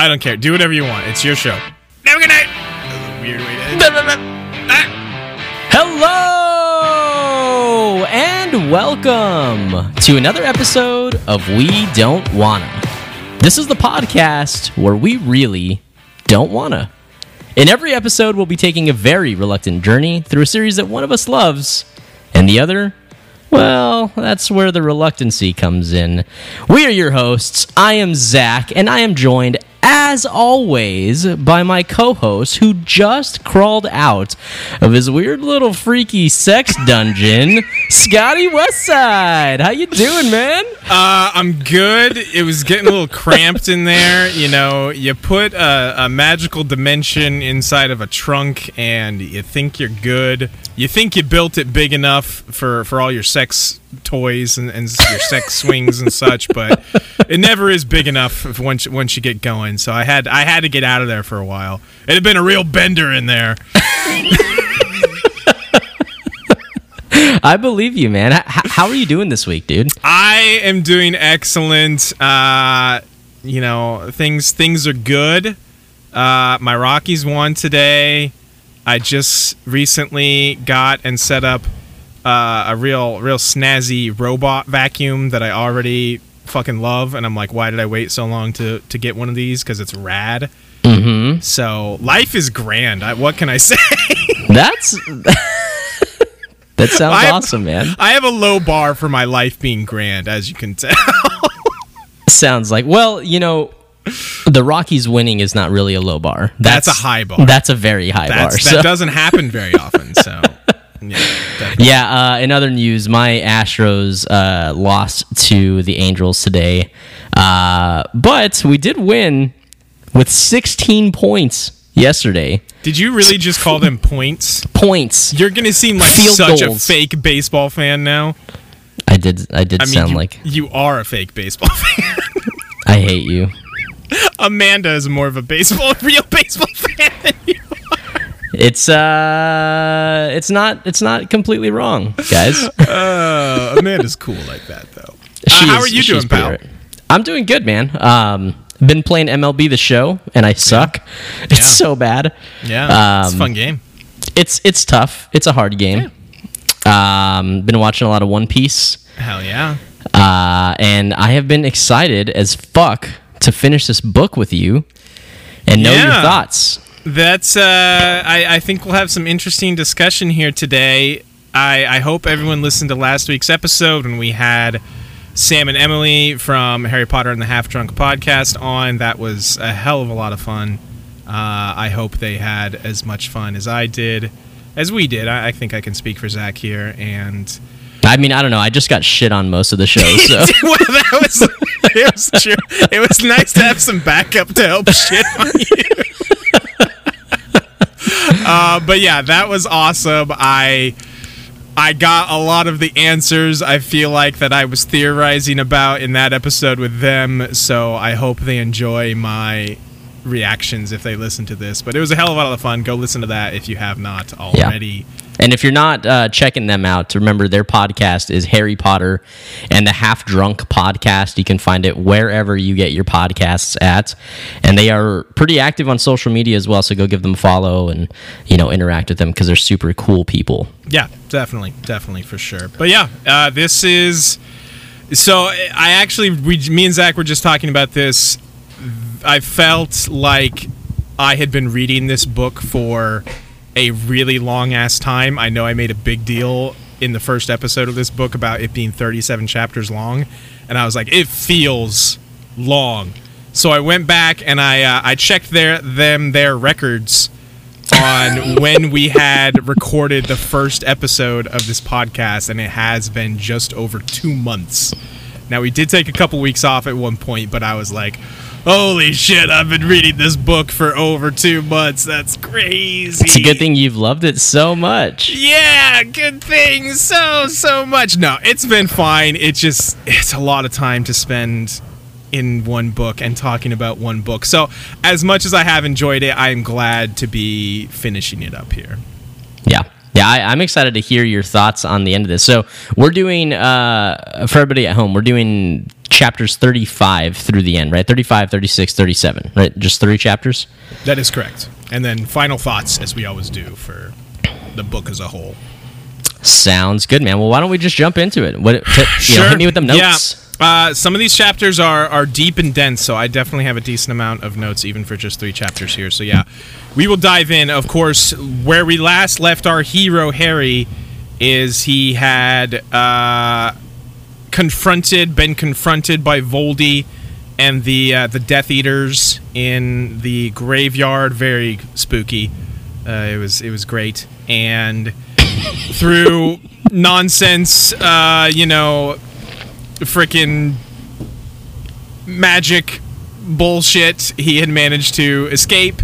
I don't care. Do whatever you want. It's your show. Have a good night. Weird way to end. Hello and welcome to another episode of We Don't Wanna. This is the podcast where we really don't wanna. In every episode, we'll be taking a very reluctant journey through a series that one of us loves and the other well, that's where the reluctancy comes in. We are your hosts. I am Zach, and I am joined, as always, by my co host who just crawled out of his weird little freaky sex dungeon, Scotty Westside. How you doing, man? Uh, I'm good. It was getting a little cramped in there. You know, you put a, a magical dimension inside of a trunk, and you think you're good. You think you built it big enough for, for all your sex toys and, and your sex swings and such, but it never is big enough if once once you get going. So I had I had to get out of there for a while. It had been a real bender in there. I believe you, man. H- how are you doing this week, dude? I am doing excellent. Uh, you know, things things are good. Uh, my Rockies won today. I just recently got and set up uh, a real real snazzy robot vacuum that I already fucking love, and I'm like, why did I wait so long to to get one of these? Because it's rad. Mm-hmm. So life is grand. I, what can I say? That's that sounds I awesome, man. I have a low bar for my life being grand, as you can tell. Sounds like well, you know, the Rockies winning is not really a low bar. That's a high bar. That's a very high bar. That's, so- that doesn't happen very often. So yeah, definitely. Yeah. Uh, in other news, my Astros uh, lost to the Angels today, uh, but we did win with 16 points yesterday. Did you really just call them points? Points. You're gonna seem like Field such goals. a fake baseball fan now. I did. I did I mean, sound you, like you are a fake baseball fan. I hate you. Amanda is more of a baseball, real baseball fan than you. It's uh, it's not. It's not completely wrong, guys. Uh, Amanda's cool like that, though. Uh, how is- are you doing, pal? right. I'm doing good, man. Um, been playing MLB the Show, and I suck. It's Yeah. so bad. Yeah, it's a Um, fun game. It's it's tough. It's a hard game. Um, been watching a lot of One Piece, Hell yeah. uh, and I have been excited as fuck to finish this book with you and know your thoughts. That's. Uh, I, I think we'll have some interesting discussion here today. I, I hope everyone listened to last week's episode when we had Sam and Emily from Harry Potter and the Half Drunk podcast on. That was a hell of a lot of fun. Uh, I hope they had as much fun as I did, as we did. I, I think I can speak for Zach here. And I mean, I don't know. I just got shit on most of the shows. so well, that was it was true. It was nice to have some backup to help shit on you. uh, but yeah, that was awesome. I I got a lot of the answers I feel like that I was theorizing about in that episode with them. So I hope they enjoy my reactions if they listen to this. But it was a hell of a lot of fun. Go listen to that if you have not already. And if you're not uh, checking them out, remember their podcast is Harry Potter and the Half Drunk Podcast. You can find it wherever you get your podcasts at, and they are pretty active on social media as well. So go give them a follow and you know interact with them because they're super cool people. Yeah, definitely, definitely for sure. But yeah, uh, this is. So I actually, we, me and Zach were just talking about this. I felt like I had been reading this book for a really long ass time. I know I made a big deal in the first episode of this book about it being 37 chapters long, and I was like, it feels long. So I went back and I uh, I checked their them their records on when we had recorded the first episode of this podcast, and it has been just over two months. Now we did take a couple weeks off at one point, but I was like, "Holy shit! I've been reading this book for over two months. That's crazy." It's a good thing you've loved it so much. Yeah, good thing so so much. No, it's been fine. It's just it's a lot of time to spend in one book and talking about one book. So, as much as I have enjoyed it, I am glad to be finishing it up here. Yeah. Yeah, I, I'm excited to hear your thoughts on the end of this. So we're doing uh, for everybody at home. We're doing chapters 35 through the end, right? 35, 36, 37, right? Just three chapters? That is correct. And then final thoughts, as we always do for the book as a whole. Sounds good, man. Well, why don't we just jump into it? What, t- you know, hit me with them notes. Yeah. Uh, some of these chapters are, are deep and dense, so I definitely have a decent amount of notes, even for just three chapters here. So, yeah, we will dive in. Of course, where we last left our hero, Harry, is he had uh, confronted, been confronted by Voldy and the uh, the Death Eaters in the graveyard. Very spooky. Uh, it was it was great, and through nonsense, uh, you know, freaking magic bullshit, he had managed to escape,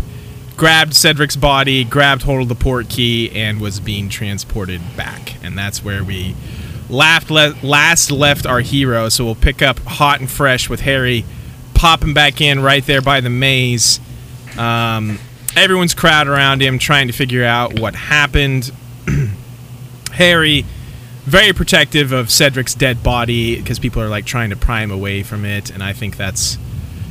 grabbed Cedric's body, grabbed hold of the port key, and was being transported back. And that's where we laughed le- last left our hero. So we'll pick up hot and fresh with Harry popping back in right there by the maze. Um, everyone's crowd around him trying to figure out what happened. Harry, very protective of Cedric's dead body because people are like trying to pry him away from it, and I think that's,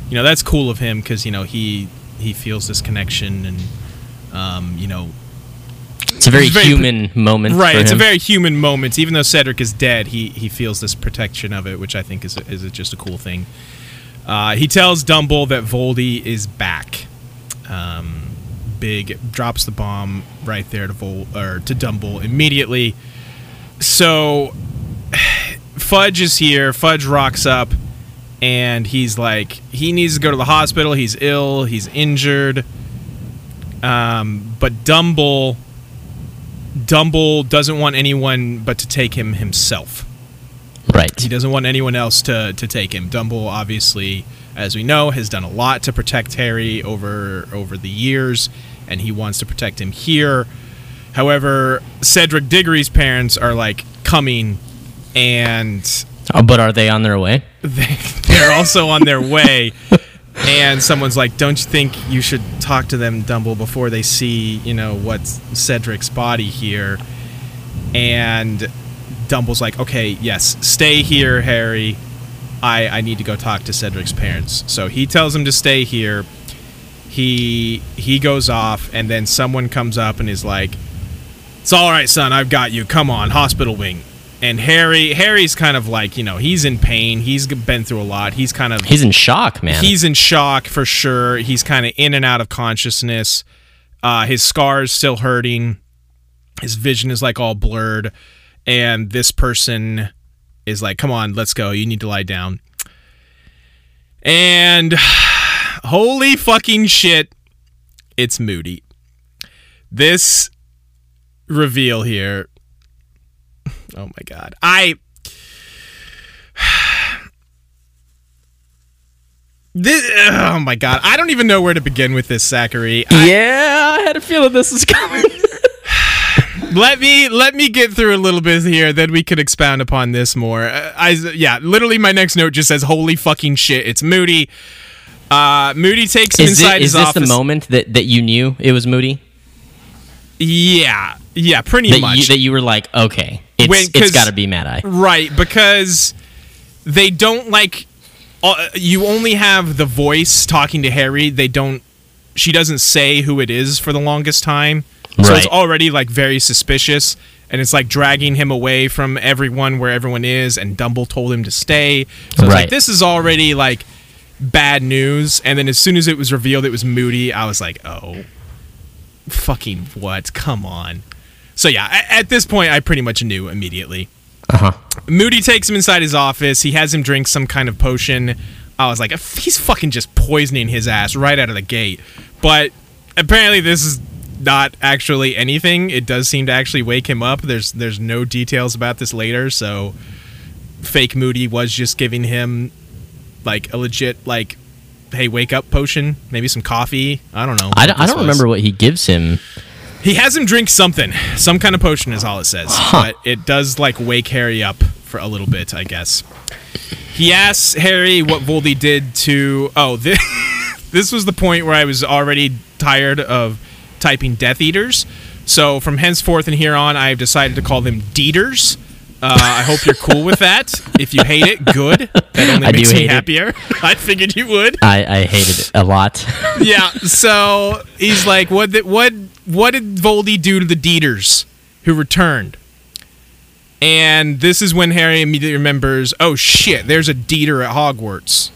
you know, that's cool of him because you know he he feels this connection and, um, you know, It's a very, very human moment. right. It's a very human moment. Even though Cedric is dead, he he feels this protection of it, which I think is a, is a, just a cool thing. Uh, he tells Dumble that Voldy is back. Um, Big drops the bomb right there to Vol or to Dumble immediately. So Fudge is here. Fudge rocks up, and he's like, he needs to go to the hospital. He's ill. He's injured. Um, but Dumble, Dumble doesn't want anyone but to take him himself. right. He doesn't want anyone else to, to take him. Dumble, obviously, as we know, has done a lot to protect Harry over over the years, and he wants to protect him here. However, Cedric Diggory's parents are like coming, and Oh, but are they on their way? they, they're also on their way. And someone's like, "Don't you think you should talk to them, Dumble, before they see, you know, what's Cedric's body here?" And Dumble's like, "Okay, yes, stay here, Harry. I I need to go talk to Cedric's parents." So he tells him to stay here. He he goes off, and then someone comes up and is like, "It's all right, son. I've got you. Come on, hospital wing." And Harry Harry's kind of like, you know, he's in pain. He's been through a lot. He's kind of He's in shock, man. He's in shock for sure. He's kind of in and out of consciousness. Uh, his scar's still hurting. His vision is like all blurred. And this person is like, come on, let's go. You need to lie down. And holy fucking shit, it's Moody. This reveal here. Oh my god. I This, oh my god, I don't even know where to begin with this, Zachary. I- yeah, I had a feeling this was coming. let me let me get through a little bit here, then we could expound upon this more. Uh, I yeah, literally my next note just says "Holy fucking shit!" It's Moody. Uh, Moody takes him is inside it, is his this office. the moment that, that you knew it was Moody? Yeah, yeah, pretty That much. you, that you were like, okay, it's, When- it's got to be Mad Eye. Right, because they don't like. Uh, you only have the voice talking to Harry. They don't. She doesn't say who it is for the longest time, so it's already like very suspicious, and it's like dragging him away from everyone where everyone is. And Dumble told him to stay, so it's like this is already like bad news. And then as soon as it was revealed it was Moody, I was like, oh, fucking what? Come on. So yeah, at this point, I pretty much knew immediately. Uh huh. Moody takes him inside his office. He has him drink some kind of potion. I was like, he's fucking just poisoning his ass right out of the gate. But apparently, this is not actually anything. It does seem to actually wake him up. There's there's no details about this later. So, fake Moody was just giving him like a legit like, hey, wake up potion. Maybe some coffee. I don't know. I don't, I don't remember what he gives him. He has him drink something, some kind of potion is all it says, but it does like wake Harry up for a little bit, I guess. He asks Harry what Voldy did to. Oh, this, this was the point where I was already tired of typing Death Eaters. So from henceforth and here on, I have decided to call them Deeters. Uh, I hope you're cool with that. If you hate it, good. That only I makes me hate it. happier. I figured you would. I, I hated it a lot. yeah. So he's like, what? What? What did Voldy do to the Dieters who returned? And this is when Harry immediately remembers, oh shit, there's a Dieter at Hogwarts.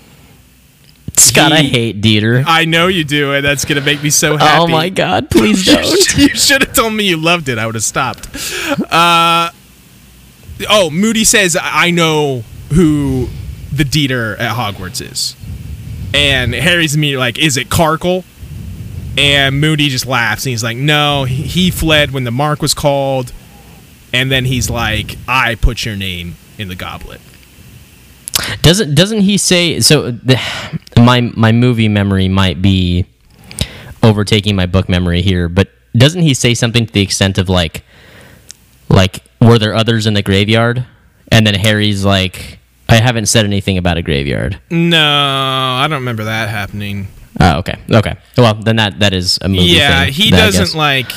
Scott, I He- hate Dieter. I know you do, and that's gonna make me so happy. Oh my god, please don't. you should have told me you loved it. I would have stopped. Uh, oh, Moody says, I know who the Dieter at Hogwarts is. And Harry's immediately like, Is it Karkle? And Moody just laughs and he's like, No, he- fled when the mark was called. And then he's like, I put your name in the goblet. Doesn't doesn't he say so? The, my my movie memory might be overtaking my book memory here, but doesn't he say something to the extent of like, like were there others in the graveyard? And then Harry's like, I haven't said anything about a graveyard. No, I don't remember that happening. Oh, okay, okay. Well, then that that is a movie. Yeah, thing he that doesn't like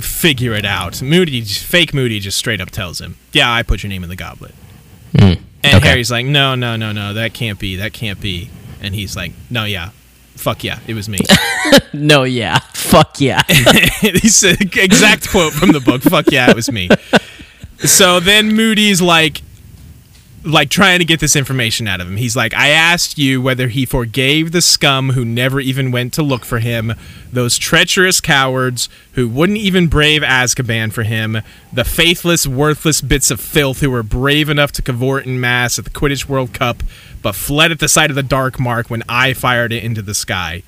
figure it out. Moody, fake Moody, just straight up tells him, "Yeah, I put your name in the goblet." Mm, And okay. Harry's like, "No, no, no, no, that can't be. That can't be." And he's like, "No, yeah, fuck yeah, it was me." No, yeah, fuck yeah. he said exact quote from the book. "Fuck yeah, it was me." So then Moody's like, like trying to get this information out of him. He's like, I asked you whether he forgave the scum who never even went to look for him, those treacherous cowards who wouldn't even brave Azkaban for him, the faithless, worthless bits of filth who were brave enough to cavort in mass at the Quidditch World Cup, but fled at the sight of the Dark Mark when I fired it into the sky.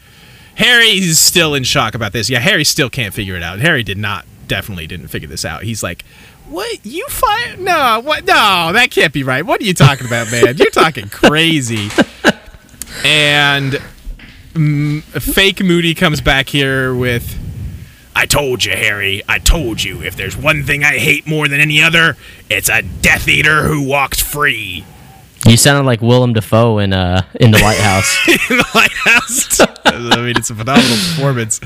Harry's still in shock about this. Yeah, Harry still can't figure it out. Harry did not, definitely didn't figure this out. He's like, "What? You fired? No, what? No, that can't be right. What are you talking about, man? You're talking crazy." and mm, fake Moody comes back here with, "I told you, Harry. I told you. If there's one thing I hate more than any other, it's a Death Eater who walks free." You sounded like Willem Dafoe in uh in the White House. in the lighthouse. I mean, it's a phenomenal performance.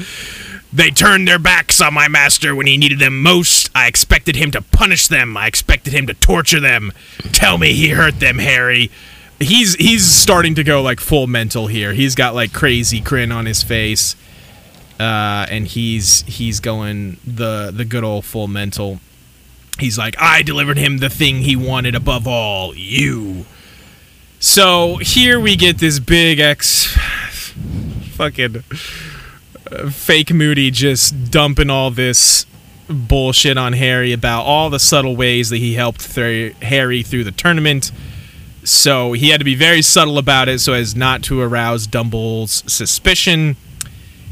They turned their backs on my master when he needed them most. I expected him to punish them. I expected him to torture them. Tell me he hurt them, Harry. He's he's starting to go like full mental here. He's got like crazy grin on his face, uh, and he's he's going the the good old full mental. He's like, I delivered him the thing he wanted above all, you. So here we get this big X fucking fake Moody just dumping all this bullshit on Harry about all the subtle ways that he helped through Harry through the tournament. So he had to be very subtle about it so as not to arouse Dumble's suspicion.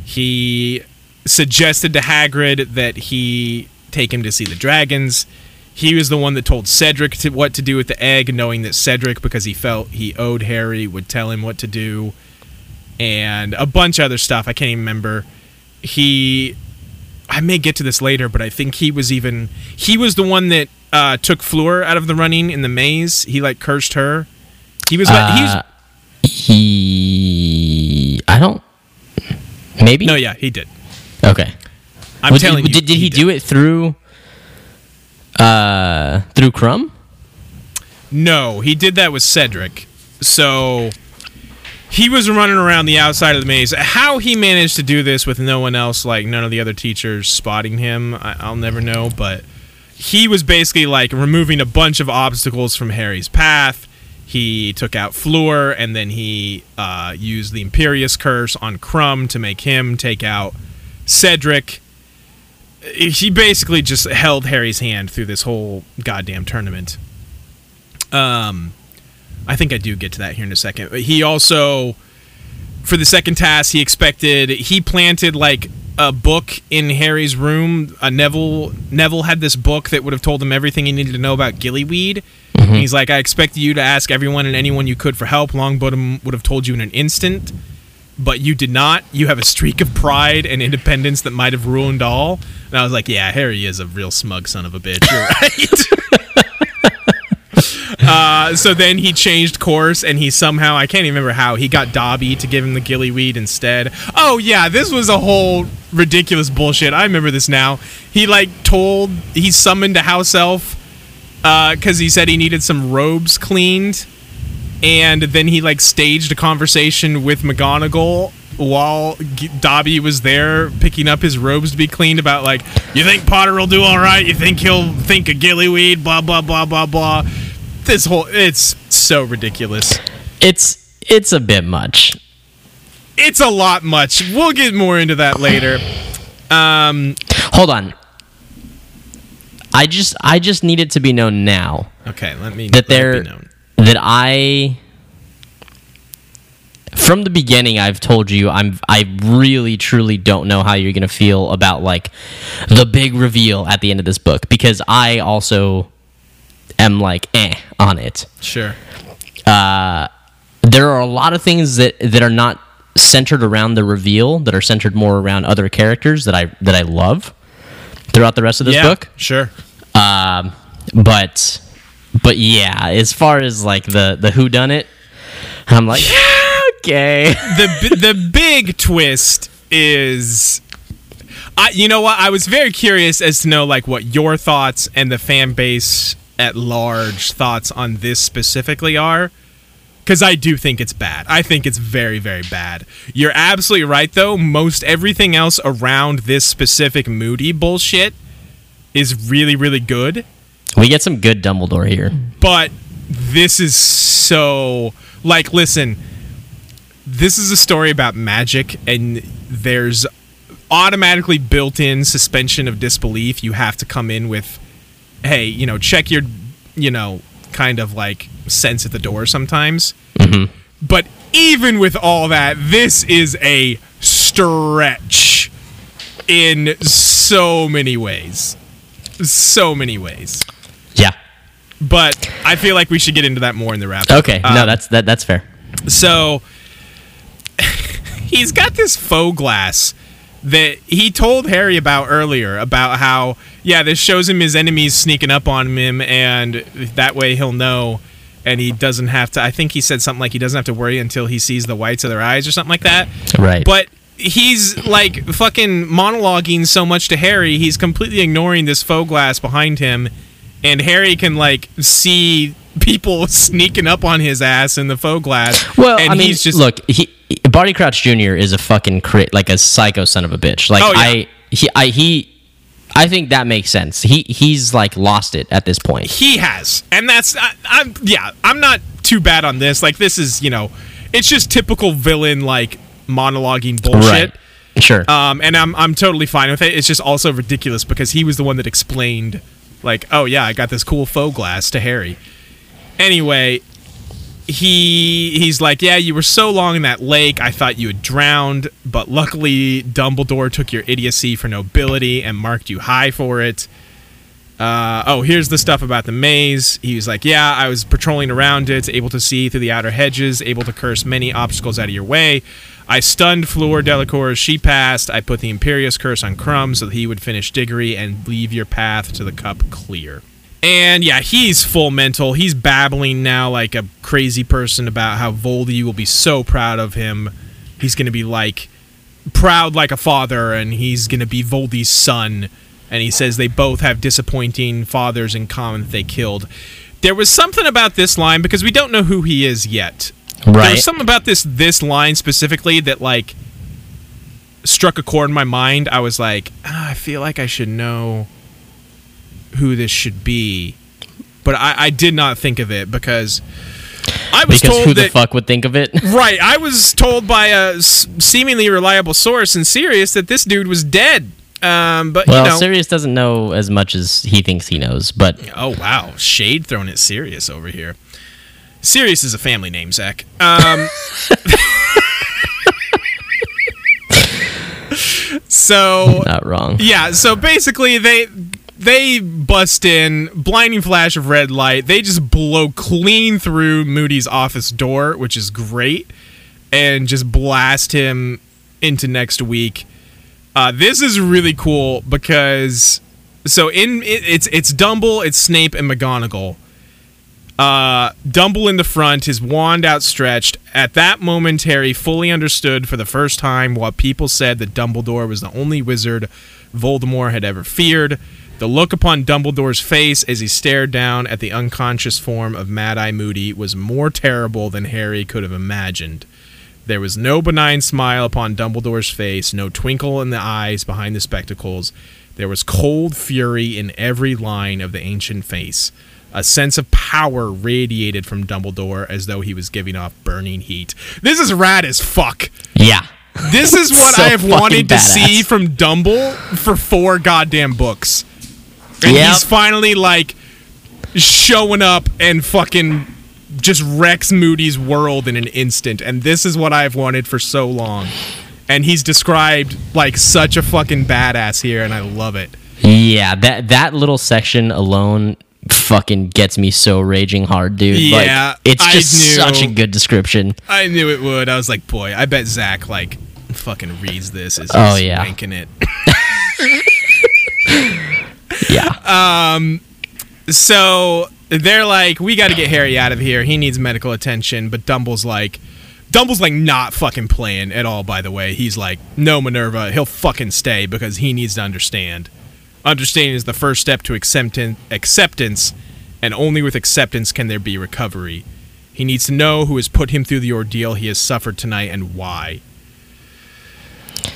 He suggested to Hagrid that he take him to see the dragons. He was the one that told Cedric to, what to do with the egg, knowing that Cedric, because he felt he owed Harry, would tell him what to do, and a bunch of other stuff. I can't even remember. He, I may get to this later, but I think he was even he was the one that uh, took Fleur out of the running in the maze. He like cursed her. He was. he Uh, he, I don't. Maybe no, yeah, he did. Okay. I'm Was- telling you. Did, did he, do it through? Uh, through Krum? No, he did that with Cedric. So he was running around the outside of the maze. How he managed to do this with no one else, like none of the other teachers spotting him, I, I'll never know. But he was basically like removing a bunch of obstacles from Harry's path. He took out Fleur, and then he uh, used the Imperius Curse on Krum to make him take out Cedric. He basically just held Harry's hand through this whole goddamn tournament. Um, I think I do get to that here in a second. But he also, for the second task, he expected he planted like a book in Harry's room. A Neville Neville had this book that would have told him everything he needed to know about Gillyweed. And he's like, I expected you to ask everyone and anyone you could for help. Longbottom would have told you in an instant, but you did not. You have a streak of pride and independence that might have ruined all. And I was like, yeah, Harry is a real smug son of a bitch. You're right. Uh, so then he changed course and he somehow I can't even remember how he got Dobby to give him the gillyweed instead. Oh yeah, this was a whole ridiculous bullshit. I remember this now. He like told he summoned a house elf because he said he needed some robes cleaned, and then he like staged a conversation with McGonagall while Dobby was there picking up his robes to be cleaned about like, you think Potter will do all right? You think he'll think of Gillyweed? Blah blah blah blah blah. This whole it's so ridiculous. It's it's a bit much. It's a lot much. We'll get more into that later. Um, Hold on. I just I just need it to be known now okay, let me that there that I from the beginning I've told you I'm I really truly don't know how you're going to feel about like the big reveal at the end of this book because I also am like eh on it. Sure. Uh there are a lot of things that that are not centered around the reveal that are centered more around other characters that I that I love throughout the rest of this yeah, book. Sure. Um, but but yeah, as far as like the the who done it, I'm like okay. the the big twist is I you know what I was very curious as to know like what your thoughts and the fan base at large thoughts on this specifically are cuz I do think it's bad. I think it's very very bad. You're absolutely right though. Most everything else around this specific moody bullshit is really really good. We get some good Dumbledore here. but this is so like listen this is a story about magic and there's automatically built-in suspension of disbelief you have to come in with hey you know check your you know kind of like sense at the door sometimes but even with all that this is a stretch in so many ways so many ways Yeah. but I feel like we should get into that more in the wrap. Okay. no, Um, that's that that's fair. so. He's got this Foe-Glass that he told Harry about earlier about how yeah this shows him his enemies sneaking up on him and that way he'll know and he doesn't have to I think he said something like he doesn't have to worry until he sees the whites of their eyes or something like that Right. but he's like fucking monologuing so much to Harry, he's completely ignoring this Foe-Glass behind him, and Harry can like see people sneaking up on his ass in the Foe-Glass. Well, and I mean, he's just look, he, Barty Crouch Jr. is a fucking cra- like a psycho son of a bitch. Like Oh, yeah. I he I he I think that makes sense. He he's like lost it at this point. he has, and that's I, I'm yeah, I'm not too bad on this. Like this is you know, it's just typical villain like monologuing bullshit. Right. Sure. Um, and I'm I'm totally fine with it. It's just also ridiculous because he was the one that explained, like, oh yeah, I got this cool Foe-Glass to Harry. Anyway, he he's like, yeah, you were so long in that lake, I thought you had drowned, but luckily Dumbledore took your idiocy for nobility and marked you high for it. Uh, oh, here's the stuff about the maze. He was like, Yeah, I was patrolling around it, able to see through the outer hedges, able to curse many obstacles out of your way. I stunned Fleur Delacour as she passed. I put the Imperius curse on Krum so that he would finish Diggory and leave your path to the cup clear. And yeah, he's full mental. He's babbling now like a crazy person about how Voldy will be so proud of him. He's going to be like proud like a father, and he's going to be Voldy's son. And he says they both have disappointing fathers in common that they killed. There was something about this line because we don't know who he is yet. Right. There's something about this this line specifically that like struck a chord in my mind. I was like, ah, I feel like I should know who this should be, but I, I did not think of it because I was because told who the fuck would think of it? right. I was told by a s- seemingly reliable source in Sirius that this dude was dead. Um, but Well, you know, Sirius doesn't know as much as he thinks he knows, but Oh wow, shade thrown at Sirius over here. Sirius is a family name, Zach. Um, so not wrong. yeah, so basically they they bust in, blinding flash of red light. They just blow clean through Moody's office door, which is great, and just blast him into next week. Uh, this is really cool because so in it, it's it's Dumble, it's Snape and McGonagall. Uh, Dumble in the front, his wand outstretched. At that moment, Harry fully understood for the first time what people said that Dumbledore was the only wizard Voldemort had ever feared. The look upon Dumbledore's face as he stared down at the unconscious form of Mad Eye Moody was more terrible than Harry could have imagined. There was no benign smile upon Dumbledore's face, no twinkle in the eyes behind the spectacles. There was cold fury in every line of the ancient face. A sense of power radiated from Dumbledore as though he was giving off burning heat. This is rad as fuck. Yeah. This is what So I have wanted to badass. see from Dumble for four goddamn books. And Yep. he's finally like showing up and fucking just wrecks Moody's world in an instant. And this is what I've wanted for so long. And he's described like such a fucking badass here, and I love it. Yeah, that that little section alone fucking gets me so raging hard, dude. Yeah, like, it's just knew. such a good description. I knew it would. I was like, boy, I bet Zach like fucking reads this oh, he's Oh, yeah. wanking it. Yeah. Um, so they're like, we got to get Harry out of here. He needs medical attention. But Dumble's like, Dumble's like not fucking playing at all. By the way, he's like, no, Minerva, he'll fucking stay because he needs to understand. Understanding is the first step to acceptance, acceptance, and only with acceptance can there be recovery. He needs to know who has put him through the ordeal he has suffered tonight and why.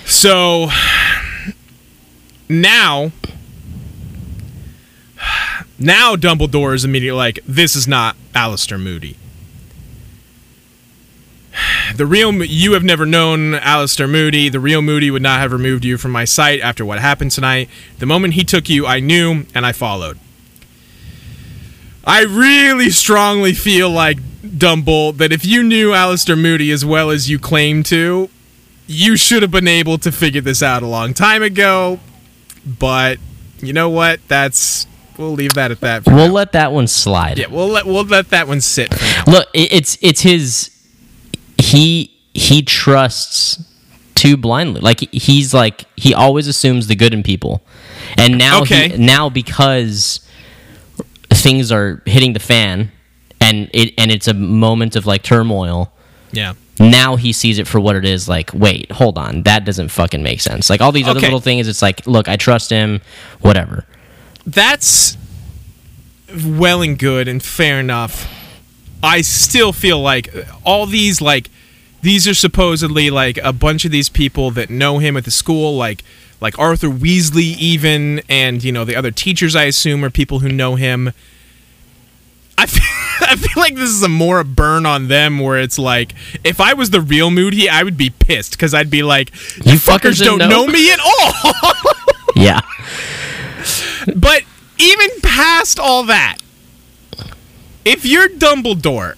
So now now Dumbledore is immediately like, this is not Alastor Moody. The real you have never known Alastor Moody. The real Moody would not have removed you from my sight after what happened tonight. The moment he took you, I knew and I followed. I really strongly feel like Dumble that if you knew Alastor Moody as well as you claim to, you should have been able to figure this out a long time ago. But you know what? That's we'll leave that at that. For we'll now. let that one slide. yeah, we'll let we'll let that one sit. Look, it's it's his. He he trusts too blindly. Like he's like he always assumes the good in people, and now Okay. he, now because things are hitting the fan, and it and it's a moment of like turmoil. Yeah. Now he sees it for what it is. Like, wait, hold on, that doesn't fucking make sense. Like all these other little things, it's like, look, I trust him, whatever. That's well and good and fair enough. I still feel like all these like these are supposedly like a bunch of these people that know him at the school like like Arthur Weasley even and you know the other teachers I assume are people who know him. I feel, I feel like this is a more a burn on them where it's like if I was the real Moody I would be pissed cuz I'd be like you, You fuckers fuckers don't know know?" me at all. Yeah, But even past all that, if you're Dumbledore,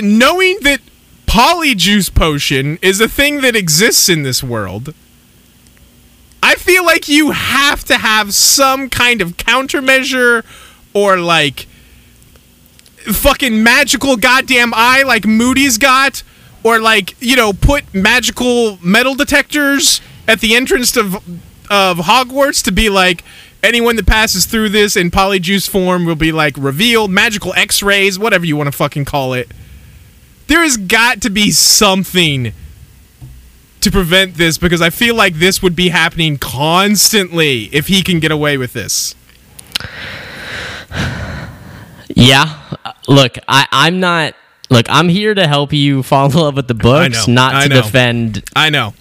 knowing that polyjuice potion is a thing that exists in this world, I feel like you have to have some kind of countermeasure or like fucking magical goddamn eye like Moody's got or like, you know, put magical metal detectors at the entrance of of Hogwarts to be like anyone that passes through this in polyjuice form will be like revealed, magical x-rays, whatever you want to fucking call it. There has got to be something to prevent this because I feel like this would be happening constantly if he can get away with this. yeah. Uh, Look, I, I'm not. Look, I'm here to help you fall in love with the books, know, not I to know. defend. I know.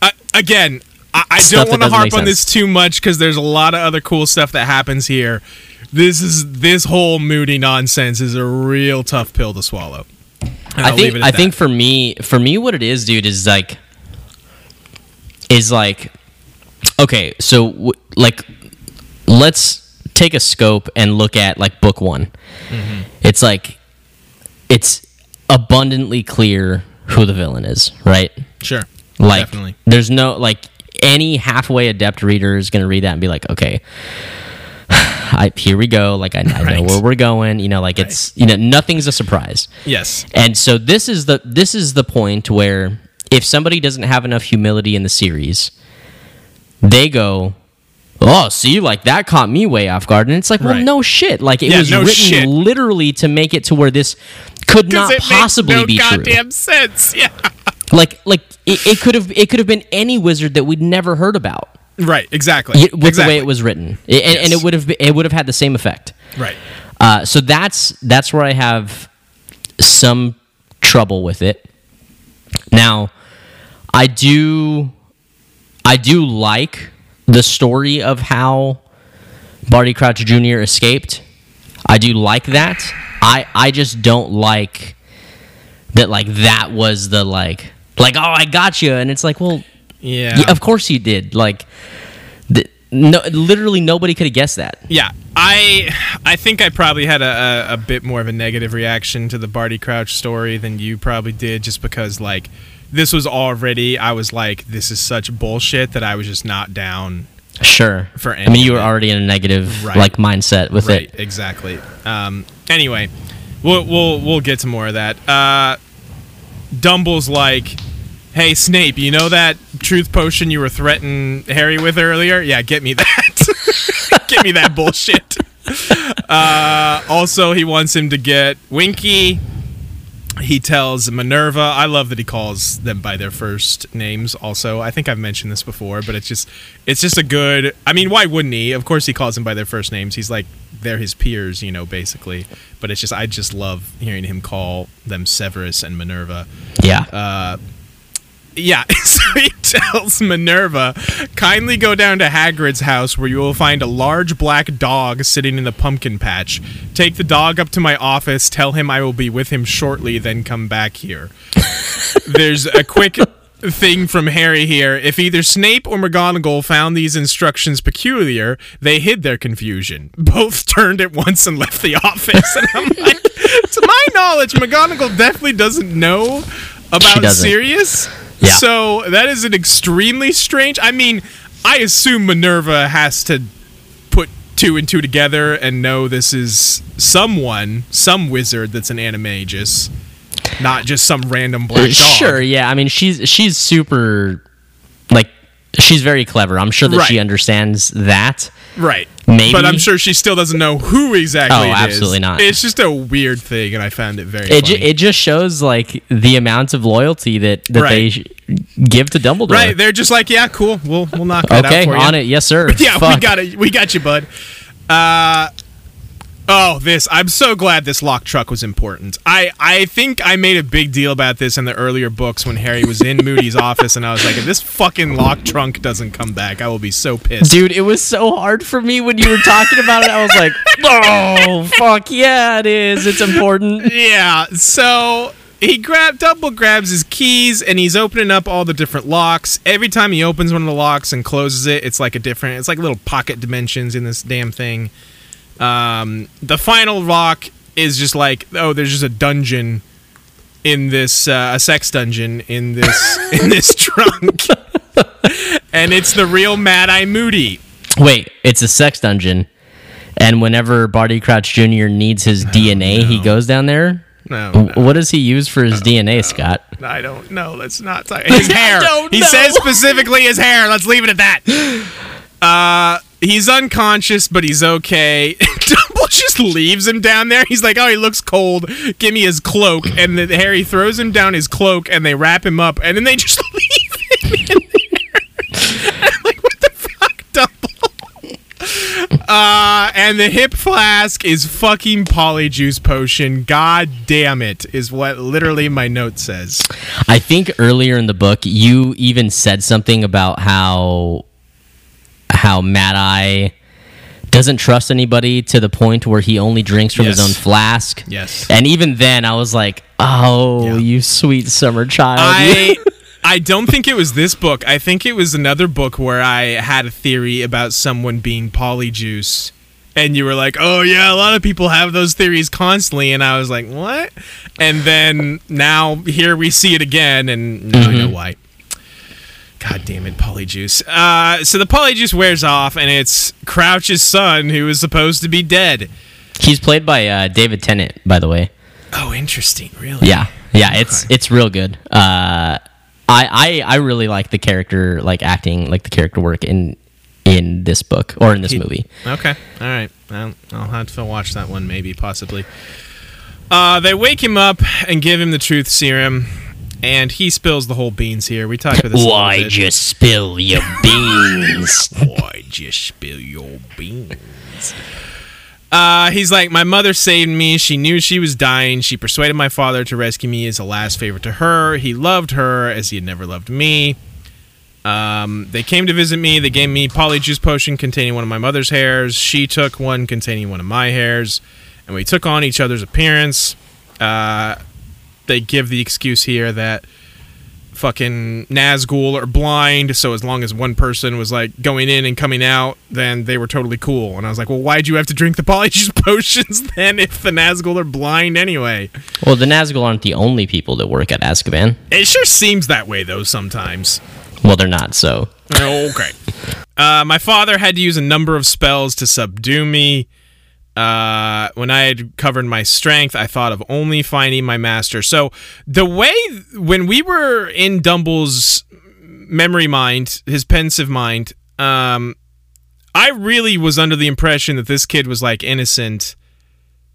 Uh, again, I, I don't want to harp on this too much because there's a lot of other cool stuff that happens here. This is this whole moody nonsense is a real tough pill to swallow. I think. leave it at I that. think for me, for me, what it is, dude, is like, is like, okay, so w- like, let's take a scope and look at like book one. Mm-hmm. It's like, it's abundantly clear who the villain is, right? sure, Like, definitely. there's no like any halfway adept reader is gonna read that and be like, okay, I, here we go. Like I, I know where we're going. You know, like it's you know nothing's a surprise. Yes, And so this is the this is the point where if somebody doesn't have enough humility in the series, they go, "Oh, see, like that caught me way off guard." And it's like, well, Right. no shit. Like it Yeah, was no written shit. literally to make it to where this could not possibly no be true. goddamn sense. Yeah, Like like it, it could have it could have been any wizard that we'd never heard about. Right, exactly. with exactly. the way it was written, I- and, and it would have it would have had the same effect. Right. Uh, so that's that's where I have some trouble with it. Now, I do I do like the story of how Barty Crouch Jr. escaped. I do like that. I I just don't like that like that was the like like oh I got you and it's like well Yeah. yeah, of course you did like the, no literally nobody could have guessed that. Yeah, I I think I probably had a, a, a bit more of a negative reaction to the Barty Crouch story than you probably did, just because like this was already I was like this is such bullshit that I was just not down. Sure. For I mean, you were already in a negative Right. like mindset with right, it. exactly. Um, anyway, we'll we'll we'll get to more of that. Uh, Dumble's like, "Hey Snape, you know that truth potion you were threatening Harry with earlier? Yeah, get me that. get me that bullshit." Uh, also, he wants him to get Winky. He tells Minerva. I love that he calls them by their first names. Also, I think I've mentioned this before, but it's just it's just a good. I mean, why wouldn't he? Of course, he calls them by their first names. He's like they're his peers, you know, basically. But it's just I just love hearing him call them Severus and Minerva. Yeah. Uh, Yeah, so he tells Minerva, kindly go down to Hagrid's house where you will find a large black dog sitting in the pumpkin patch. Take the dog up to my office, tell him I will be with him shortly, then come back here. There's a quick thing from Harry here. If either Snape or McGonagall found these instructions peculiar, they hid their confusion. Both turned at once and left the office. And I'm like, to my knowledge, McGonagall definitely doesn't know about. Sirius. Yeah. So that is an extremely strange. I mean, I assume Minerva has to put two and two together and know this is someone, some wizard that's an animagus, not just some random black uh, dog. Sure. Yeah. I mean, she's she's super like she's very clever. I'm sure that she understands that. Right. Maybe. But I'm sure she still doesn't know who exactly Oh, it is. absolutely not. It's just a weird thing, and I found it very It, ju- it just shows like the amount of loyalty that, that they Right. sh- give to Dumbledore. right. They're just like, yeah, cool. We'll we'll knock that Okay, out for you. on it. Yes, sir. Yeah, we got it. We got you, bud. Uh Oh, this. I'm so glad this lock truck was important. I I think I made a big deal about this in the earlier books when Harry was in Moody's office and I was like, if this fucking lock trunk doesn't come back, I will be so pissed. Dude, it was so hard for me when you were talking about it. I was like, "Oh, fuck yeah, it is. It's important." Yeah, so he grab double grabs his keys and he's opening up all the different locks. Every time he opens one of the locks and closes it, it's like a different. It's like little pocket dimensions in this damn thing. Um, the final rock is just like oh, there's just a dungeon in this uh, a sex dungeon in this in this trunk, and it's the real Mad Eye Moody. Wait, it's a sex dungeon, and whenever Barty Crouch Jr. needs his DNA, he goes down there. No, no. What does he use for his DNA, Scott? I don't know. Let's not talk. His hair. don't he know. says specifically his hair. Let's leave it at that. Uh, he's unconscious, but he's okay. Dumble just leaves him down there. He's like, "Oh, he looks cold. Give me his cloak." And then Harry throws him down his cloak, and they wrap him up, and then they just leave him like, what the fuck, Dumble? Uh, and the hip flask is fucking polyjuice potion. God damn it, is what literally my note says. I think earlier in the book, you even said something about how how Mad Eye doesn't trust anybody to the point where he only drinks from his own flask. Yes. And even then, I was like, "Oh, Yeah. you sweet summer child." I I don't think it was this book. I think it was another book where I had a theory about someone being polyjuice. And you were like, "Oh yeah, a lot of people have those theories constantly," and I was like, "What?" And then now here we see it again, and now I know mm-hmm. why. God damn it, Polyjuice. Uh, so the Polyjuice wears off, and it's Crouch's son who is supposed to be dead. He's played by uh, David Tennant, by the way. Oh, interesting. Really? Yeah, yeah, it's it's real good. Uh, I, I I really like the character, like acting, like the character work in in this book or in this He- movie. Okay. All right. I'll, I'll have to watch that one, maybe, possibly. Uh, they wake him up and give him the truth serum. And he spills the whole beans here. We talked about this. Why'd you spill your beans? Why'd you spill your beans? Uh, he's like, my mother saved me. She knew she was dying. She persuaded my father to rescue me as a last favor to her. He loved her as he had never loved me. Um, they came to visit me. They gave me polyjuice potion containing one of my mother's hairs. She took one containing one of my hairs, and we took on each other's appearance. Uh, they give the excuse here that fucking Nazgul are blind, so as long as one person was like going in and coming out, then they were totally cool. And I was like, well, why'd you have to drink the polyjuice potions then if the Nazgul are blind anyway? well, the Nazgul aren't the only people that work at Azkaban. It sure seems that way though sometimes. Well, they're not. So Okay. Uh, my father had to use a number of spells to subdue me. Uh, when I had covered my strength, I thought of only finding my master. So the way when we were in Dumble's memory mind, his Pensieve mind, um, I really was under the impression that this kid was like innocent,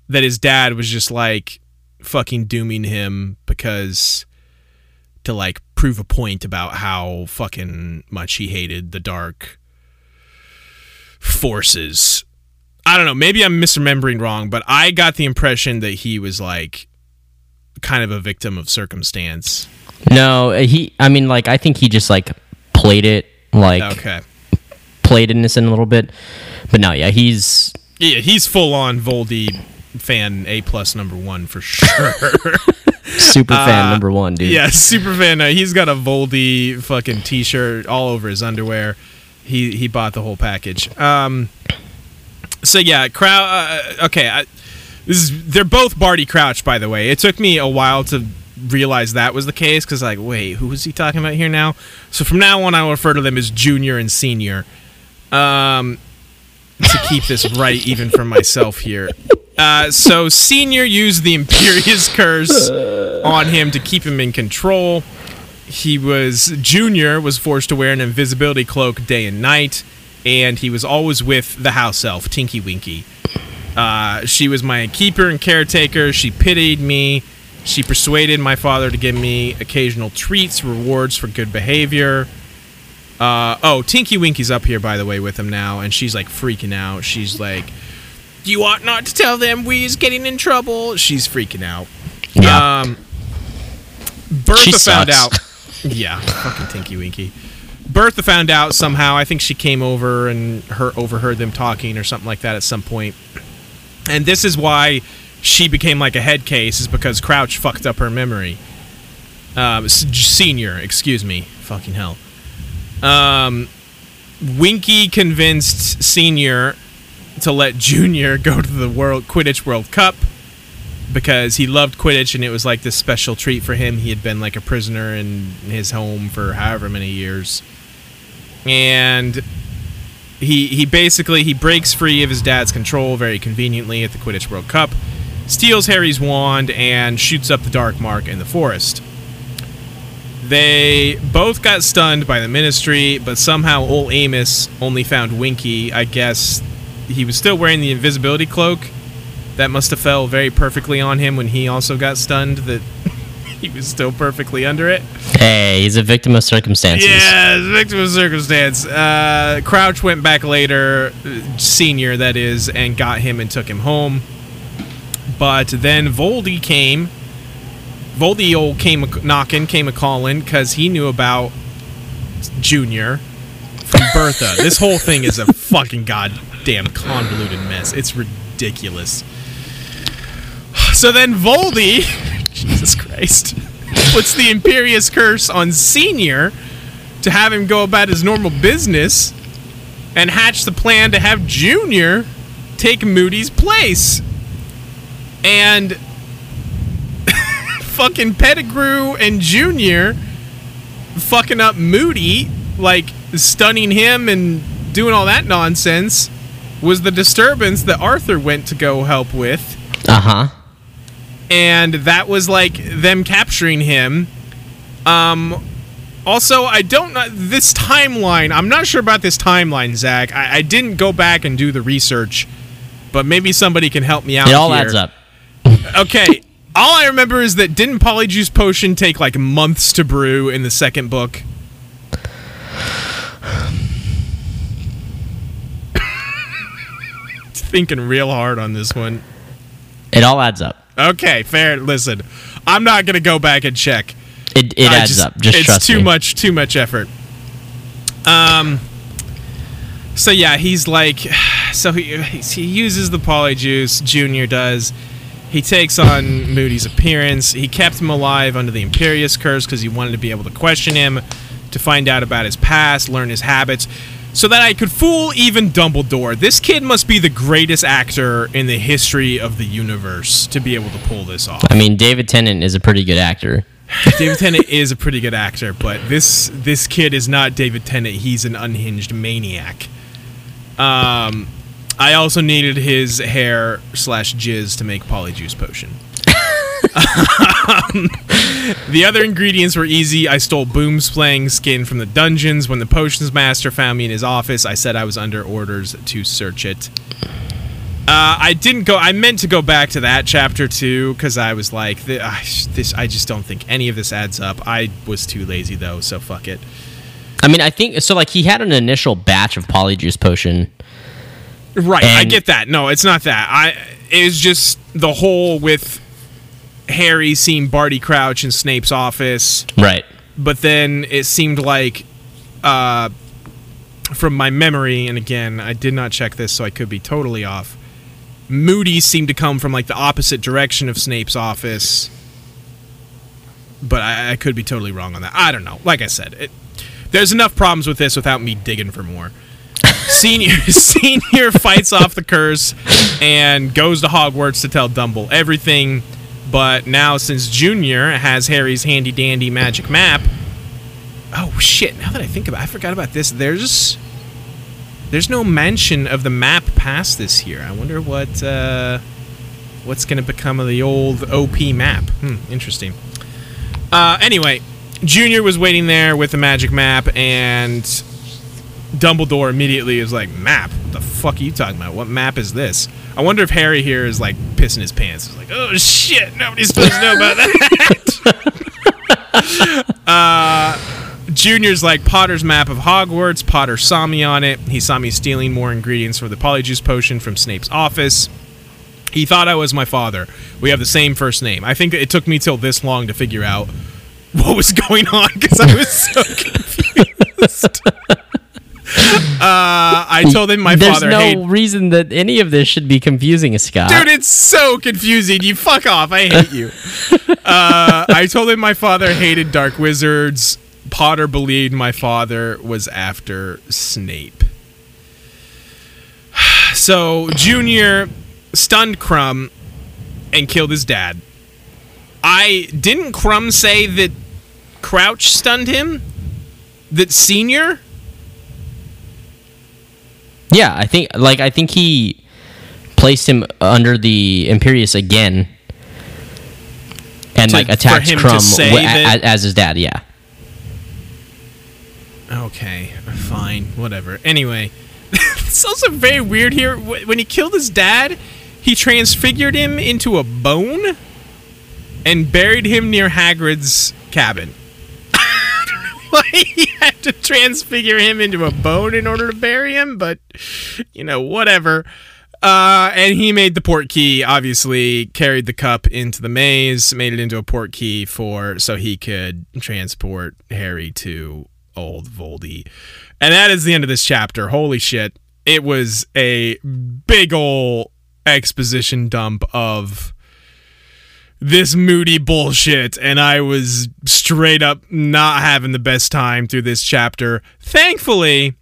that his dad was just like fucking dooming him because to like prove a point about how fucking much he hated the dark forces. I don't know, maybe I'm misremembering wrong, but I got the impression that he was like kind of a victim of circumstance. no, he. I mean, like I think he just like played it like Okay. played innocent a little bit. But no, yeah, he's Yeah, he's full on Voldy fan A plus number one for sure. super fan number one, dude. yeah, super fan. Uh, he's got a Voldy fucking t shirt all over his underwear. He he bought the whole package. Um, so yeah, crowd. Uh, okay, I, this is they're both Barty Crouch, by the way. It took me a while to realize that was the case because like, wait, who is he talking about here now? So from now on, I will refer to them as Junior and Senior. Um, to keep this right, even for myself here. Uh, so Senior used the Imperius Curse on him to keep him in control. He was Junior was forced to wear an invisibility cloak day and night, and he was always with the house elf Tinky Winky. Uh, she was my keeper and caretaker. She pitied me. She persuaded my father to give me occasional treats, rewards for good behavior. Uh, oh, Tinky Winky's up here, by the way, with him now, and she's like freaking out. She's like, "You ought not to tell them we is getting in trouble." She's freaking out. Yeah. Um, Bertha She found out. Yeah, fucking Tinky Winky. Bertha found out somehow. I think she came over and her overheard them talking or something like that at some point. And this is why she became like a head case is because Crouch fucked up her memory. Um, senior, excuse me. Fucking hell. Um, Winky convinced Senior to let Junior go to the World Quidditch World Cup because he loved Quidditch and it was like this special treat for him. He had been like a prisoner in his home for however many years. And he he basically he breaks free of his dad's control very conveniently at the Quidditch World Cup, steals Harry's wand and shoots up the Dark Mark in the forest. They both got stunned by the ministry, but somehow old Amos only found Winky. I guess he was still wearing the invisibility cloak. That must have fell very perfectly on him when he also got stunned. That he was still perfectly under it. Hey, he's a victim of circumstances. Yeah, victim of circumstance. Uh, Crouch went back later, senior that is, and got him and took him home. But then Voldy came. Voldy old came a knocking, came a calling because he knew about Junior from Bertha. this whole thing is a fucking goddamn convoluted mess. It's ridiculous. So then Voldy, Jesus Christ, puts the Imperius Curse on Senior to have him go about his normal business and hatch the plan to have Junior take Moody's place. And fucking Pettigrew and Junior fucking up Moody, like stunning him and doing all that nonsense, was the disturbance that Arthur went to go help with Uh huh. And that was like them capturing him. Um, also, I don't know this timeline. I'm not sure about this timeline, Zach. I, I didn't go back and do the research, but maybe somebody can help me out. It all here. adds up. Okay, All I remember is that didn't Polyjuice Potion take like months to brew in the second book? Thinking real hard on this one. It all adds up. Okay, fair. Listen, I'm not gonna go back and check. It, it adds up. Just it's too me. much, too much effort. Um. So yeah, he's like, so he he uses the polyjuice. Junior does. He takes on Moody's appearance. He kept him alive under the Imperius curse because he wanted to be able to question him, to find out about his past, learn his habits, so that I could fool even Dumbledore. This kid must be the greatest actor in the history of the universe to be able to pull this off. I mean, David Tennant is a pretty good actor. David Tennant is a pretty good actor, but this this kid is not David Tennant. He's an unhinged maniac. Um, I also needed his hair slash jizz to make polyjuice potion. Um, the other ingredients were easy. I stole boomslang skin from the dungeons. When the potions master found me in his office, I said I was under orders to search it. Uh, I didn't go. I meant to go back to that chapter too because I was like, th- I, this. I just don't think any of this adds up. I was too lazy though, so fuck it. I mean, I think so. Like he had an initial batch of polyjuice potion. Right, I get that. No, it's not that. I. It's just the whole with Harry seeing Barty Crouch in Snape's office, Right. but then it seemed like, uh, from my memory, and again, I did not check this, so I could be totally off. Moody seemed to come from like the opposite direction of Snape's office, but I, I could be totally wrong on that. I don't know. Like I said, it, there's enough problems with this without me digging for more. Senior Senior fights off the curse and goes to Hogwarts to tell Dumble everything. But now, since Junior has Harry's handy dandy magic map, oh shit! Now that I think about, it, I forgot about this. There's there's no mention of the map past this year. I wonder what uh, what's going to become of the old OP map. Hmm, interesting. Uh, anyway, Junior was waiting there with the magic map, and Dumbledore immediately is like, "Map? What the fuck are you talking about? What map is this?" I wonder if Harry here is like pissing his pants. He's like, "Oh shit! Nobody's supposed to know about that." uh, Junior's like Potter's map of Hogwarts. Potter saw me on it. He saw me stealing more ingredients for the Polyjuice potion from Snape's office. He thought I was my father. We have the same first name. I think it took me till this long to figure out what was going on because I was so confused. uh, I told him my There's father no hated. reason that any of this should be confusing, Scott. Dude, it's so confusing. You fuck off. I hate you. uh, I told him my father hated dark wizards. Potter believed my father was after Snape. So Junior stunned Krum and killed his dad. I didn't Krum say that Crouch stunned him? That Senior? Yeah, I think like I think he placed him under the Imperius again, and To- like attacked Krum say wi- that- a- as his dad. Yeah, Okay, fine, whatever. Anyway, it's also very weird here. When he killed his dad, he transfigured him into a bone and buried him near Hagrid's cabin. he had to transfigure him into a bone in order to bury him, but you know, whatever. Uh, and he made the port key. Obviously, carried the cup into the maze, made it into a port key for so he could transport Harry to old Voldy. And that is the end of this chapter. Holy shit! It was a big ol' exposition dump of this moody bullshit and I was straight up not having the best time through this chapter. Thankfully,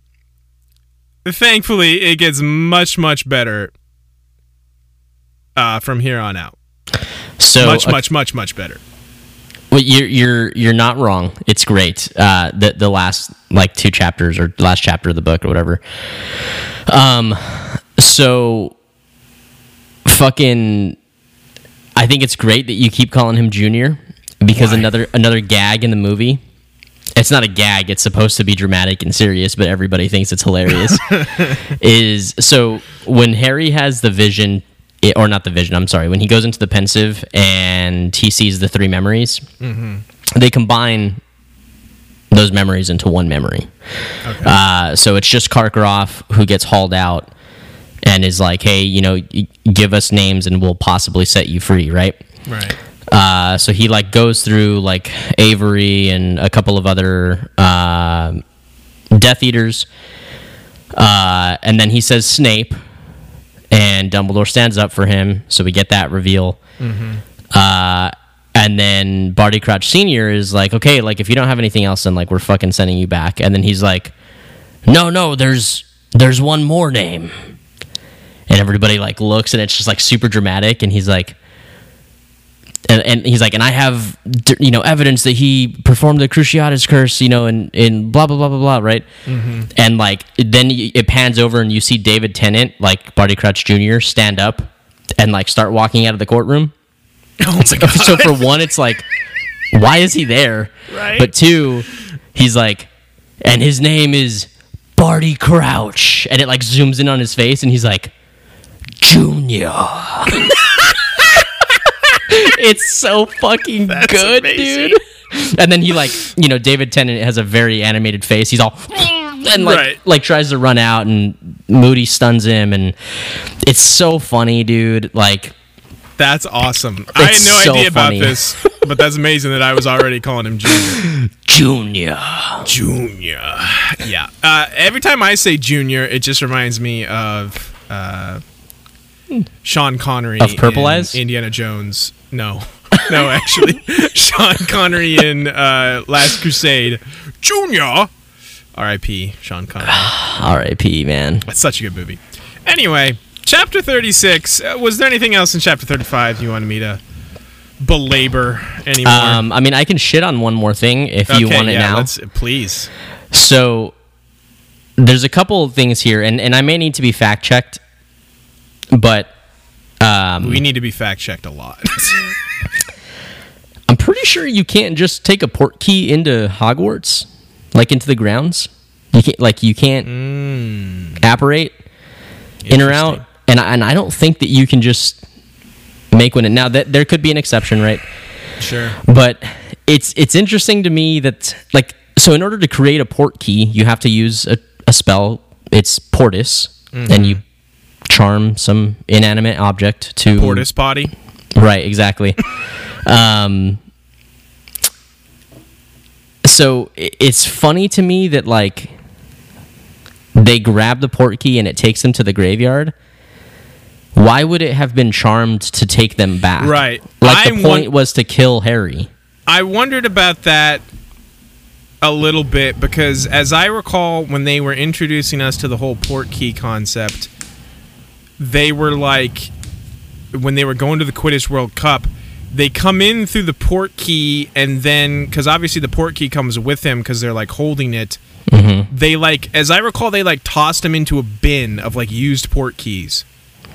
thankfully it gets much much better uh, from here on out. so much uh, much much much better. well, you're you're you're not wrong. It's great. Uh, the the last like two chapters or last chapter of the book or whatever. Um, so fucking, I think it's great that you keep calling him Junior because Why? another another gag in the movie. It's not a gag. It's supposed to be dramatic and serious, but everybody thinks it's hilarious. is so when Harry has the vision it, or not the vision. I'm sorry. When he goes into the Pensieve and he sees the three memories, they combine those memories into one memory. Uh, so it's just Karkaroff who gets hauled out and is like, "Hey, you know, give us names and we'll possibly set you free." Right. Right. Uh, so he like goes through like Avery and a couple of other uh, Death Eaters, uh, and then he says Snape, and Dumbledore stands up for him. So we get that reveal. Uh, and then Barty Crouch Senior is like, okay, like if you don't have anything else, then like we're fucking sending you back. And then he's like, no, no, there's there's one more name. And everybody like looks, and it's just like super dramatic. And he's like, and, and he's like, and I have, you know, evidence that he performed the Cruciatus curse, you know, and in blah blah blah blah blah, right? Mm-hmm. And like, then it pans over, and you see David Tennant, like Barty Crouch Jr., stand up and like start walking out of the courtroom. Oh god. so for one, it's like, why is he there? Right. But two, he's like, and his name is Barty Crouch, and it like zooms in on his face, and he's like, Junior. it's so fucking good, amazing. dude. And then he like, you know, David Tennant has a very animated face. He's all and like Right. like tries to run out and Moody stuns him and it's so funny, dude. Like That's awesome. I had no so idea funny. about this, but that's amazing that I was already calling him Junior. Junior. Junior. Yeah. Uh, every time I say Junior, it just reminds me of uh, Sean Connery Of Purple in Eyes? Indiana Jones. No, no, actually, Sean Connery in uh, Last Crusade. Junior. R.I.P. Sean Connery. R.I.P. Man. That's such a good movie. Anyway, chapter 36. Uh, was there anything else in chapter 35 you wanted me to belabor anymore? Um, I mean, I can shit on one more thing if you want it yeah, now. please. So there's a couple of things here, and, and I may need to be fact checked, but um, We need to be fact checked a lot. I'm pretty sure you can't just take a port key into Hogwarts, like into the grounds. You can't, like, you can't apparate in or out, and I, and I don't think that you can just make one. Now that there could be an exception, right? Sure. but it's it's interesting to me that like so in order to create a port key you have to use a, a spell it's portus and you charm some inanimate object to Portus body. right exactly um so it's funny to me that like they grab the port key and it takes them to the graveyard why would it have been charmed to take them back Right. like the I'm point won- was to kill harry I wondered about that a little bit because, as I recall, when they were introducing us to the whole port key concept, they were like, when they were going to the Quidditch World Cup, they come in through the port key, and then, because obviously the port key comes with them because they're like holding it. Mm-hmm. They like, as I recall, they like tossed them into a bin of like used port keys.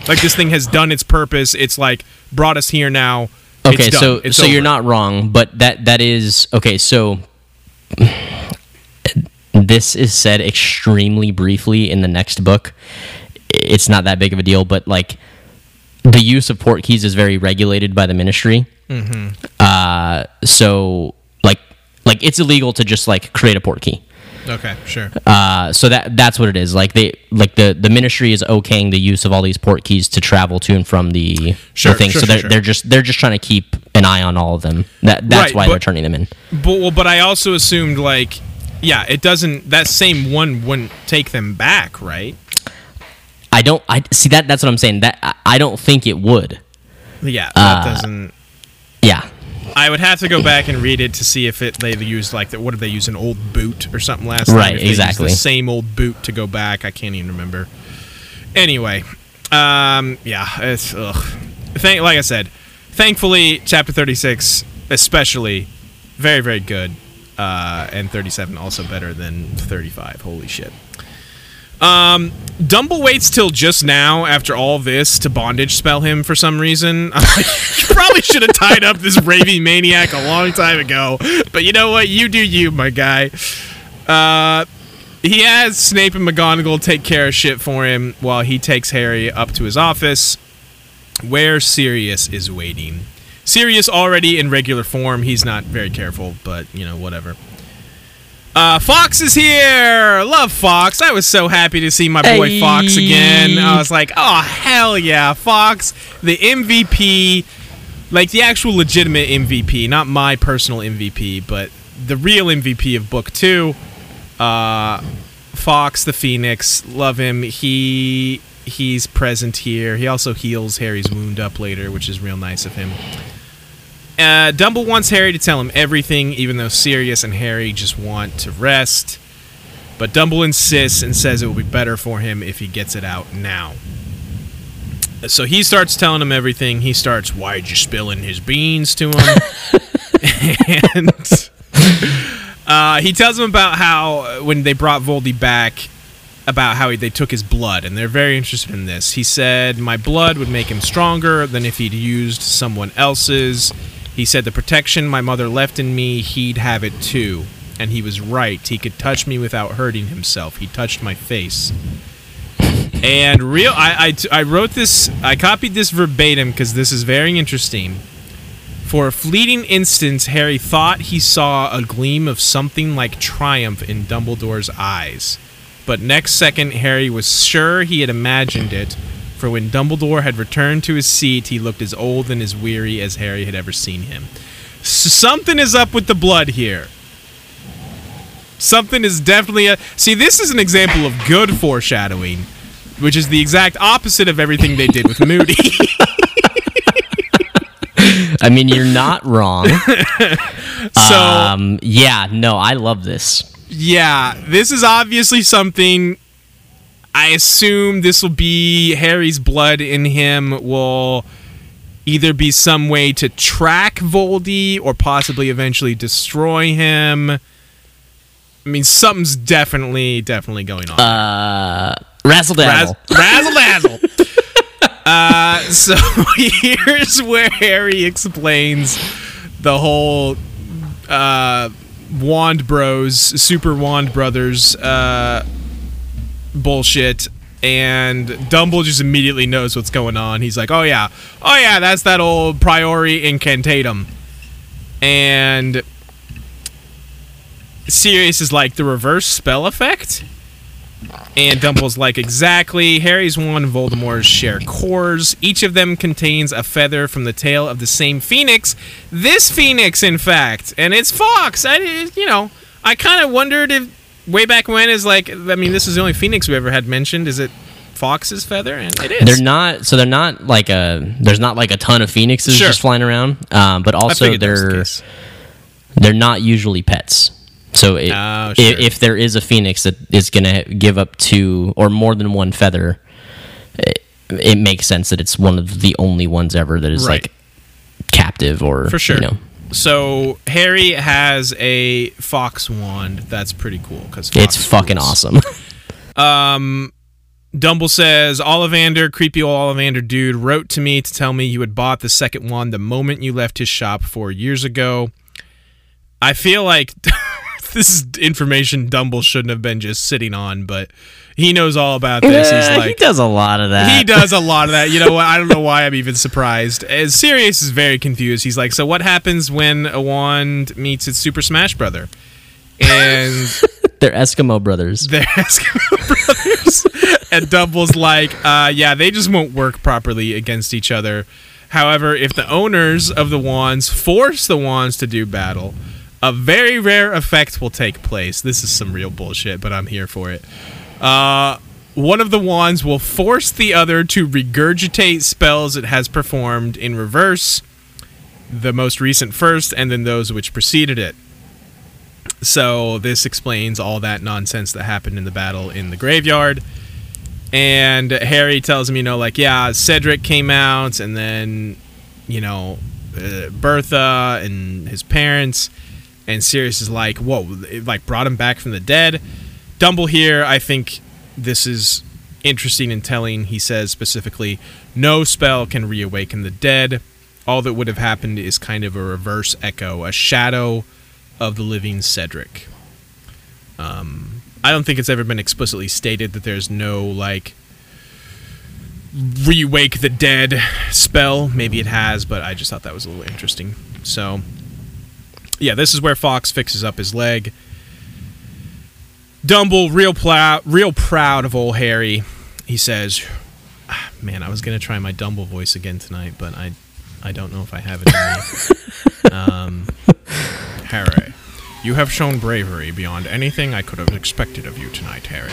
Like this thing has done its purpose. It's like brought us here now. It's Okay, so It's so you're not wrong, but that that is okay. So this is said extremely briefly in the next book. It's not that big of a deal, but like the use of port keys is very regulated by the ministry. Mm-hmm. Uh, so like like it's illegal to just like create a port key. Okay, sure. Uh, so that that's what it is. Like they like the the ministry is okaying the use of all these port keys to travel to and from the, Sure, the thing. sure, so they're sure. they're just they're just trying to keep an eye on all of them. That that's Right, why but- they're turning them in. But well, but I also assumed like, yeah, it doesn't. That same one wouldn't take them back, right? I don't. I see that. That's what I'm saying. That I, I don't think it would. Yeah, that Uh, doesn't. Yeah. I would have to go back and read it to see if it they used like the, what did they use an old boot or something last Right, time? They exactly. The same old boot to go back. I can't even remember. Anyway, um, yeah, it's ugh. Thank, like I said, thankfully, chapter thirty six, especially, very very good, uh, and thirty seven also better than thirty five. Holy shit. Um, Dumble waits till just now after all this to bondage spell him for some reason. Like, you probably should have tied up this raving maniac a long time ago. But you know what? You do you, my guy. Uh, he has Snape and McGonagall take care of shit for him while he takes Harry up to his office. where Sirius is waiting. Sirius already in regular form. He's not very careful, but you know, whatever. Uh, Fawkes is here. Love Fawkes. I was so happy to see my boy Hey. Fawkes again. I was like, oh hell yeah, Fawkes, the MVP, like the actual legitimate MVP, not my personal MVP, but the real MVP of Book Two. Uh, Fawkes the Phoenix, love him. He he's present here. He also heals Harry's wound up later, which is real nice of him. Uh, Dumble wants Harry to tell him everything, even though Sirius and Harry just want to rest. But Dumble insists and says it will be better for him if he gets it out now. So he starts telling him everything. He starts, "Why'd you spilling his beans to him?" and uh, he tells him about how uh, when they brought Voldy back, about how he, they took his blood, and they're very interested in this. He said, "My blood would make him stronger than if he'd used someone else's." He said, "The protection my mother left in me, he'd have it too." And he was right. He could touch me without hurting himself. He touched my face. And real, I I wrote this, I copied this verbatim because this is very interesting. For a fleeting instant, Harry thought he saw a gleam of something like triumph in Dumbledore's eyes. But next second, Harry was sure he had imagined it, for when Dumbledore had returned to his seat, he looked as old and as weary as Harry had ever seen him. S- something is up with the blood here. Something is definitely a. See, this is an example of good foreshadowing, which is the exact opposite of everything they did with Moody. I mean, you're not wrong. so. um, yeah, no, I love this. Yeah, this is obviously something. I assume this will be Harry's blood in him will either be some way to track Voldy or possibly eventually destroy him. I mean, something's definitely, definitely going on. Uh, razzle Raz- dazzle. razzle dazzle. uh, so here's where Harry explains the whole uh, Wand Bros, Super Wand Brothers uh, bullshit. And Dumble just immediately knows what's going on. He's like, "Oh yeah, oh yeah, that's that old Priori incantatem." And Sirius is like the reverse spell effect. And Dumble's like, exactly. Harry's one, Voldemort's share cores. Each of them contains a feather from the tail of the same phoenix. This phoenix, in fact. And it's Fawkes. I, you know, I kind of wondered if way back when is like, I mean, this is the only phoenix we ever had mentioned. Is it Fawkes's feather? And it is. They're not. So they're not like a. There's not like a ton of phoenixes Sure. just flying around. Um, but also was the they're they're not usually pets. So it, Oh, sure. if there is a phoenix that is going to give up two or more than one feather, it, it makes sense that it's one of the only ones ever that is Right. like captive or For sure. You know, So Harry has a Fawkes wand. That's pretty cool because it's fucking awesome. Um, Dumble says Ollivander, creepy old Ollivander dude, wrote to me to tell me you had bought the second one the moment you left his shop four years ago. I feel like this is information Dumble shouldn't have been just sitting on, but he knows all about this. Eh, He's he does a lot of that. He does a lot of that. You know what? I don't know why I'm even surprised. As Sirius is very confused. He's like, "So what happens when a wand meets its Super Smash Brother?" And They're Eskimo brothers. they're Eskimo brothers. and Dumble's like, uh, yeah, they just won't work properly against each other. However, if the owners of the wands force the wands to do battle, a very rare effect will take place. This is some real bullshit, but I'm here for it. Uh, one of the wands will force the other to regurgitate spells it has performed in reverse, the most recent first, and then those which preceded it. So this explains all that nonsense that happened in the battle in the graveyard. And Harry tells him, you know, like, yeah, Cedric came out, and then, you know, uh, Bertha and his parents. And Sirius is like, whoa, it like brought him back from the dead. Dumble here, I think this is interesting and telling. He says specifically, no spell can reawaken the dead. All that would have happened is kind of a reverse echo, a shadow of the living Cedric. Um, I don't think it's ever been explicitly stated that there's no like re-wake the dead spell. Maybe it has, but I just thought that was a little interesting. So, yeah, this is where Fawkes fixes up his leg. Dumble, real proud, real proud of old Harry. He says, ah, "Man, I was gonna try my Dumble voice again tonight, but I, I don't know if I have it um, Harry, you have shown bravery beyond anything I could have expected of you tonight, Harry.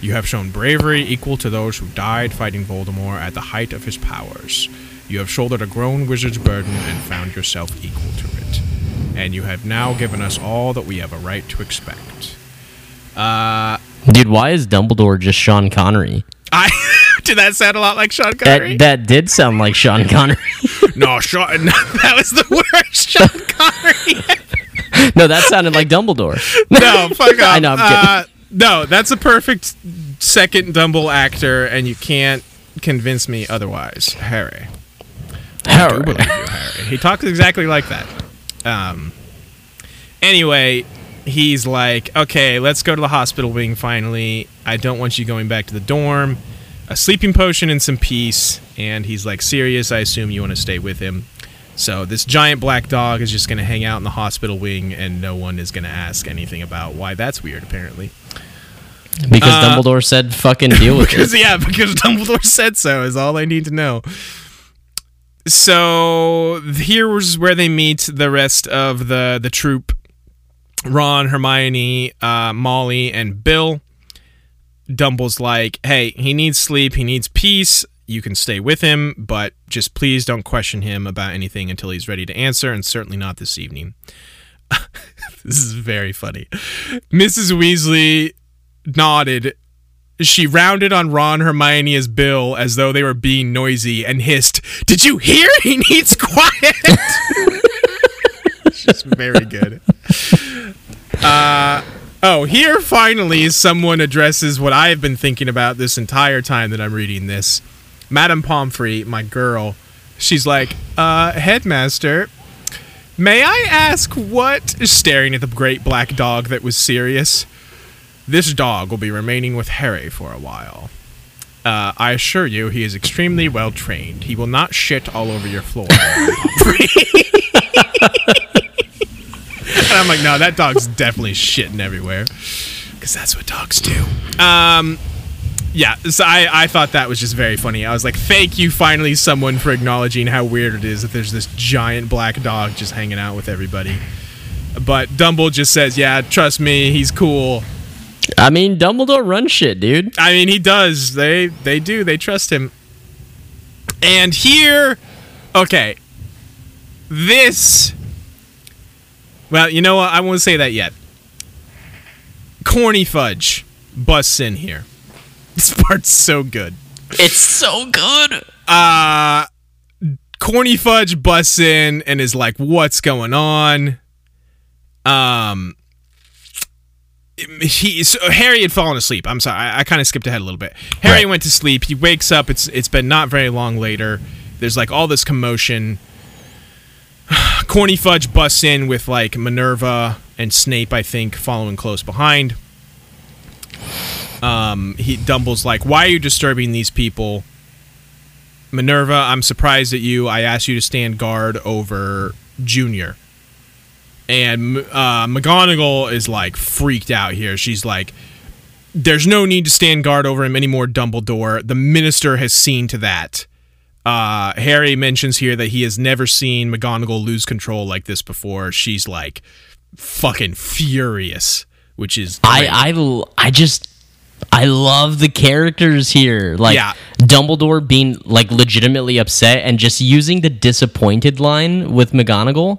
You have shown bravery equal to those who died fighting Voldemort at the height of his powers. You have shouldered a grown wizard's burden and found yourself equal to it. And you have now given us all that we have a right to expect. Uh, Dude, why is Dumbledore just Sean Connery? I did that sound a lot like Sean Connery? That that did sound like Sean Connery. no, Sean. No, that was the worst Sean Connery. no, that sounded like Dumbledore. no, fuck off. I know, I'm kidding. Uh, no, that's a perfect second Dumble actor, and you can't convince me otherwise, Harry. I do believe you, Harry. He talks exactly like that. Um. Anyway, he's like, "Okay, let's go to the hospital wing. Finally, I don't want you going back to the dorm. A sleeping potion and some peace." And he's like, "Sirius? I assume you want to stay with him." So this giant black dog is just going to hang out in the hospital wing, and no one is going to ask anything about why that's weird. Apparently, Because Uh, Dumbledore said fucking deal with because it. yeah, because Dumbledore said so is all I need to know. So here was where they meet the rest of the the troop: Ron, Hermione, uh, Molly, and Bill. Dumble's like, "Hey, he needs sleep. He needs peace. You can stay with him, but just please don't question him about anything until he's ready to answer, and certainly not this evening." this is very funny. Mrs. Weasley nodded she rounded on Ron, Hermione as Bill as though they were being noisy and hissed, Did you hear? He needs quiet. Just very good. Uh, oh, here finally someone addresses what I have been thinking about this entire time that I'm reading this. Madame Pomfrey, my girl, she's like, uh, Headmaster, may I ask what? Staring at the great black dog that was Sirius. This dog will be remaining with Harry for a while. Uh, I assure you, he is extremely well trained. He will not shit all over your floor. and I'm like, no, that dog's definitely shitting everywhere. Because that's what dogs do. Um, yeah, so I, I thought that was just very funny. I was like, thank you, finally, someone, for acknowledging how weird it is that there's this giant black dog just hanging out with everybody. But Dumble just says, yeah, trust me, he's cool. I mean, Dumbledore runs shit, dude. I mean, he does. They they do. They trust him. And here, okay, this. Well, you know what? I won't say that yet. Corny fudge busts in here. This part's so good. It's so good. Uh Corny Fudge busts in and is like, "What's going on?" Um, he so Harry had fallen asleep. I'm sorry, I, I kind of skipped ahead a little bit. Harry Right. went to sleep. He wakes up. It's it's been not very long later. There's like all this commotion. Corny Fudge busts in with like Minerva and Snape, I think, following close behind. Um, he Dumble's like, "Why are you disturbing these people?" Minerva, I'm surprised at you. I asked you to stand guard over Junior. And uh, McGonagall is like freaked out here. She's like, "There's no need to stand guard over him anymore, Dumbledore. The minister has seen to that." Uh, Harry mentions here that he has never seen McGonagall lose control like this before. She's like fucking furious, which is great. I, I, I just, I love the characters here. Like Yeah. Dumbledore being like legitimately upset and just using the disappointed line with McGonagall.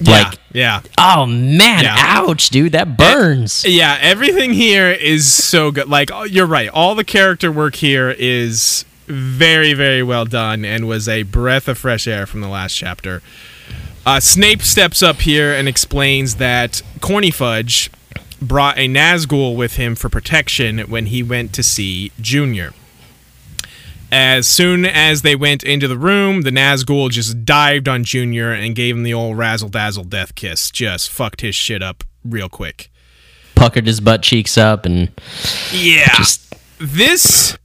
Yeah, Like, yeah. oh man, Yeah. ouch, dude, that burns. Yeah, everything here is so good. Like oh, you're right, all the character work here is very, very well done, and was a breath of fresh air from the last chapter. Uh, Snape steps up here and explains that Corny Fudge brought a Nazgul with him for protection when he went to see Junior. As soon as they went into the room, the Nazgul just dived on Junior and gave him the old razzle dazzle death kiss. Just fucked his shit up real quick. Puckered his butt cheeks up and Yeah. just this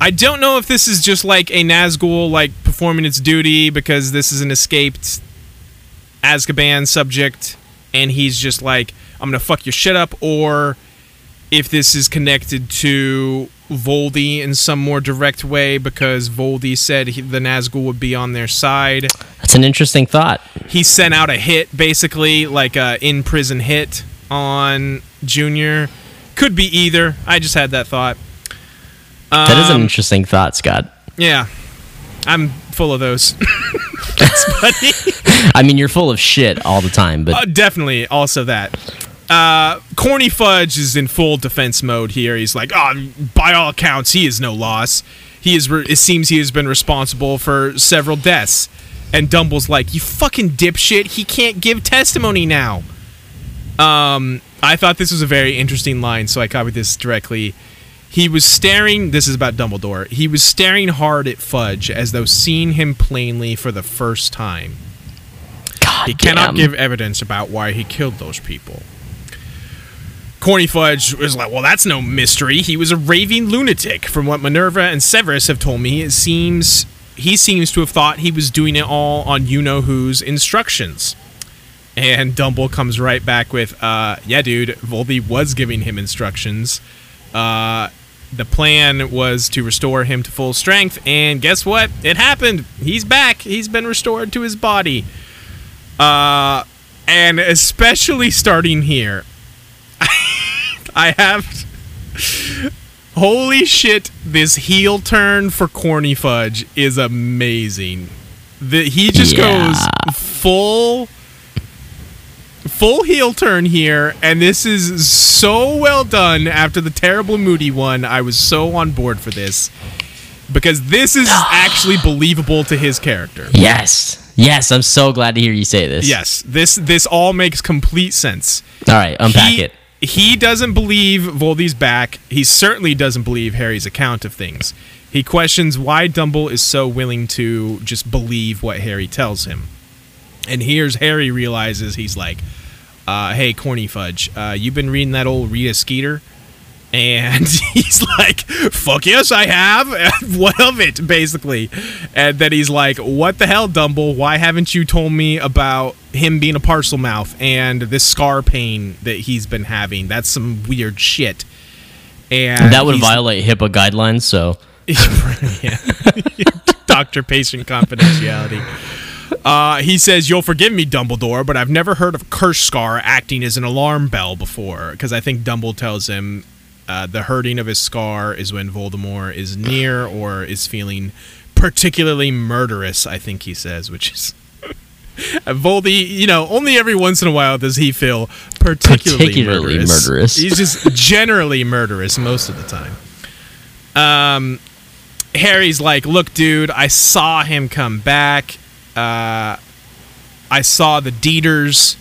I don't know if this is just like a Nazgul like performing its duty because this is an escaped Azkaban subject and he's just like I'm gonna fuck your shit up, or if this is connected to Voldy in some more direct way because Voldy said he, the Nazgul would be on their side. That's an interesting thought. He sent out a hit, basically like a in prison hit on Junior. Could be either. I just had that thought. That is an Um, interesting thought, Scott. Yeah, I'm full of those. That's funny. I mean, you're full of shit all the time, but Uh, definitely, also that. Uh, Corny Fudge is in full defense mode here. He's like, oh, by all accounts, he is no loss. He is. Re- it seems he has been responsible for several deaths. And Dumble's like, you fucking dipshit. He can't give testimony now. Um, I thought this was a very interesting line, so I copied this directly. He was staring. This is about Dumbledore. He was staring hard at Fudge as though seeing him plainly for the first time. God He cannot give evidence about why he killed those people. Corny Fudge was like, well, that's no mystery. He was a raving lunatic. From what Minerva and Severus have told me, it seems he seems to have thought he was doing it all on you know who's instructions. And Dumble comes right back with, uh, yeah, dude, Voldy was giving him instructions. Uh, the plan was to restore him to full strength, and guess what? It happened. He's back. He's been restored to his body. Uh, and especially starting here, I have. Holy shit! This heel turn for Corny Fudge is amazing. The, he just Yeah. goes full, full heel turn here, and this is so well done. After the terrible Moody one, I was so on board for this because this is actually believable to his character. Yes. Yes, I'm so glad to hear you say this. Yes, this this all makes complete sense. All right, unpack he, it. He doesn't believe Voldy's back. He certainly doesn't believe Harry's account of things. He questions why Dumble is so willing to just believe what Harry tells him. And here's Harry realizes he's like, uh, "Hey, corny fudge, uh, you've been reading that old Rita Skeeter?" And he's like, "Fuck yes, I have. what of it?" Basically, and then he's like, "What the hell, Dumble? Why haven't you told me about him being a Parselmouth and this scar pain that he's been having? That's some weird shit." And that would violate HIPAA guidelines, so. Doctor patient confidentiality. Uh, he says, You'll forgive me, Dumbledore, but I've never heard of Curse Scar acting as an alarm bell before. Because I think Dumbledore tells him uh, the hurting of his scar is when Voldemort is near or is feeling particularly murderous, I think he says, which is. Uh, Voldy, you know, only every once in a while does he feel particularly, Particularly murderous. murderous. He's just generally murderous most of the time. Um, Harry's like, "Look, dude, I saw him come back. Uh, I saw the Dieters.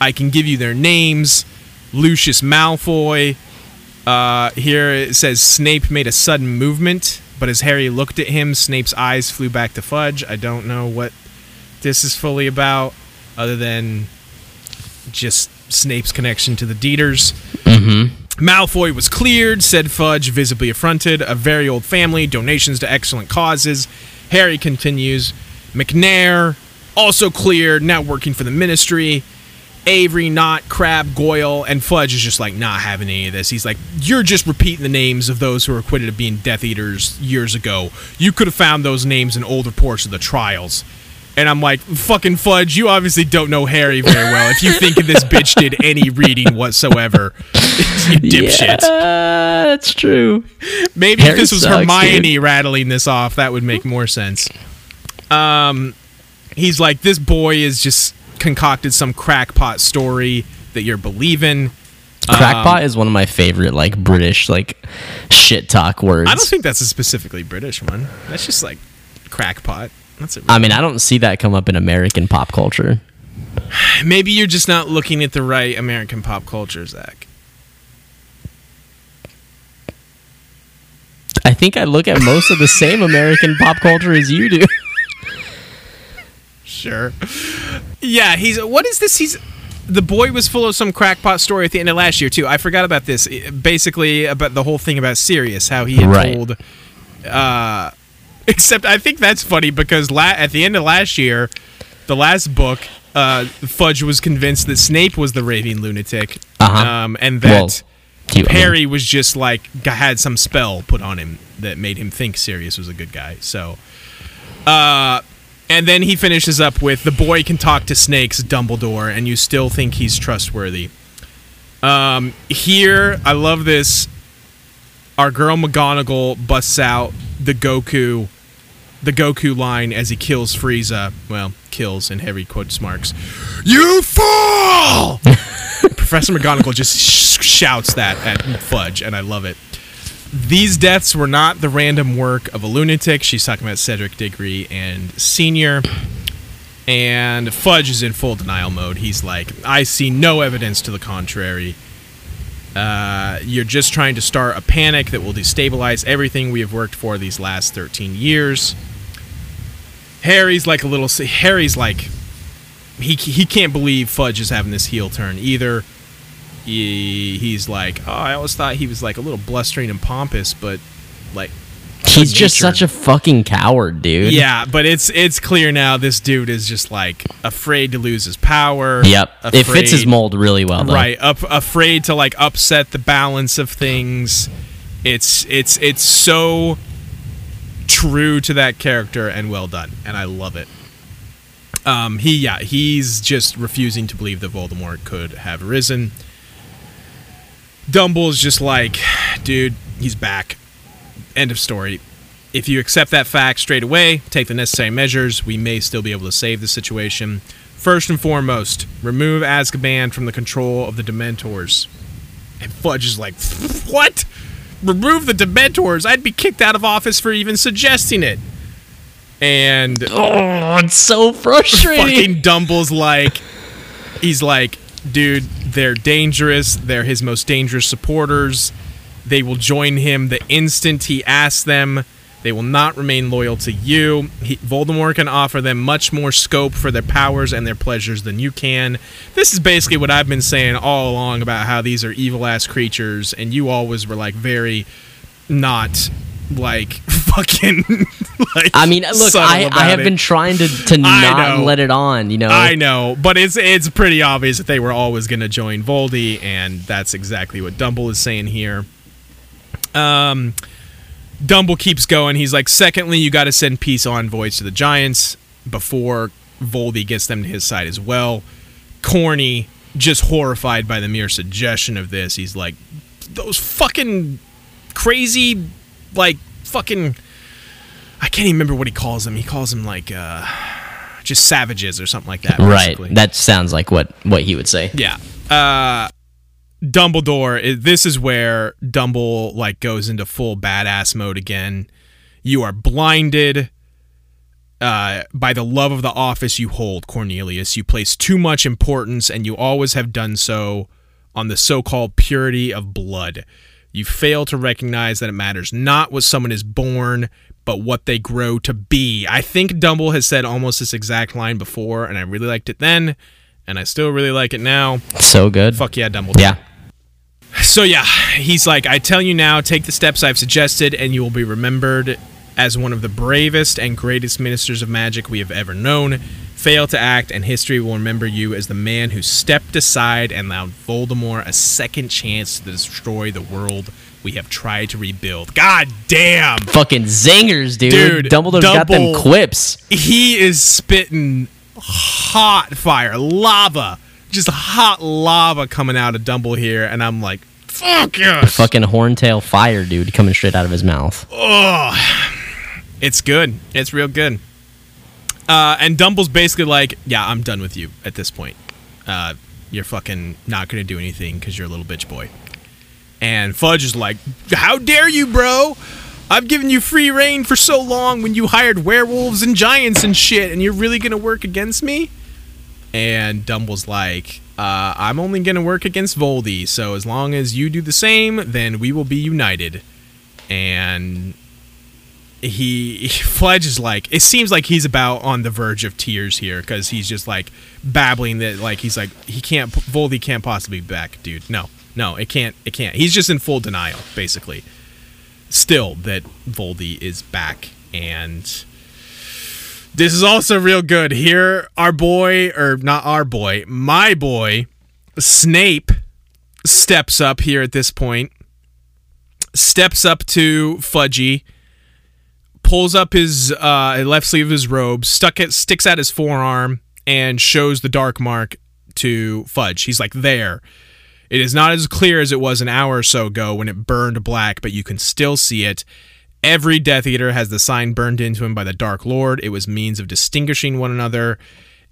I can give you their names. Lucius Malfoy. Uh, here it says Snape made a sudden movement, but as Harry looked at him, Snape's eyes flew back to Fudge. I don't know what this is fully about, other than just Snape's connection to the Dieters. Malfoy was cleared, said Fudge, visibly affronted. A very old family, donations to excellent causes. Harry continues. Macnair, also cleared, now working for the ministry. Avery, Nott, Crabbe, Goyle, and Fudge is just like not having any of this. He's like, You're just repeating the names of those who were acquitted of being Death Eaters years ago. You could have found those names in old reports of the trials. And I'm like, fucking Fudge, you obviously don't know Harry very well if you think this bitch did any reading whatsoever. you dipshit. Yeah, that's true. Maybe if this was sucks, Hermione rattling this off, that would make more sense. Um, he's like, this boy is just concocted some crackpot story that you're believing. Crackpot um, is one of my favorite like British like shit talk words. I don't think that's a specifically British one. That's just like crackpot. That's it. I mean, I don't see that come up in American pop culture. Maybe you're just not looking at the right American pop culture, Zach. I think I look at most of the same American pop culture as you do. Sure. Yeah, he's. What is this? He's. The boy was full of some crackpot story at the end of last year too. I forgot about this. Basically, about the whole thing about Sirius, how he had Right. told Uh, except I think that's funny because la- at the end of last year, the last book, uh, Fudge was convinced that Snape was the raving lunatic, Uh-huh. um, and Well, that I mean, Harry was just like had some spell put on him that made him think Sirius was a good guy. So, uh, and then he finishes up with the boy can talk to snakes, Dumbledore, and you still think he's trustworthy. Um, here, I love this. Our girl McGonagall busts out the Goku, the Goku line as he kills Frieza. Well, kills in heavy quotes marks. You fool! Professor McGonagall just sh- shouts that at Fudge, and I love it. These deaths were not the random work of a lunatic. She's talking about Cedric Diggory and Senior. And Fudge is in full denial mode. He's like, I see no evidence to the contrary. Uh, you're just trying to start a panic that will destabilize everything we have worked for these last 13 years. Harry's like a little. Harry's like, he he can't believe Fudge is having this heel turn either. He, he's like, oh, I always thought he was like a little blustering and pompous, but like, He's just such a fucking coward, dude. yeah, but it's it's clear now this dude is just like afraid to lose his power. Yep. It fits his mold really well, though. right up afraid to like upset the balance of things it's it's it's so true to that character and well done and i love it um he yeah he's just refusing to believe that voldemort could have risen dumble's just like dude he's back end of story if you accept that fact straight away take the necessary measures we may still be able to save the situation First and foremost, remove Azkaban from the control of the Dementors. And Fudge is like, what? Remove the Dementors? I'd be kicked out of office for even suggesting it. And Oh, it's so frustrating. fucking Dumble's like, he's like, dude, they're dangerous. They're his most dangerous supporters. They will join him the instant he asks them. They will not remain loyal to you. He, Voldemort can offer them much more scope for their powers and their pleasures than you can. This is basically what I've been saying all along about how these are evil ass creatures, and you always were like very not like fucking like I mean, look, I, I have it. been trying to, to not know. let it on, you know? I know, but it's it's pretty obvious that they were always going to join Voldy, and that's exactly what Dumble is saying here. Um, Dumble keeps going. He's like, secondly, you got to send peace envoys to the Giants before Voldy gets them to his side as well. Corny, just horrified by the mere suggestion of this. He's like, those fucking crazy, like fucking. I can't even remember what he calls them. He calls them like uh, just savages or something like that. right. basically. That sounds like what, what he would say. Yeah. Uh Dumbledore this is where Dumble like goes into full badass mode again. You are blinded uh, by the love of the office you hold, Cornelius. You place too much importance, and you always have done so, on the so called purity of blood. You fail to recognize that it matters not what someone is born, but what they grow to be. I think Dumble has said almost this exact line before, and I really liked it then, and I still really like it now. So good. Fuck yeah, Dumbledore. Yeah. So yeah, he's like, I tell you now, take the steps I've suggested, and you will be remembered as one of the bravest and greatest ministers of magic we have ever known. Fail to act, and history will remember you as the man who stepped aside and allowed Voldemort a second chance to destroy the world we have tried to rebuild. God damn! Fucking zingers, dude. Dude, Dumbledore's got them quips. He is spitting hot fire, lava, just hot lava coming out of Dumble here, and I'm like, fuck yes! Fucking horntail fire, dude, coming straight out of his mouth. Oh, it's good. It's real good. Uh, and Dumble's basically like, yeah, I'm done with you at this point. Uh, you're fucking not gonna do anything because you're a little bitch boy. And Fudge is like, how dare you, bro? I've given you free reign for so long when you hired werewolves and giants and shit, and you're really gonna work against me? And Dumble's like, uh, I'm only gonna work against Voldy, so as long as you do the same, then we will be united. And he Fledge is like it seems like he's about on the verge of tears here because he's just like babbling that like he's like he can't Voldy can't possibly be back dude no no it can't it can't he's just in full denial basically still that Voldy is back and this is also real good. Here our boy or not our boy, my boy Snape steps up here at this point. Steps up to Fudgy, pulls up his uh, left sleeve of his robe, stuck it, sticks out his forearm, and shows the dark mark to Fudge. He's like, there. It is not as clear as it was an hour or so ago when it burned black, but you can still see it. Every Death Eater has the sign burned into him by the Dark Lord. It was means of distinguishing one another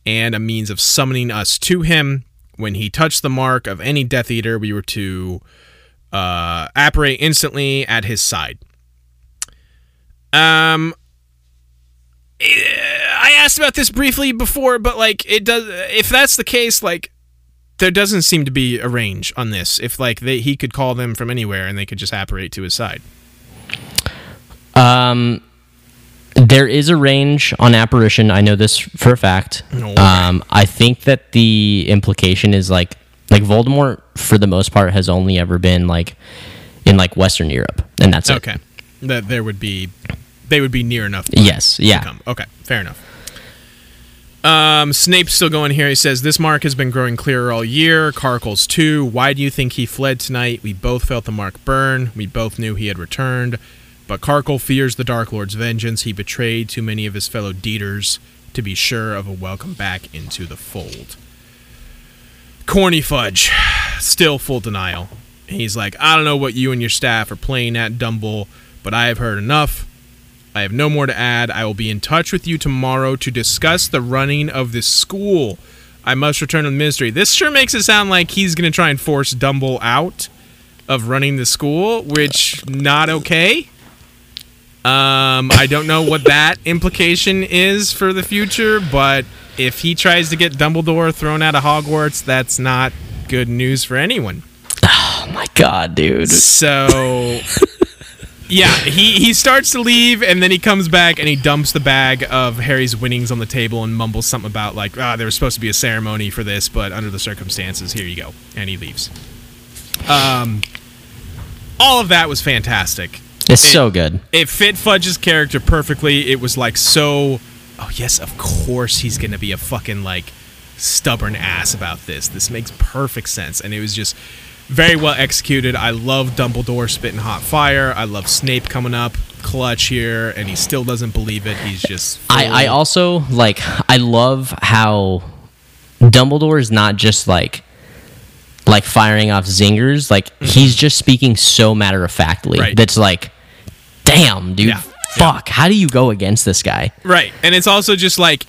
and a means of summoning us to him. When he touched the mark of any Death Eater, we were to uh, apparate instantly at his side. Um, I asked about this briefly before, but like it does. If that's the case, like there doesn't seem to be a range on this. If like they, he could call them from anywhere and they could just apparate to his side. Um, there is a range on apparition. I know this for a fact. No. Um, I think that the implication is like like Voldemort for the most part has only ever been like in like Western Europe, and that's it. Okay, that there would be they would be near enough. Yes, to yeah. come. Okay, fair enough. Um, Snape's still going here. He says, This mark has been growing clearer all year. Karkle's too. Why do you think he fled tonight? We both felt the mark burn. We both knew he had returned. But Karkle fears the Dark Lord's vengeance. He betrayed too many of his fellow Deeters to be sure of a welcome back into the fold. Corny Fudge, still full denial. He's like, I don't know what you and your staff are playing at, Dumble, but I have heard enough. I have no more to add. I will be in touch with you tomorrow to discuss the running of this school. I must return to the ministry. This sure makes it sound like he's going to try and force Dumble out of running the school, which not okay. Um, I don't know what that implication is for the future, but if he tries to get Dumbledore thrown out of Hogwarts, that's not good news for anyone. Oh my god, dude. So yeah, he he starts to leave and then he comes back and he dumps the bag of Harry's winnings on the table and mumbles something about like ah there was supposed to be a ceremony for this, but under the circumstances, here you go, and he leaves. Um, all of that was fantastic. It's so good. It fit Fudge's character perfectly. It was like so. Oh yes, of course he's gonna be a fucking like stubborn ass about this. This makes perfect sense, and it was just very well executed. I love Dumbledore spitting hot fire. I love Snape coming up clutch here, and he still doesn't believe it. He's just. I, I also like I love how Dumbledore is not just like like firing off zingers. Like mm. he's just speaking so matter of factly. Right. That's like, damn, dude. Yeah. Fuck. How do you go against this guy? Right. And it's also just like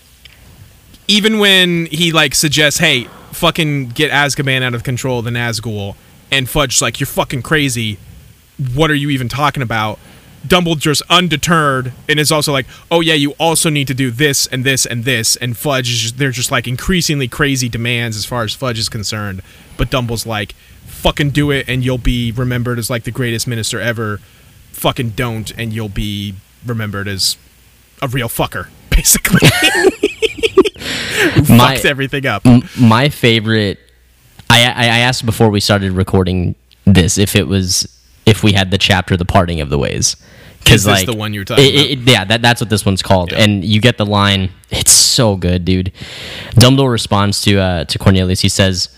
even when he like suggests, "Hey, fucking get Azkaban out of control the Nazgul," and Fudge's like, "You're fucking crazy. What are you even talking about?" Dumbledore's undeterred and is also like, "Oh yeah, you also need to do this and this and this." And Fudge is just, they're just like increasingly crazy demands as far as Fudge is concerned. But Dumble's like, "Fucking do it, and you'll be remembered as like the greatest minister ever." Fucking don't, and you'll be remembered as a real fucker, basically. My- fucked everything up. M- my favorite. I, I I asked before we started recording this if it was if we had the chapter "The Parting of the Ways." This like the one you were talking it- it- yeah, that, that's what this one's called. Yeah. And you get the line. It's so good, dude. Dumbledore responds to uh, to Cornelius. He says,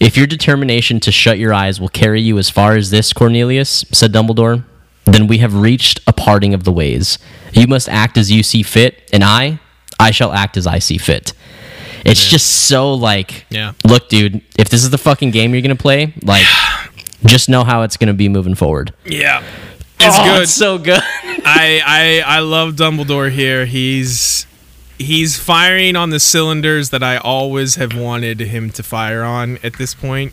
"If your determination to shut your eyes will carry you as far as this, Cornelius," said Dumbledore, "then we have reached a parting of the ways. You must act as you see fit, and I, I shall act as I see fit." It's just so like, Yeah. look, dude, if this is the fucking game you're gonna play, like, just know how it's gonna be moving forward. Yeah. It's Oh, good. It's so good. I, I I love Dumbledore here. He's he's firing on the cylinders that I always have wanted him to fire on at this point.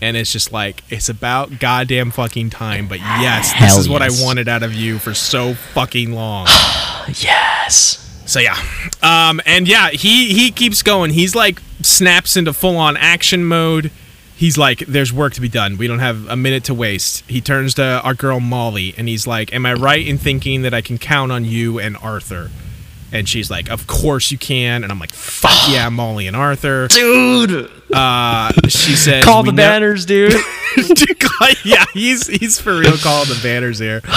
And it's just like it's about goddamn fucking time. But yes, this Hell is what. I wanted out of you for so fucking long. yes. So yeah, um, and yeah, he he keeps going. He's like snaps into full on action mode. He's like, "There's work to be done. We don't have a minute to waste." He turns to our girl Molly, and he's like, "Am I right in thinking that I can count on you and Arthur?" And she's like, "Of course you can." And I'm like, "Fuck yeah, Molly and Arthur." Dude, Uh, she says, call the banners, dude. yeah, he's he's for real calling the banners here.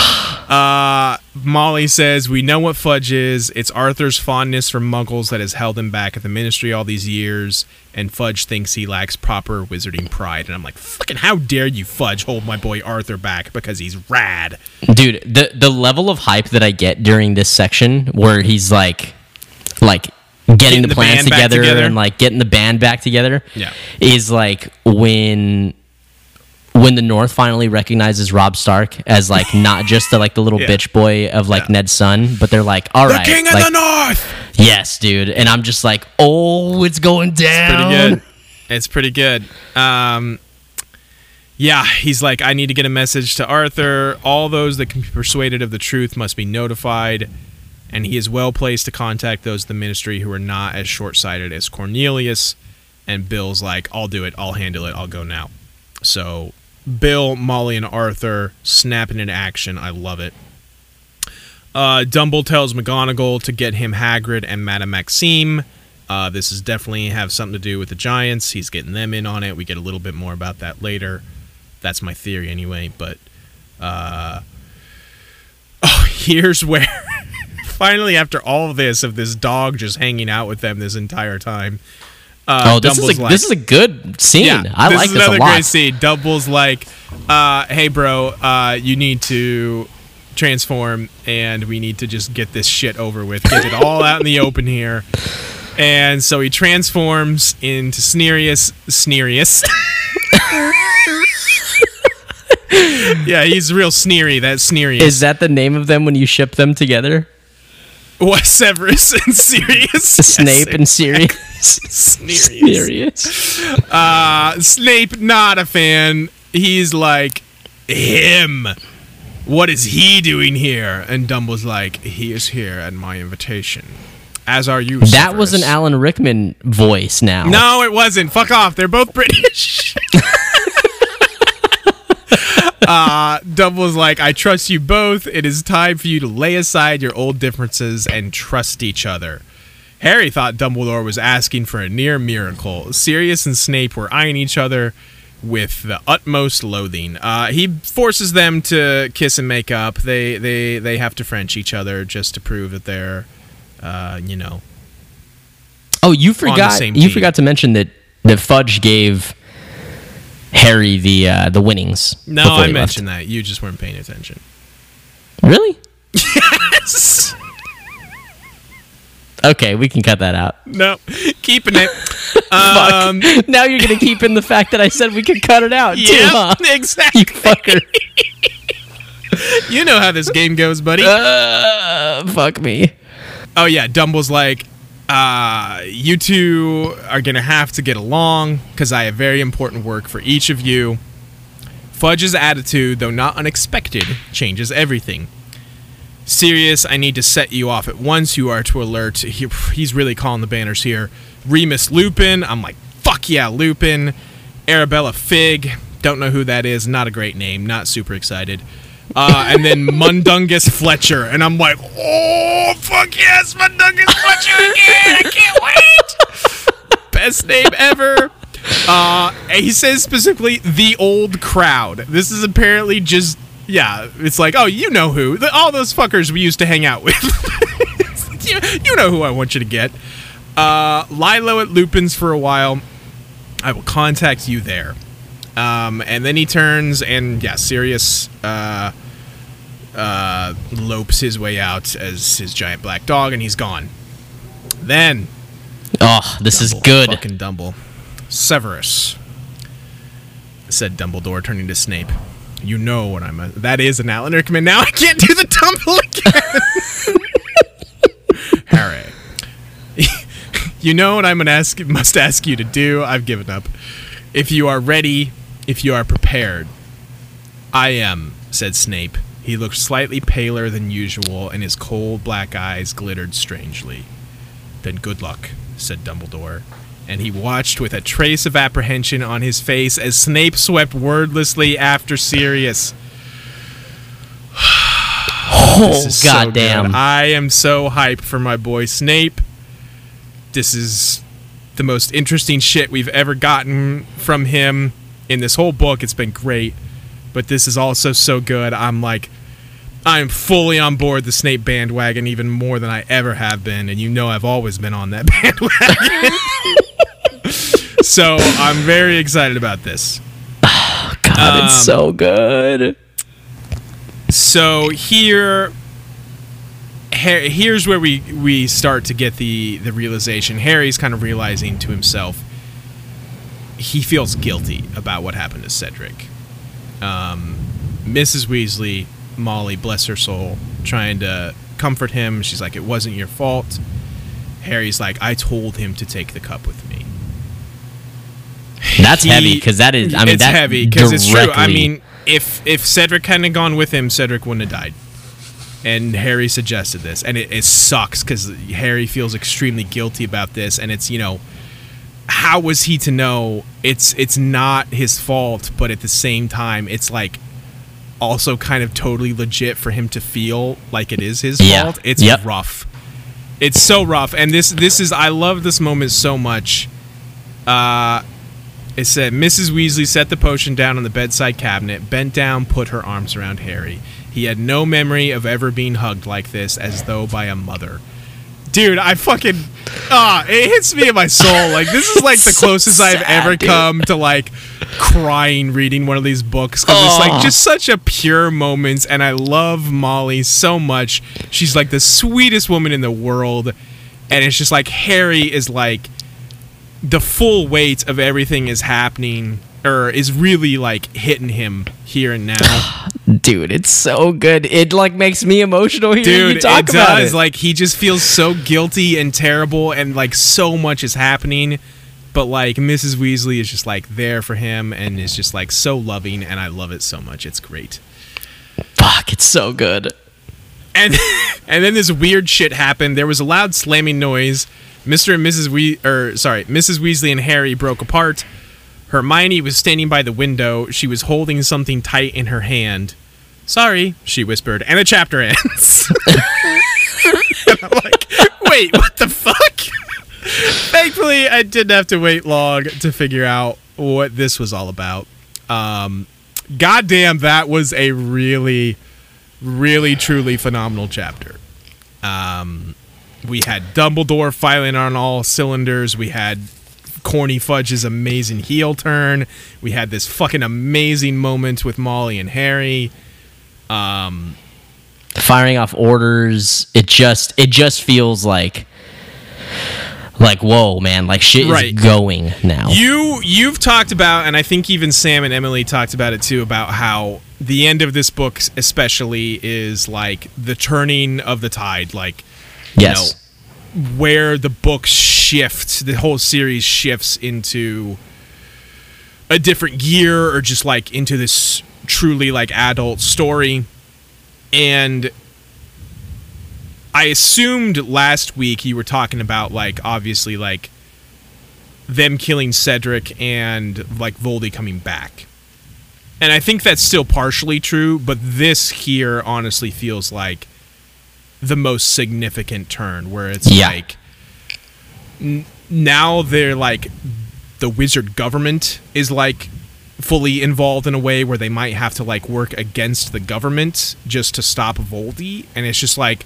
Uh, Molly says, "We know what fudge is. It's Arthur's fondness for Muggles that has held him back at the Ministry all these years, and Fudge thinks he lacks proper wizarding pride." And I'm like, "Fucking how dare you, Fudge, hold my boy Arthur back because he's rad." dude the the level of hype that i get during this section where he's like like getting, Getting the the plans together, together. and like getting the band back together Yeah. is like when when the north finally recognizes rob stark as like not just the like the little Yeah. bitch boy of like Yeah. ned's son but they're like all The right King of like, the North. yes dude and i'm just like oh it's going down pretty good. It's pretty good. Um, yeah, he's like, I need to get a message to Arthur. All those that can be persuaded of the truth must be notified, and he is well placed to contact those of the ministry who are not as short sighted as Cornelius. And Bill's like, I'll do it. I'll handle it. I'll go now. So, Bill, Molly, and Arthur snapping into action. I love it. Uh, Dumble tells McGonagall to get him Hagrid and Madame Maxime. Uh, this is definitely have something to do with the Giants. He's getting them in on it. We get a little bit more about that later. That's my theory anyway. But uh, oh, here's where finally, after all of this, of this dog just hanging out with them this entire time. Uh, oh this Dumble's is a like- this is a good scene yeah, i this like is this a another lot great scene. Dumble's like, uh, "Hey, bro, uh, you need to transform, and we need to just get this shit over with. Get it all out in the open here." And so he transforms into Sneerius. Sneerius. yeah, he's real sneery. That Sneerius. is that the name of them when you ship them together what Severus and Sirius? snape and sirius Sneerius. Sirius. Uh, Snape, not a fan. He's like, him. What is he doing here? And Dumble's like, he is here at my invitation. As are you. That was an Alan Rickman voice now. No, it wasn't. Fuck off. They're both British. uh, Dumble's like, I trust you both. It is time for you to lay aside your old differences and trust each other. Harry thought Dumbledore was asking for a near miracle. Sirius and Snape were eyeing each other with the utmost loathing. Uh, he forces them to kiss and make up. They they they have to French each other just to prove that they're, uh, you know, Oh, you forgot. same You forgot to mention that that Fudge gave Harry the uh, the winnings. No, I he left. mentioned that. You just weren't paying attention. Really? Yes. okay, we can cut that out. no, keeping it. Fuck. Um, now you're gonna keep in the fact that I said we could cut it out. yeah, huh? exactly. You fucker. You know how this game goes, buddy. Uh, fuck me. oh yeah, Dumble's like, uh, you two are gonna have to get along because I have very important work for each of you. Fudge's attitude, though not unexpected, changes everything. Sirius, I need to set you off at once. You are to alert. He, he's really calling the banners here. Remus Lupin. I'm like, fuck yeah, Lupin. Arabella Figg. Don't know who that is. Not a great name. Not super excited. Uh, and then Mundungus Fletcher. And I'm like, oh, fuck yes, Mundungus Fletcher again. I can't wait. Best name ever. Uh, he says specifically the old crowd. This is apparently just yeah. It's like oh, you know who the, all those fuckers we used to hang out with. you, you know who I want you to get. Uh, lie low at Lupin's for a while. I will contact you there. Um, and then he turns and yeah, Sirius uh, uh, lopes his way out as his giant black dog, and he's gone. Then Oh, this is good. Fucking Dumble. Severus, said Dumbledore, turning to Snape. You know what I'm. A- that is an Alan Rickman. Now I can't do the Dumble again. Harry, you know what I'm gonna ask. Must ask you to do. I've given up. If you are ready, if you are prepared, I am," said Snape. He looked slightly paler than usual, and his cold black eyes glittered strangely. Then good luck, said Dumbledore. And he watched with a trace of apprehension on his face as Snape swept wordlessly after Sirius. Oh is so goddamn! I am so hyped for my boy Snape. This is the most interesting shit we've ever gotten from him in this whole book. It's been great, but this is also so good. I'm like, I'm fully on board the Snape bandwagon even more than I ever have been, and you know I've always been on that bandwagon. so I'm very excited about this. God, it's um, so good. So here, here's where we we start to get the the realization. Harry's kind of realizing to himself he feels guilty about what happened to Cedric. Um, Mrs. Weasley, Molly, bless her soul, trying to comfort him. She's like, "It wasn't your fault." Harry's like, "I told him to take the cup with me." That's he- heavy because that is. I mean, it's that heavy because it's true. I mean, if if Cedric hadn't gone with him, Cedric wouldn't have died. And Harry suggested this, and it, it sucks because Harry feels extremely guilty about this, and it's you know, how was he to know it's it's not his fault, but at the same time, it's like also kind of totally legit for him to feel like it is his Yeah. fault. It's Yep. rough. It's so rough, and this this is I love this moment so much. Uh, it said Mrs. Weasley set the potion down on the bedside cabinet, bent down, put her arms around Harry. He had no memory of ever being hugged like this, as though by a mother. Dude, I fucking ah, it hits me in my soul. Like this is like the So closest I've ever dude. come to like crying reading one of these books because it's like just such a pure moment, and I love Molly so much. She's like the sweetest woman in the world, and it's just like Harry is like the full weight of everything is happening or is really like hitting him here and now. dude, it's so good. It like makes me emotional hearing you Dude, talk it about does. it. Like he just feels so guilty and terrible and like so much is happening. But like Mrs. Weasley is just like there for him and is just like so loving and I love it so much. It's great. Fuck, it's so good. And and then this weird shit happened. There was a loud slamming noise. Mr. and Mrs. We or sorry, Mrs. Weasley and Harry broke apart. Hermione was standing by the window. She was holding something tight in her hand. Sorry, she whispered, and the chapter ends. and I'm like, wait, what the fuck? Thankfully, I didn't have to wait long to figure out what this was all about. Um, goddamn, that was a really, really, truly phenomenal chapter. Um, we had Dumbledore filing on all cylinders. We had Corny Fudge's amazing heel turn. We had this fucking amazing moment with Molly and Harry. Um, Firing off orders, it just it just feels like like whoa, man, like shit Right. is going now. You you've talked about, and I think even Sam and Emily talked about it too, about how the end of this book, especially, is like the turning of the tide, like yes. Where the book shifts, the whole series shifts into a different gear, or just like into this truly like adult story, and. I assumed last week you were talking about like obviously like them killing Cedric and like Voldy coming back. And I think that's still partially true, but this here honestly feels like the most significant turn where it's Yeah. like n- now they're like the wizard government is like fully involved in a way where they might have to like work against the government just to stop Voldy and it's just like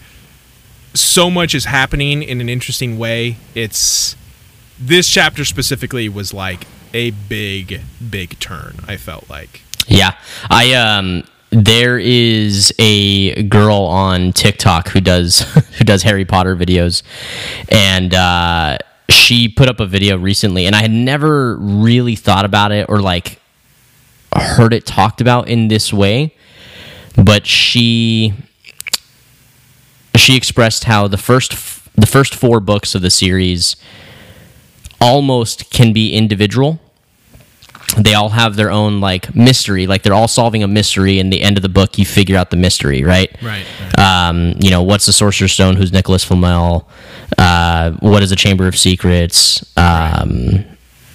so much is happening in an interesting way. It's this chapter specifically was like a big, big turn. I felt like. Yeah. I um there is a girl on TikTok who does who does Harry Potter videos. And uh she put up a video recently and I had never really thought about it or like heard it talked about in this way. But she she expressed how the first f- the first four books of the series almost can be individual they all have their own like mystery. Like they're all solving a mystery. And the end of the book you figure out the mystery right? Right, um, you know what's the sorcerer's stone? Who's nicholas flamel? Uh, what is the chamber of secrets? Um,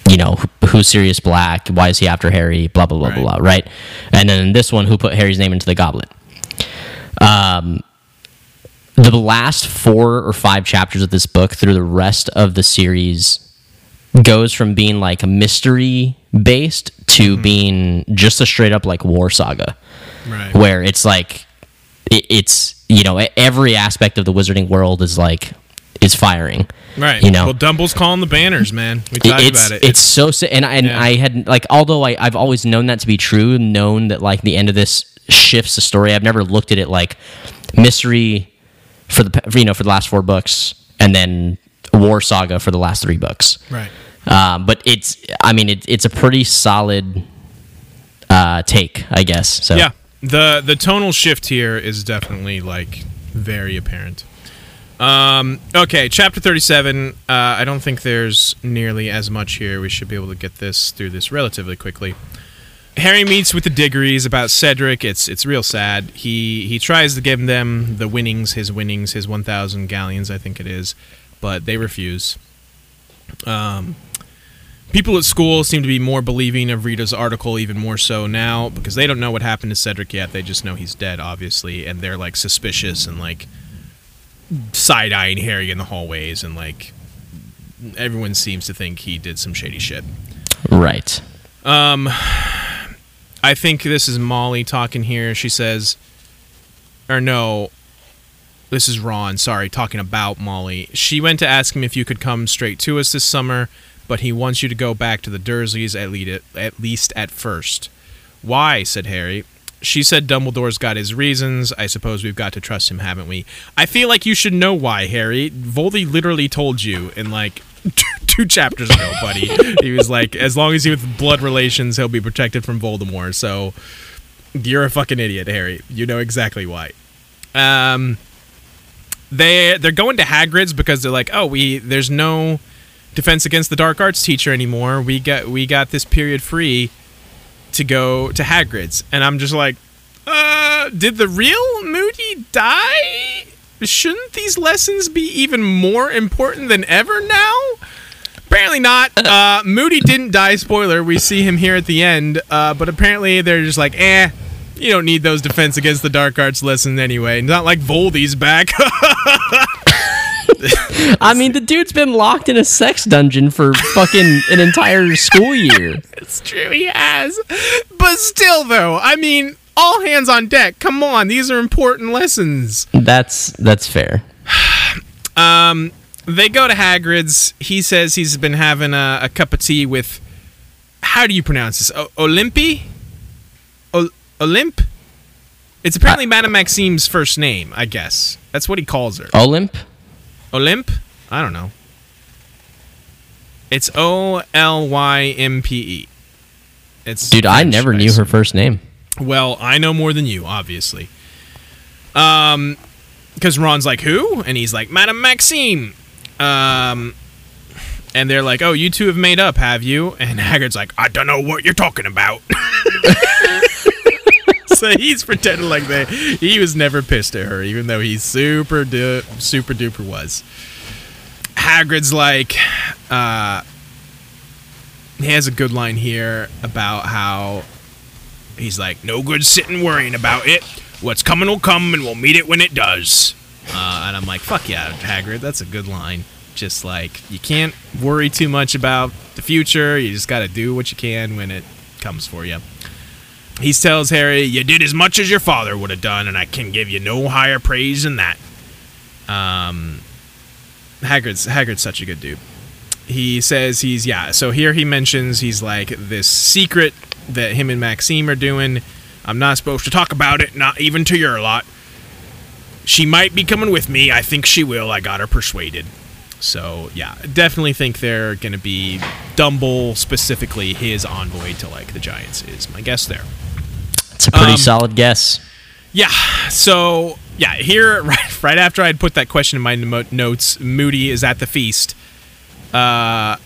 you know who's sirius black? Why is he after harry? Blah blah blah blah Right. blah right? And then this one who put harry's name into the goblet? Um, the last four or five chapters of this book through the rest of the series goes from being like a mystery based to mm-hmm. being just a straight up like war saga Right. where it's like it, it's you know every aspect of the wizarding world is like is firing Right. you know Well, Dumble's calling the banners, man. We talked it's about it. it's so si- and I, and Yeah. I had like although I I've always known that to be true, known that like the end of this shifts the story. I've never looked at it like mystery for the you know for the last four books and then war saga for the last three books. right. Um, but it's I mean it, it's a pretty solid uh, take, I guess. So Yeah. The the tonal shift here is definitely like very apparent. Um, okay, chapter 37. Uh, I don't think there's nearly as much here. We should be able to get this through this relatively quickly. Harry meets with the Diggories about Cedric. It's it's real sad. He he tries to give them the winnings, his winnings, his 1,000 galleons, I think it is, but they refuse. Um, people at school seem to be more believing of Rita's article, even more so now, because they don't know what happened to Cedric yet. They just know he's dead, obviously, and they're like suspicious and like side eyeing Harry in the hallways, and like everyone seems to think he did some shady shit. right. Um, I think this is Molly talking here. She says, or no, this is Ron, sorry, talking about Molly. She went to ask him if you could come straight to us this summer, but he wants you to go back to the Dursleys at least at, least at first. Why? said Harry. She said Dumbledore's got his reasons. I suppose we've got to trust him, haven't we? I feel like you should know why, Harry. Voldy literally told you in like two chapters ago, buddy. he was like, as long as he with blood relations, he'll be protected from Voldemort. So you're a fucking idiot, Harry. You know exactly why. Um, they they're going to Hagrid's because they're like, oh, we there's no defense against the dark arts teacher anymore. We got we got this period free to go to Hagrid's, and I'm just like, uh, did the real Moody die? Shouldn't these lessons be even more important than ever now? Apparently not. Uh, Moody didn't die. Spoiler. We see him here at the end. Uh, but apparently they're just like, eh, you don't need those defense against the dark arts lessons anyway. Not like Voldy's back. I mean, the dude's been locked in a sex dungeon for fucking an entire school year. it's true, he has. But still, though, I mean, all hands on deck. Come on, these are important lessons. That's that's fair. um, They go to Hagrid's. He says he's been having a, a cup of tea with. How do you pronounce this? O- Olympi? O- Olymp? It's apparently Madame Maxime's first name, I guess. That's what he calls her. Olymp. Olymp? I don't know. It's O L Y M P E. It's Dude, I French, never knew her first name. Well, I know more than you, obviously. Um, because Ron's like, "Who?" and he's like, "Madame Maxime." Um, and they're like, "Oh, you two have made up, have you?" And Hagrid's like, "I don't know what you're talking about." so he's pretending like they he was never pissed at her, even though he super du- super duper was. Hagrid's like, uh, he has a good line here about how he's like, no good sitting worrying about it. What's coming will come, and we'll meet it when it does. Uh, and I'm like, fuck yeah, Hagrid, that's a good line. Just like you can't worry too much about the future. You just got to do what you can when it comes for you. He tells Harry, "You did as much as your father would have done, and I can give you no higher praise than that." Um, Hagrid's Hagrid's such a good dude. He says he's yeah. So here he mentions he's like this secret that him and Maxime are doing. I'm not supposed to talk about it, not even to your lot. She might be coming with me. I think she will. I got her persuaded. So yeah, definitely think they're gonna be Dumble specifically his envoy to like the Giants is my guess there. It's a pretty Um, solid guess. Yeah. So yeah, here right, right after I'd put that question in my notes, Moody is at the feast, uh,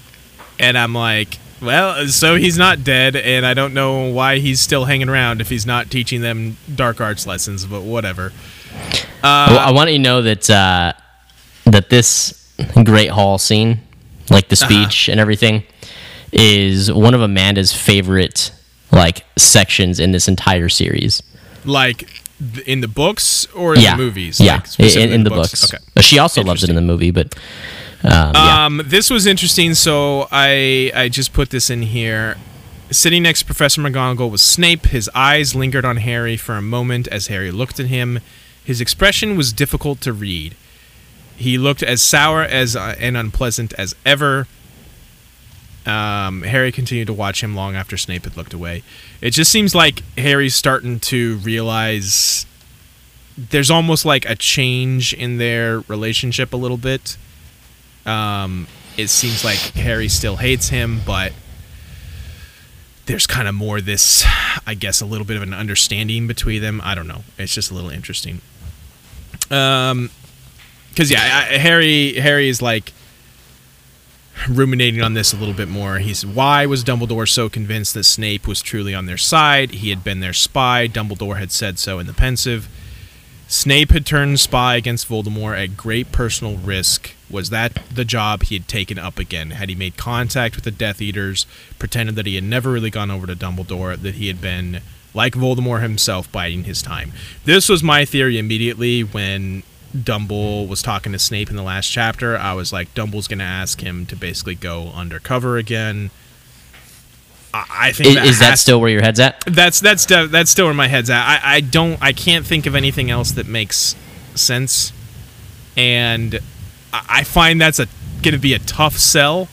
and I'm like, well, so he's not dead, and I don't know why he's still hanging around if he's not teaching them dark arts lessons, but whatever. Well, I want you to know that uh, that this Great Hall scene, like the Uh-huh. speech and everything, is one of Amanda's favorite like sections in this entire series. Like in the books or in yeah, the movies? Yeah, Like, in, in the books. Okay. Uh, She also loves it in the movie, but um, yeah. Um, this was interesting. So I I just put this in here. Sitting next to Professor McGonagall was Snape. His eyes lingered on Harry for a moment as Harry looked at him. His expression was difficult to read. He looked as sour as uh, and unpleasant as ever. Um, Harry continued to watch him long after Snape had looked away. It just seems like Harry's starting to realize there's almost like a change in their relationship a little bit. Um, it seems like Harry still hates him, but there's kind of more this, I guess, a little bit of an understanding between them. I don't know. It's just a little interesting. Um, because yeah, I, Harry Harry is like ruminating on this a little bit more. He's why was Dumbledore so convinced that Snape was truly on their side? He had been their spy. Dumbledore had said so in the Pensieve. Snape had turned spy against Voldemort at great personal risk. Was that the job he had taken up again? Had he made contact with the Death Eaters, pretended that he had never really gone over to Dumbledore, that he had been, like Voldemort himself, biding his time? This was my theory immediately when Dumble was talking to Snape in the last chapter. I was like, Dumble's going to ask him to basically go undercover again. I, I think is, that is that still where your head's at? that's that's that's still where my head's at. I, I don't I can't think of anything else that makes sense, and I, I find that's a going to be a tough sell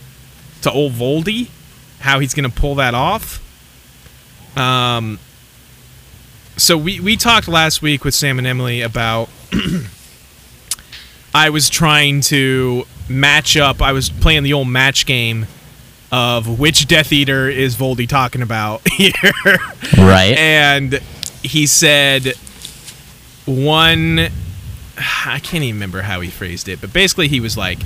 to old Voldy. How he's going to pull that off. Um. So we we talked last week with Sam and Emily about. I was trying to match up. I was playing the old match game of which Death Eater is Voldy talking about here. Right. and he said one I can't even remember how he phrased it, but basically he was like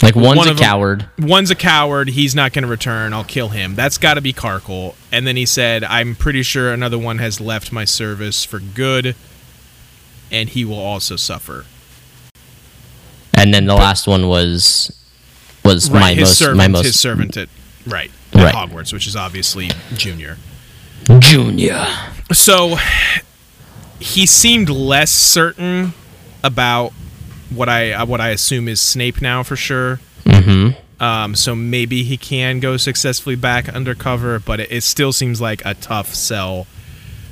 like one's one a coward. one's a coward, he's not going to return, I'll kill him. That's got to be Karkle. And then he said I'm pretty sure another one has left my service for good and he will also suffer. And then the last one was was my his most servant, my most his servant at right, at Right. Hogwarts, which is obviously Junior. junior. So he seemed less certain about what I uh, what I assume is Snape now for sure. Mm-hmm. Um, so maybe he can go successfully back undercover, but it, it still seems like a tough sell,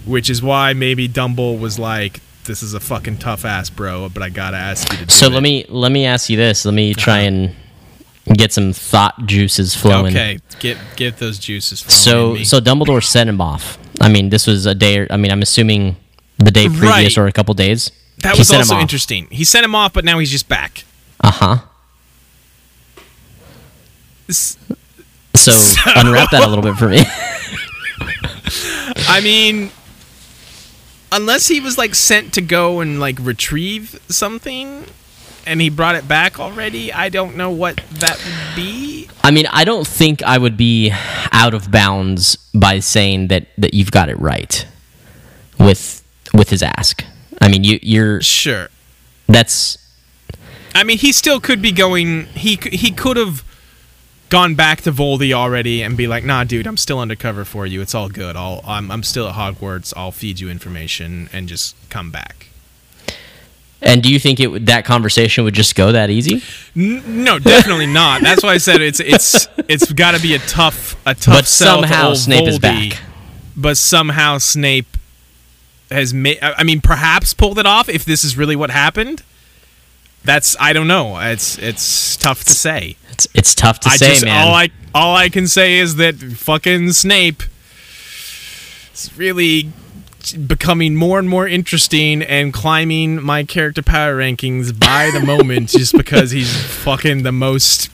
which is why maybe Dumble was like, "This is a fucking tough ass, bro," but I gotta ask you to do So it. let me let me ask you this. Let me try and get some thought juices flowing. Okay, get get those juices. Flowing So me. so Dumbledore sent him off. I mean, this was a day. Or, I mean, I'm assuming the day previous Right. or a couple days. that he was also interesting. He sent him off, but now he's just back. Uh huh. S- So, unwrap that a little bit for me. I mean, unless he was like sent to go and like retrieve something and he brought it back already, I don't know what that would be. I mean, I don't think I would be out of bounds by saying that that you've got it right with with his ask. I mean, you you're Sure. that's I mean, he still could be going. He he could have gone back to Voldy already and be like, "Nah, dude, I'm still undercover for you. It's all good. I'll I'm I'm still at Hogwarts. I'll feed you information and just come back." and do you think it would that conversation would just go that easy? N- no, definitely not. That's why I said it's it's it's got to be a tough a tough But to somehow old Snape is back. but somehow Snape has made. I mean, perhaps pulled it off. If this is really what happened, that's I don't know. It's it's tough to say. It's it's tough to I say, just man. all I all I can say is that fucking Snape is really becoming more and more interesting and climbing my character power rankings by the moment just because he's fucking the most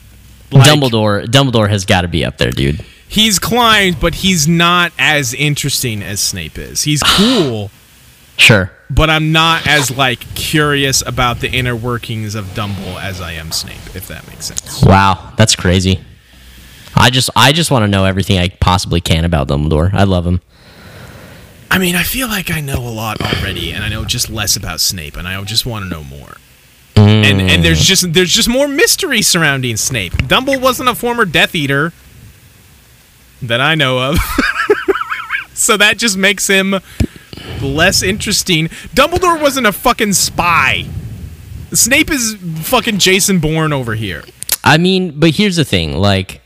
like, Dumbledore Dumbledore has got to be up there, dude. He's climbed, but he's not as interesting as Snape is. He's cool, Sure. but I'm not as like curious about the inner workings of Dumble as I am Snape, if that makes sense. Wow, that's crazy. I just I just want to know everything I possibly can about Dumbledore. I love him. I mean, I feel like I know a lot already, and I know just less about Snape, and I just want to know more. And and there's mm. just there's just more mystery surrounding Snape. Dumble wasn't a former Death Eater that I know of, so that just makes him less interesting. Dumbledore wasn't a fucking spy. Snape is fucking Jason Bourne over here. I mean, but here's the thing: like,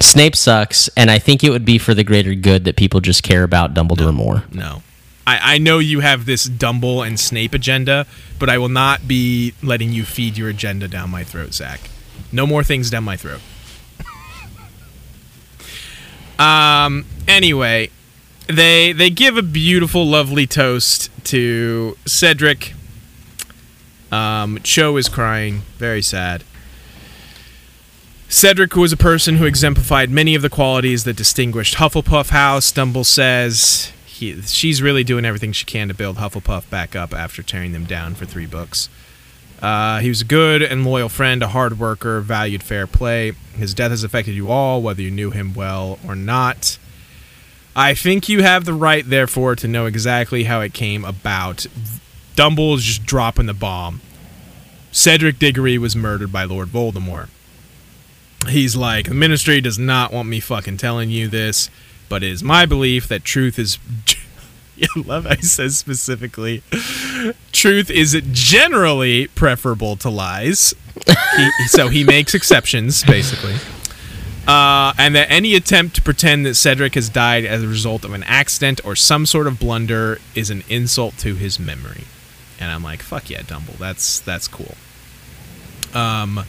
Snape sucks, and I think it would be for the greater good that people just care about Dumbledore more. No. I, I know you have this Dumble and Snape agenda, but I will not be letting you feed your agenda down my throat, Zach. No more things down my throat. um. Anyway, they they give a beautiful, lovely toast to Cedric. Um, Cho is crying, very sad. Cedric was a person who exemplified many of the qualities that distinguished Hufflepuff House. Dumble says he, she's really doing everything she can to build Hufflepuff back up after tearing them down for three books. Uh, he was a good and loyal friend, a hard worker, valued fair play. His death has affected you all, whether you knew him well or not. I think you have the right, therefore, to know exactly how it came about. Dumble is just dropping the bomb. Cedric Diggory was murdered by Lord Voldemort. He's like, the ministry does not want me fucking telling you this, but it is my belief that truth is. I love he says specifically, truth is generally preferable to lies. he, so he makes exceptions, basically. Uh, and that any attempt to pretend that Cedric has died as a result of an accident or some sort of blunder is an insult to his memory. And I'm like, fuck yeah, Dumble, that's that's cool. Um,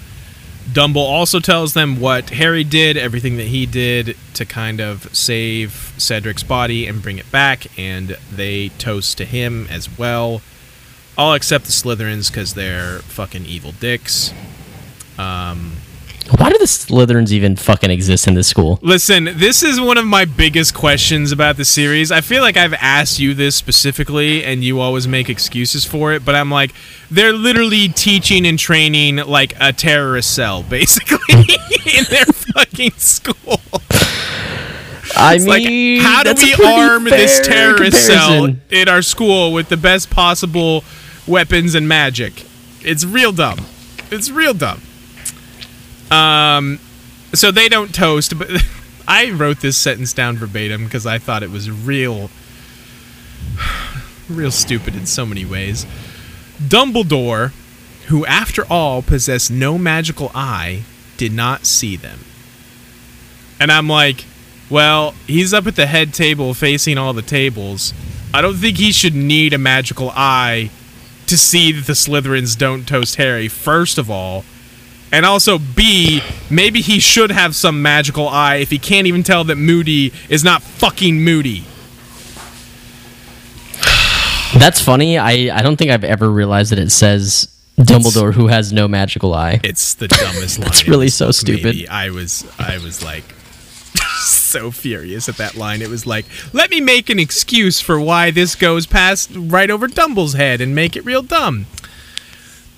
Dumble also tells them what Harry did, everything that he did to kind of save Cedric's body and bring it back, and they toast to him as well. All except the Slytherins because they're fucking evil dicks. Um, Why do the Slytherins even fucking exist in this school? Listen, this is one of my biggest questions about the series. I feel like I've asked you this specifically, and you always make excuses for it. But I'm like, they're literally teaching and training like a terrorist cell, basically, in their fucking school. I It's like, mean, how do we arm this terrorist cell in our school with the best possible weapons and magic? It's real dumb. It's real dumb. Um, so they don't toast, but I wrote this sentence down verbatim because I thought it was real, real stupid in so many ways. Dumbledore, who after all possessed no magical eye, did not see them. And I'm like, well, he's up at the head table facing all the tables. I don't think he should need a magical eye to see that the Slytherins don't toast Harry, first of all. And also, B, maybe he should have some magical eye if he can't even tell that Moody is not fucking Moody. That's funny. I, I don't think I've ever realized that it says Dumbledore who has no magical eye. It's the dumbest line. That's really so stupid. maybe. I was I was like so furious at that line. It was like, let me make an excuse for why this goes past right over Dumble's head and make it real dumb.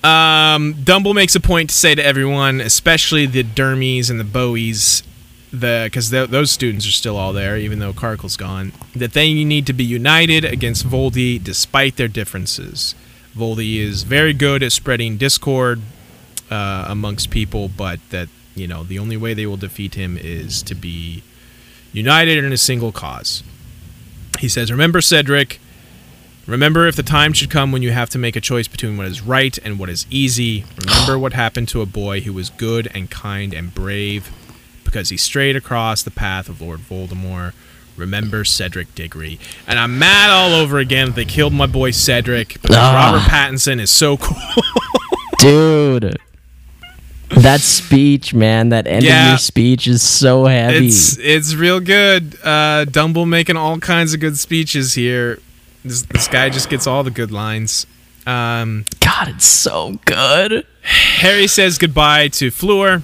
Um, Dumble makes a point to say to everyone, especially the Dermies and the Bowies, the because those students are still all there, even though Karkle's gone, that they need to be united against Voldy despite their differences. Voldy is very good at spreading discord uh, amongst people, but that you know the only way they will defeat him is to be united in a single cause. He says, "Remember, Cedric." Remember, if the time should come when you have to make a choice between what is right and what is easy, remember what happened to a boy who was good and kind and brave because he strayed across the path of Lord Voldemort. Remember Cedric Diggory. And I'm mad all over again that they killed my boy Cedric because Ah. Robert Pattinson is so cool. Dude. That speech, man, that end of your speech is so heavy. it's it's real good. Uh, Dumble making all kinds of good speeches here. This, this guy just gets all the good lines. Um, God, it's so good. Harry says goodbye to Fleur.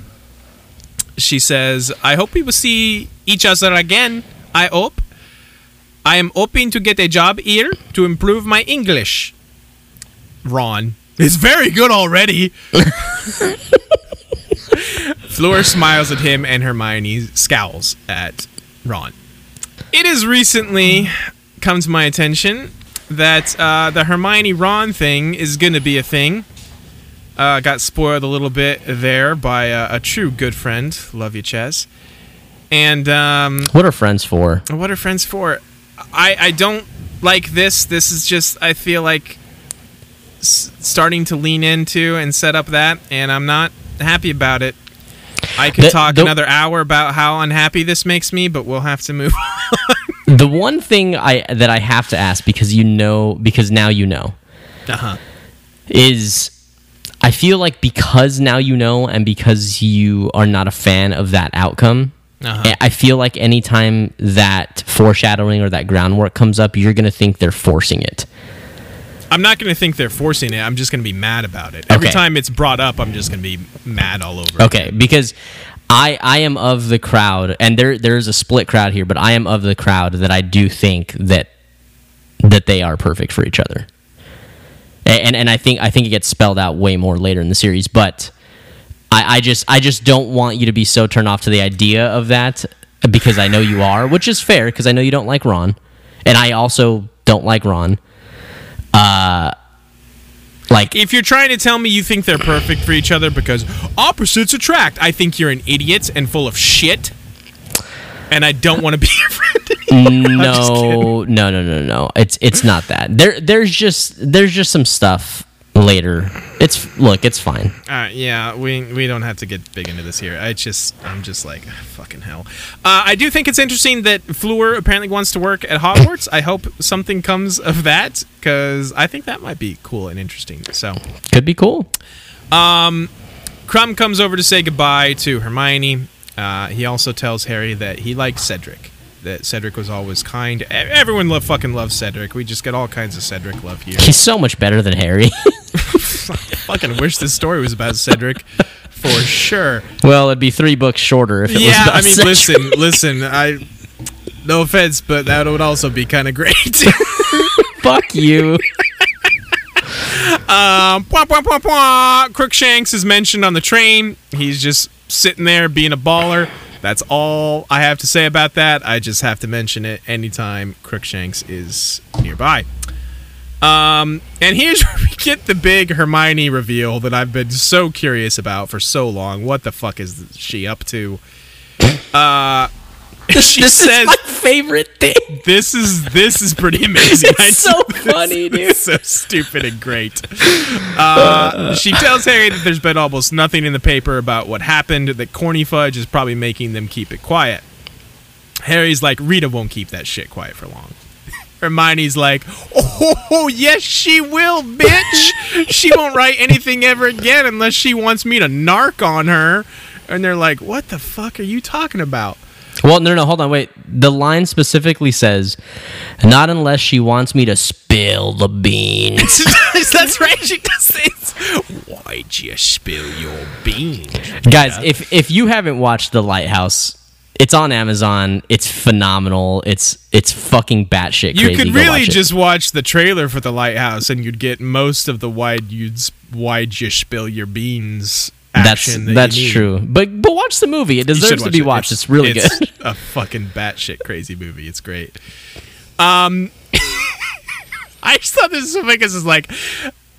She says, I hope we will see each other again. I hope. I am hoping to get a job here to improve my English. Ron. It's very good already. Fleur smiles at him and Hermione scowls at Ron. It is recently come to my attention that uh, the Hermione Ron thing is going to be a thing. Uh, got spoiled a little bit there by uh, a true good friend. Love you, Chaz. And um, What are friends for? what are friends for? I, I don't like this. This is just I feel like s- starting to lean into and set up that, and I'm not happy about it. I could The- talk the- another hour about how unhappy this makes me, but we'll have to move. The one thing I that I have to ask because you know because now you know uh-huh. is I feel like because now you know and because you are not a fan of that outcome, Uh-huh. I- feel like anytime that foreshadowing or that groundwork comes up, you're going to think they're forcing it. I'm not going to think they're forcing it. I'm just going to be mad about it. Every Okay. time it's brought up, I'm just going to be mad all over. Okay, because I I am of the crowd, and there there is a split crowd here, but I am of the crowd that I do think that that they are perfect for each other, and and I think I think it gets spelled out way more later in the series, but. I, I just I just don't want you to be so turned off to the idea of that because I know you are, which is fair because I know you don't like Ron, and I also don't like Ron. Uh, like If you're trying to tell me you think they're perfect for each other because opposites attract, I think you're an idiot and full of shit. And I don't want to be your friend. no, no, no, no, no. It's it's not that. There there's just there's just some stuff later. It's look, it's fine. Uh, yeah, we we don't have to get big into this here. I just I'm just like fucking hell. Uh, I do think it's interesting that Fleur apparently wants to work at Hogwarts. I hope something comes of that because I think that might be cool and interesting. So Could be cool. Um, Krum comes over to say goodbye to Hermione. Uh, he also tells Harry that he likes Cedric. That Cedric was always kind. Everyone love fucking loves Cedric. We just get all kinds of Cedric love here. He's so much better than Harry. fucking wish this story was about Cedric for sure. well, it'd be three books shorter if it was yeah, about I mean, Cedric. listen, listen. I no offense, but that would also be kind of great. Fuck you. um, pwah, pwah, pwah, pwah. Crookshanks is mentioned on the train. He's just sitting there being a baller. That's all I have to say about that. I just have to mention it anytime Crookshanks is nearby. Um, and here's where we get the big Hermione reveal that I've been so curious about for so long. What the fuck is she up to? Uh, she this says, is my favorite thing. this is this is pretty amazing. It's so funny, dude. It's so stupid and great. Uh, she tells Harry that there's been almost nothing in the paper about what happened. That Corny Fudge is probably making them keep it quiet. Harry's like, Rita won't keep that shit quiet for long. Hermione's like, oh yes, she will, bitch. she won't write anything ever again unless she wants me to narc on her. And they're like, what the fuck are you talking about? Well, no, no, hold on, wait. The line specifically says, "Not unless she wants me to spill the beans." That's right. She does this. Why'd you spill your beans? Guys, if if you haven't watched The Lighthouse, it's on Amazon. It's phenomenal. It's it's fucking batshit crazy. You could Go really watch just watch the trailer for the lighthouse, and you'd get most of the why'd you why'd you spill your beans That's action. that that's true. But but watch the movie. It deserves to be it. watched. It's, really it's good. A fucking batshit crazy movie. It's great. Um, I just thought this was because it's like.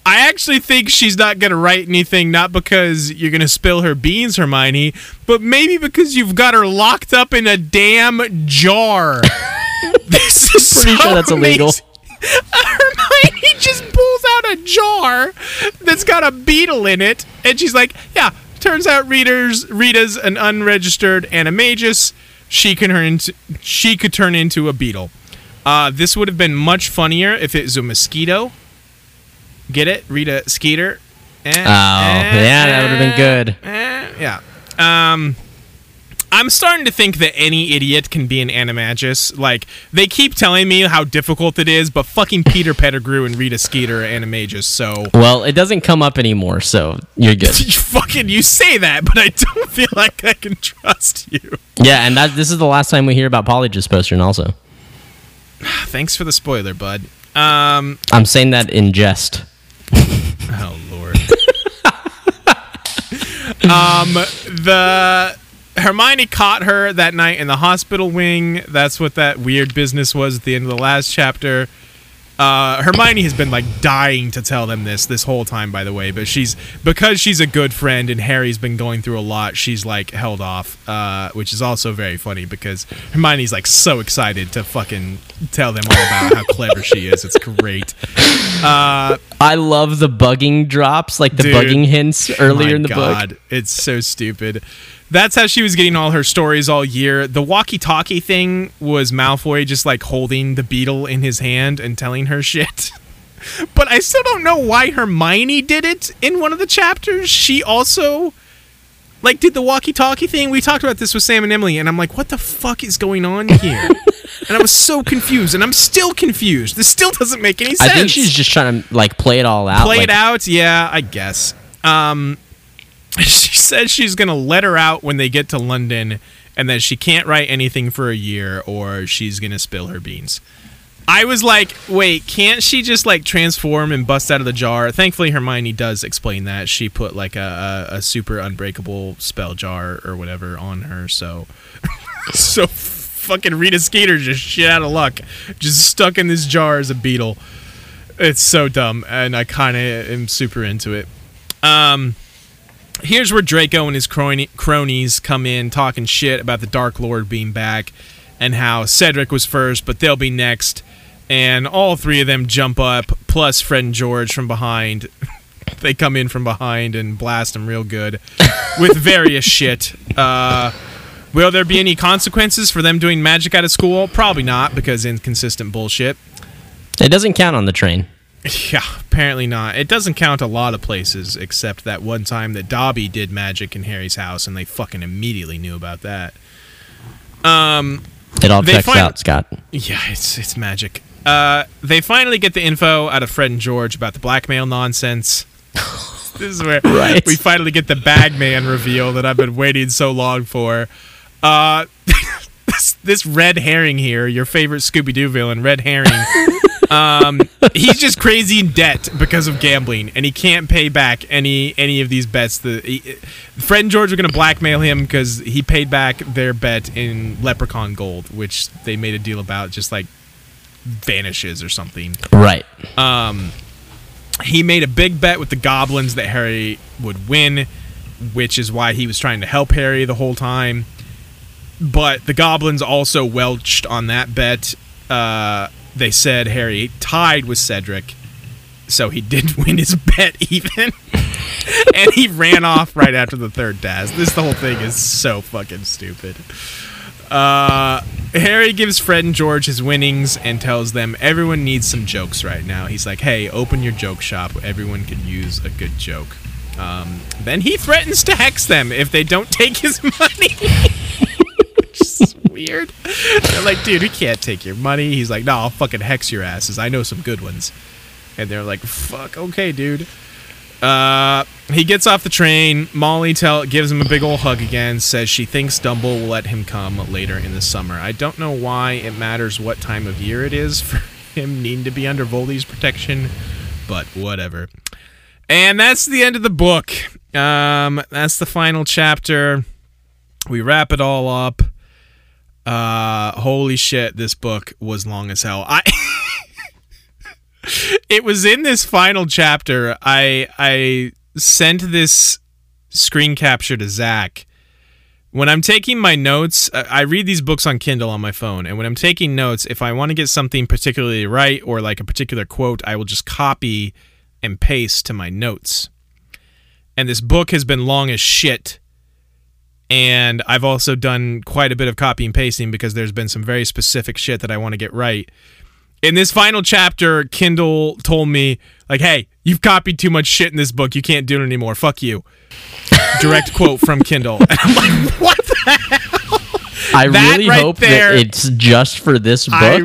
I actually think she's not gonna write anything, not because you're gonna spill her beans, Hermione, but maybe because you've got her locked up in a damn jar. this is Pretty so sure that's illegal. Hermione just pulls out a jar that's got a beetle in it, and she's like, "Yeah, turns out Rita's Rita's an unregistered animagus. She can turn into she could turn into a beetle. Uh, this would have been much funnier if it was a mosquito. Get it, Rita Skeeter. Eh, Oh, yeah, that would've been good. eh, yeah. Um, I'm starting to think that any idiot can be an animagus. Like they keep telling me how difficult it is, but fucking Peter Pettigrew and Rita Skeeter are animagus. So well, it doesn't come up anymore, so you're good. you fucking you say that, but I don't feel like I can trust you. yeah, and that this is the last time we hear about Polyjuice Potion. Also, Thanks for the spoiler, bud. Um, I'm saying that in jest. Oh lord. um, the Hermione caught her that night in the hospital wing. That's what that weird business was at the end of the last chapter. Uh, Hermione has been like dying to tell them this this whole time, by the way, but she's because she's a good friend and Harry's been going through a lot. She's like held off, uh, which is also very funny because Hermione's like so excited to fucking tell them all about how clever she is. It's great. Uh, I love the bugging drops, like the Dude. bugging hints earlier in the book God, book. it's so stupid. That's how she was getting all her stories all year. The walkie-talkie thing was Malfoy just like holding the beetle in his hand and telling her shit. But I still don't know why Hermione did it in one of the chapters. She also like did the walkie-talkie thing. We talked about this with Sam and Emily, and I'm like, what the fuck is going on here? and I was so confused, and I'm still confused. This still doesn't make any sense I think she's just trying to like play it all out. play like, it out yeah i guess um she says she's gonna let her out when they get to london and that she can't write anything for a year or she's gonna spill her beans. I was like wait can't she just like transform and bust out of the jar? Thankfully hermione does explain that. She put like a, a, a super unbreakable spell jar or whatever on her so so fucking rita skeeter just shit out of luck just stuck in this jar as a beetle. It's so dumb, and I kind of am super into it. Um, here's where Draco and his cronies come in talking shit about the Dark Lord being back and how Cedric was first, but they'll be next. And all three of them jump up, plus Fred and George from behind. they come in from behind and blast him real good with various shit. Uh, will there be any consequences for them doing magic out of school? Probably not, because inconsistent bullshit. It doesn't count on the train. Yeah, apparently not. It doesn't count a lot of places except that one time that Dobby did magic in Harry's house and they fucking immediately knew about that. Um It all checks find- out, Scott. yeah, it's it's magic. Uh they finally get the info out of Fred and George about the blackmail nonsense. this is where Right. we finally get the Bagman reveal that I've been waiting so long for. Uh this, this red herring here, your favorite Scooby Doo villain, Red Herring. um, he's just crazy in debt because of gambling, and he can't pay back any any of these bets. The he, Fred and George are going to blackmail him because he paid back their bet in Leprechaun gold, which they made a deal about, just like vanishes or something Right. Um, he made a big bet with the goblins that Harry would win, which is why he was trying to help Harry the whole time. But the goblins also welched on that bet. Uh, they said Harry tied with Cedric, so he didn't win his bet even. and he ran off right after the third task. This whole thing is so fucking stupid. Uh, Harry gives Fred and George his winnings and tells them everyone needs some jokes right now. He's like, "Hey, open your joke shop. Everyone could use a good joke." Um, then he threatens to hex them if they don't take his money. Weird. They're like, "Dude, we can't take your money." He's like, "No, I'll fucking hex your asses. I know some good ones." And they're like, "Fuck, okay, dude." Uh, he gets off the train. Molly tell gives him a big old hug again. Says she thinks Dumble will let him come later in the summer. I don't know why it matters what time of year it is for him needing to be under Voldy's protection, but whatever. And that's the end of the book. Um, that's the final chapter. We wrap it all up. Uh, holy shit, this book was long as hell. I. it was in this final chapter i i sent this screen capture to zach when i'm taking my notes I- i read these books on kindle on my phone and when i'm taking notes if i want to get something particularly right or like a particular quote i will just copy and paste to my notes and this book has been long as shit and i've also done quite a bit of copy and pasting because there's been some very specific shit that i want to get right in this final chapter, Kindle told me, like, hey, you've copied too much shit in this book. You can't do it anymore. Fuck you. Direct quote from Kindle. And I'm like, what the hell? I That really right hope there- that it's just for this book. I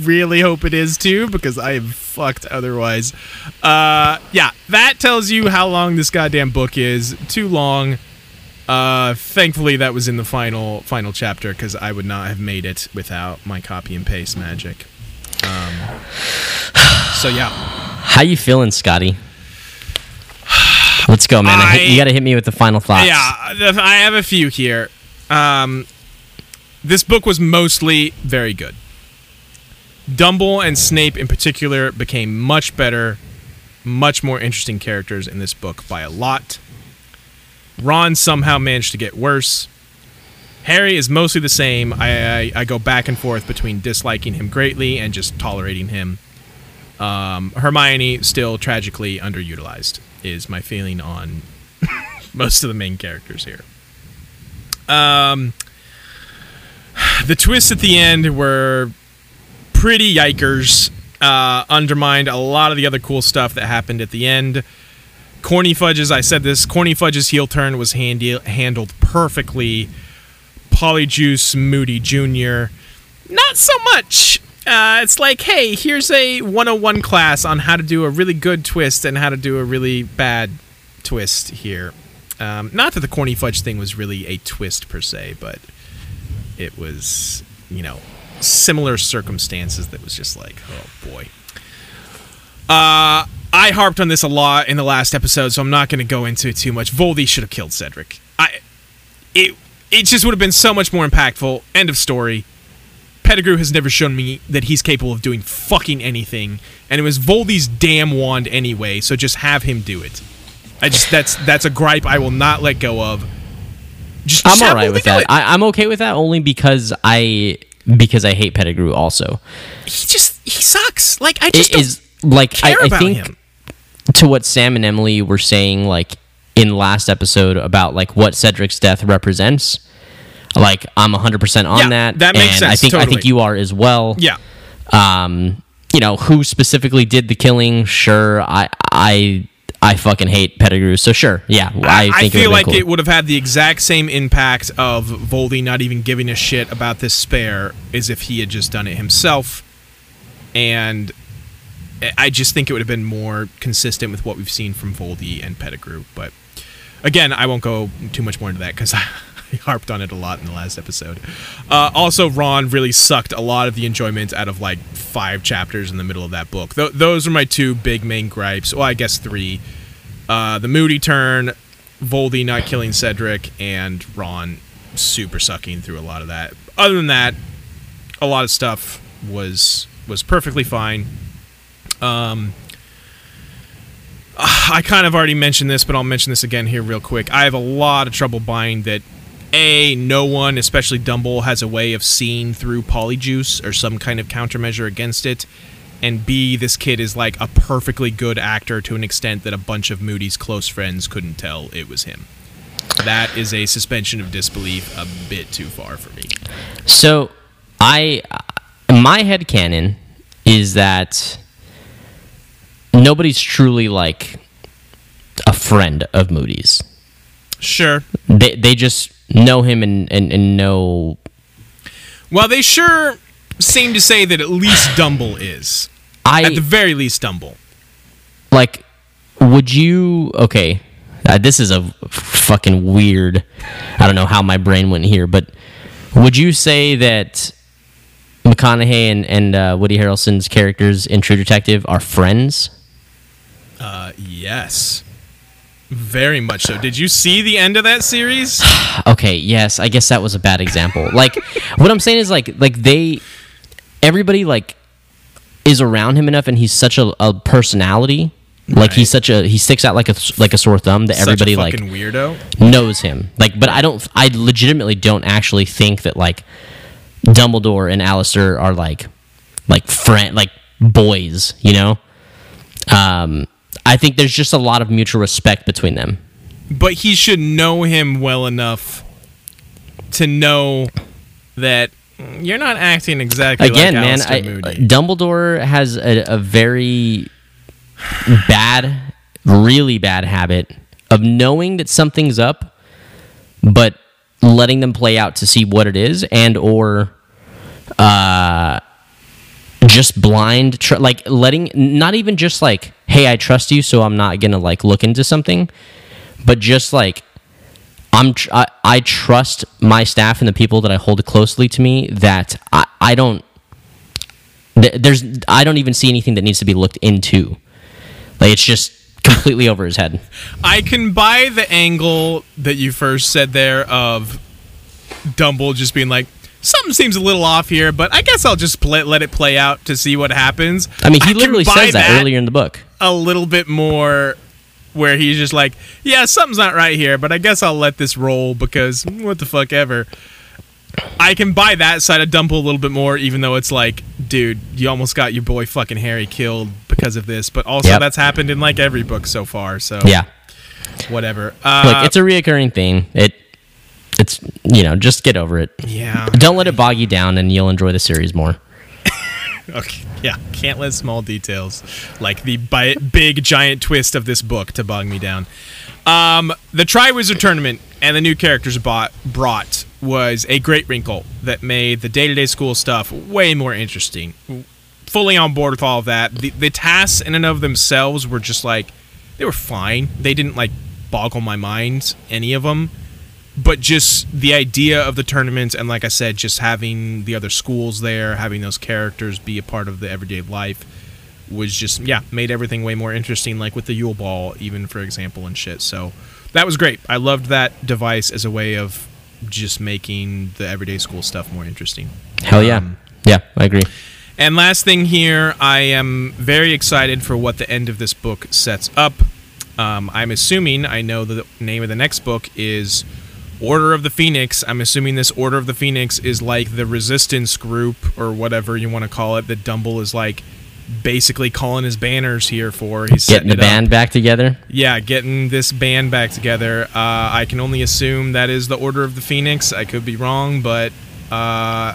really hope it is too, because I am fucked otherwise. Uh, yeah, that tells you how long this goddamn book is. Too long. Uh, thankfully, that was in the final final chapter because I would not have made it without my copy and paste magic. Um, so yeah, How you feeling, Scotty? Let's go, man. I, I- you got to hit me with the final thoughts. Yeah, I have a few here. Um, this book was mostly very good. Dumble and Snape in particular became much better, much more interesting characters in this book by a lot. Ron somehow managed to get worse. Harry is mostly the same. I, I, I go back and forth between disliking him greatly and just tolerating him. Um, Hermione still tragically underutilized is my feeling on most of the main characters here. Um, the twists at the end were pretty yikers. Uh, undermined a lot of the other cool stuff that happened at the end. Corny Fudge's, I said this, Corny Fudge's heel turn was handy, handled perfectly. Polyjuice Moody Jr., not so much. Uh, it's like, hey, here's a 101 class on how to do a really good twist and how to do a really bad twist here. Um, not that the corny fudge thing was really a twist per se, but it was, you know, similar circumstances that was just like, oh boy. Uh, I harped on this a lot in the last episode, so I'm not going to go into it too much. Voldy should have killed Cedric. I, it, it just would have been so much more impactful. End of story. Pettigrew has never shown me that he's capable of doing fucking anything, and it was Voldy's damn wand anyway. So just have him do it. I just that's that's a gripe I will not let go of. Just, I'm all right with that. I, am okay with that only because I because I hate Pettigrew. Also, he just he sucks. Like I just it is like I, I think him. to what Sam and Emily were saying like in last episode about like what Cedric's death represents. Like I'm 100 percent on yeah, that. That makes and sense. I think totally. I think you are as well. Yeah. Um, you know who specifically did the killing? Sure, I I I fucking hate Pettigrew. So sure, yeah, I, I, think I feel like cool. it would have had the exact same impact of Voldy not even giving a shit about this spare as if he had just done it himself, and I just think it would have been more consistent with what we've seen from Voldy and Pettigrew. But again, I won't go too much more into that because I harped on it a lot in the last episode. Uh, also, Ron really sucked a lot of the enjoyment out of like five chapters in the middle of that book. Th- those are my two big main gripes. Well, I guess three: uh, the Moody turn, Voldy not killing Cedric, and Ron super sucking through a lot of that. Other than that, a lot of stuff was was perfectly fine. Um, I kind of already mentioned this, but I'll mention this again here real quick. I have a lot of trouble buying that a no one, especially Dumble, has a way of seeing through polyjuice or some kind of countermeasure against it. And B, this kid is like a perfectly good actor to an extent that a bunch of Moody's close friends couldn't tell it was him. That is a suspension of disbelief a bit too far for me. So, I my head canon is that nobody's truly like a friend of Moody's. Sure. They they just know him and, and, and know. Well, they sure seem to say that at least Dumble is. I at the very least Dumble. Like, would you? Okay, uh, this is a fucking weird. I don't know how my brain went here, but would you say that McConaughey and, and uh, Woody Harrelson's characters in True Detective are friends? Uh, yes. Very much so. Did you see the end of that series? okay, yes. I guess that was a bad example. Like, what I'm saying is like like they, everybody like, is around him enough, and he's such a, a personality. Like Right. he's such a he sticks out like a like a sore thumb that Such everybody a like weirdo. knows him. Like, but I don't. I legitimately don't actually think that like Dumbledore and Alastor are like like friend like boys. You know. Um, I think there's just a lot of mutual respect between them. But he should know him well enough to know that you're not acting exactly Again, like man, I, Moody. Dumbledore has a, a very bad, really bad habit of knowing that something's up, but letting them play out to see what it is, and or uh, just blind, tr- like letting not even just like, hey, I trust you, so I'm not gonna like look into something, but just like I'm tr- I, I trust my staff and the people that I hold closely to me that I, I don't th- there's I don't even see anything that needs to be looked into. Like it's just completely over his head. I can buy the angle that you first said there of Dumble just being like, something seems a little off here, but I guess I'll just play, let it play out to see what happens. I mean, he can literally says that, earlier in the book. a little bit more where he's just like, yeah, something's not right here, but I guess I'll let this roll because what the fuck ever. I can buy that side of Dumble a little bit more, even though it's like, dude, you almost got your boy fucking Harry killed because of this. But also, Yep. that's happened in like every book so far. So Yeah. whatever. Uh, Look, it's a reoccurring thing. It, it's you know, just get over it. yeah. Don't let it bog you down, and you'll enjoy the series more. Okay. Yeah. Can't let small details like the bi- big giant twist of this book to bog me down. Um, the Triwizard Tournament and the new characters bought, brought was a great wrinkle that made the day to day school stuff way more interesting. Fully on board with all of that. The, the tasks in and of themselves were just like, they were fine. They didn't like boggle my mind, any of them. But just the idea of the tournament, and like I said, just having the other schools there, having those characters be a part of the everyday life, was just yeah made everything way more interesting. Like with the Yule Ball, even for example, and shit. So that was great. I loved that device as a way of just making the everyday school stuff more interesting. Hell yeah, Um, yeah, I agree. and last thing here, I am very excited for what the end of this book sets up. Um, I'm assuming I know the name of the next book is Order of the Phoenix. I'm assuming this Order of the Phoenix is like the resistance group or whatever you want to call it that Dumble is like basically calling his banners here for. He's Getting the band back together. Yeah, getting this band back together. Uh, I can only assume that is the Order of the Phoenix. I could be wrong, but uh,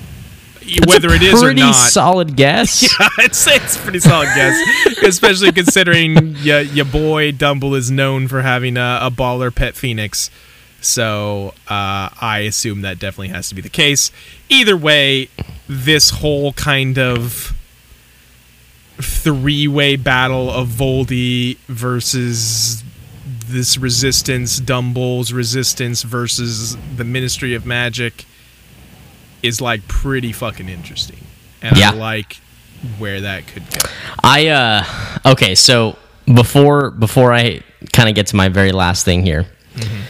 whether it is or not pretty solid guess. I'd say it's a pretty solid guess, especially considering your, your boy Dumble is known for having a, a baller pet phoenix. So uh, I assume that definitely has to be the case. Either way, this whole kind of three-way battle of Voldy versus this resistance, Dumble's resistance versus the Ministry of Magic is like pretty fucking interesting. And Yeah. I like where that could go. I uh okay, so before before I kind of get to my very last thing here, Mm-hmm.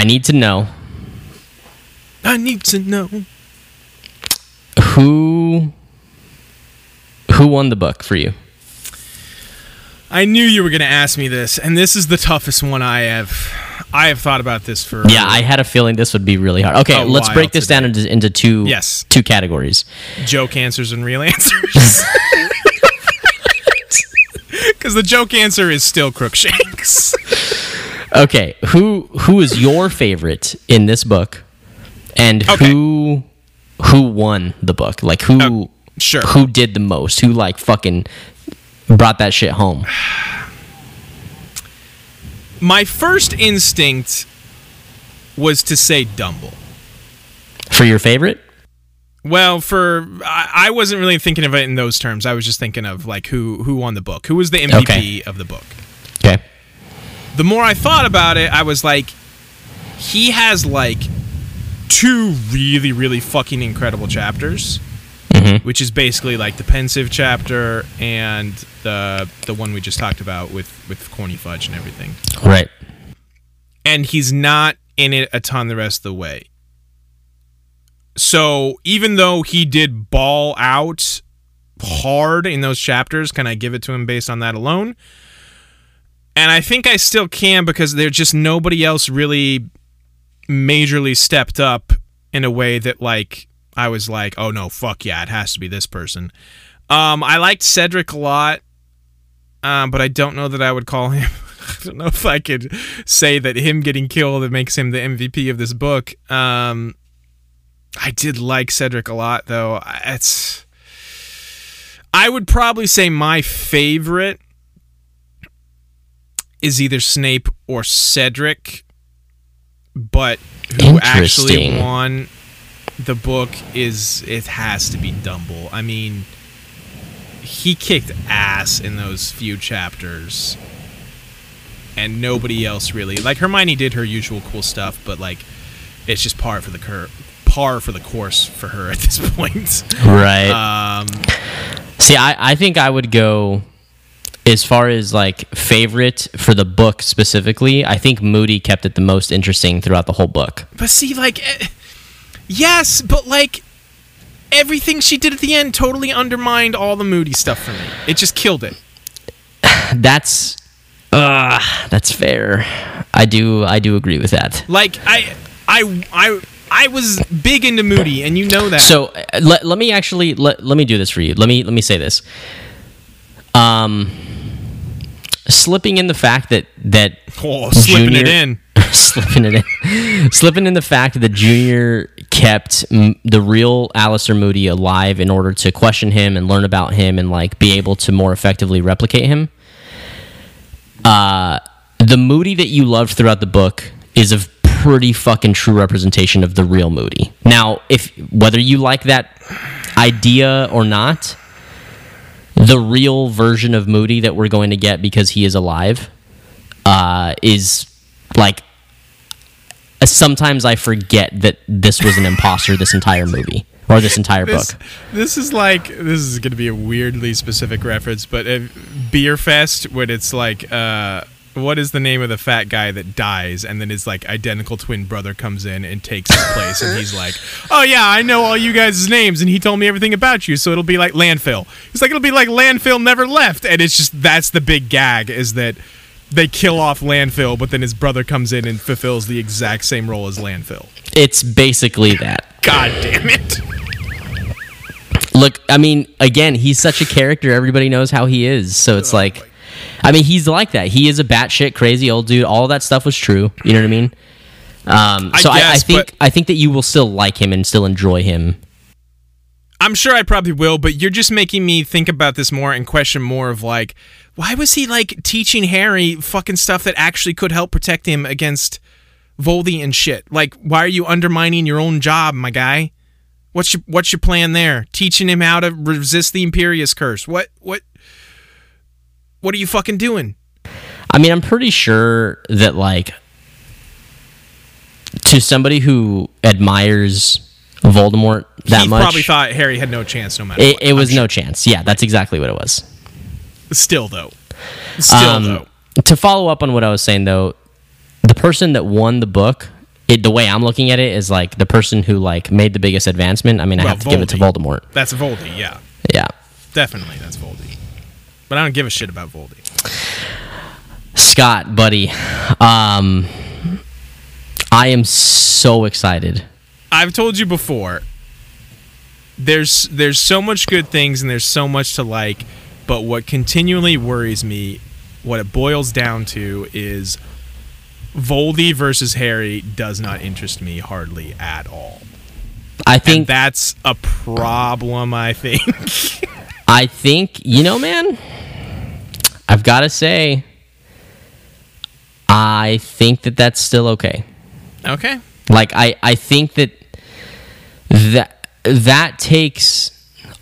I need to know I need to know. who who won the book for you. I knew you were going to ask me this, and this is the toughest one I have. I have thought about this for. Yeah, I had a feeling this would be really hard. Okay, let's break this down into, into two Yes. two categories. joke answers and real answers. Because the joke answer is still Crookshanks. Okay, who who is your favorite in this book, and Okay. who who won the book? Like who Uh, sure. who did the most? Who like fucking brought that shit home? My first instinct was to say Dumble. For your favorite? Well, for I, I wasn't really thinking of it in those terms. I was just thinking of like who who won the book, who was the MVP Okay. of the book. Okay. The more I thought about it, I was like, he has like two really, really fucking incredible chapters, Mhm. which is basically like the Pensieve chapter and the the one we just talked about with with corny fudge and everything. Right. And he's not in it a ton the rest of the way. So even though he did ball out hard in those chapters, can I give it to him based on that alone? And I think I still can because there's just nobody else really majorly stepped up in a way that like I was like, oh no, fuck yeah, it has to be this person. Um, I liked Cedric a lot, um, but I don't know that I would call him. I don't know if I could say that him getting killed that makes him the MVP of this book. Um, I did like Cedric a lot, though. It's. I would probably say my favorite is either Snape or Cedric, but who actually won the book is it has to be Dumble. I mean, he kicked ass in those few chapters, and nobody else really. Like Hermione did her usual cool stuff, but like it's just par for the cur- par for the course for her at this point. Right. Um, See, I, I think I would go as far as like favorite for the book specifically. I think Moody kept it the most interesting throughout the whole book. But see, like, eh, Yes, but like everything she did at the end totally undermined all the moody stuff for me. It just killed it. That's uh that's fair. I do I do agree with that. Like I I I I was big into Moody, and you know that. So uh, let, let me actually let, let me do this for you. Let me let me say this. Um, slipping in the fact that that oh, slipping it in, slipping it in, slipping in the fact that Junior kept m- the real Alastor Moody alive in order to question him and learn about him and like be able to more effectively replicate him. Uh, the Moody that you loved throughout the book is a pretty fucking true representation of the real Moody. Now, if whether you like that idea or not, the real version of Moody that we're going to get because he is alive uh, is like sometimes I forget that this was an imposter this entire movie or this entire this, book. This is like this is going to be a weirdly specific reference, but Beerfest when it's like uh, what is the name of the fat guy that dies and then his like identical twin brother comes in and takes his place and he's like oh yeah i know all you guys' names and he told me everything about you so it'll be like landfill. It's like it'll be like landfill never left and it's just that's the big gag is that they kill off landfill but then his brother comes in and fulfills the exact same role as landfill. It's basically that. God damn it. Look i mean again he's such a character everybody knows how he is so it's oh, like I mean, he's like that. He is a batshit crazy old dude. All that stuff was true. You know what I mean? Um, so I, guess, I, I think I think that you will still like him and still enjoy him. I'm sure I probably will, but you're just making me think about this more and question more of like, why was he like teaching Harry fucking stuff that actually could help protect him against Voldy and shit? Like, why are you undermining your own job, my guy? What's your what's your plan there? Teaching him how to resist the Imperius curse. What what what are you fucking doing? I mean, I'm pretty sure that like to somebody who admires Voldemort that he much, probably thought Harry had no chance, no matter. It, what. it was sure. no chance. Yeah, that's exactly what it was. Still though, still um, though. To follow up on what I was saying though, the person that won the book, it, the way I'm looking at it is like the person who like made the biggest advancement. I mean, I well, have to Voldy. give it to Voldemort. That's Voldy, yeah. Yeah. Definitely, that's Voldy. But I don't give a shit about Voldy. Scott, buddy, um, I am so excited. I've told you before. There's there's so much good things and there's so much to like, but what continually worries me, what it boils down to is Voldy versus Harry does not interest me hardly at all. I think and that's a problem. I think. I think you know, man. I've got to say, I think that that's still okay. Okay. Like I, I think that that that takes,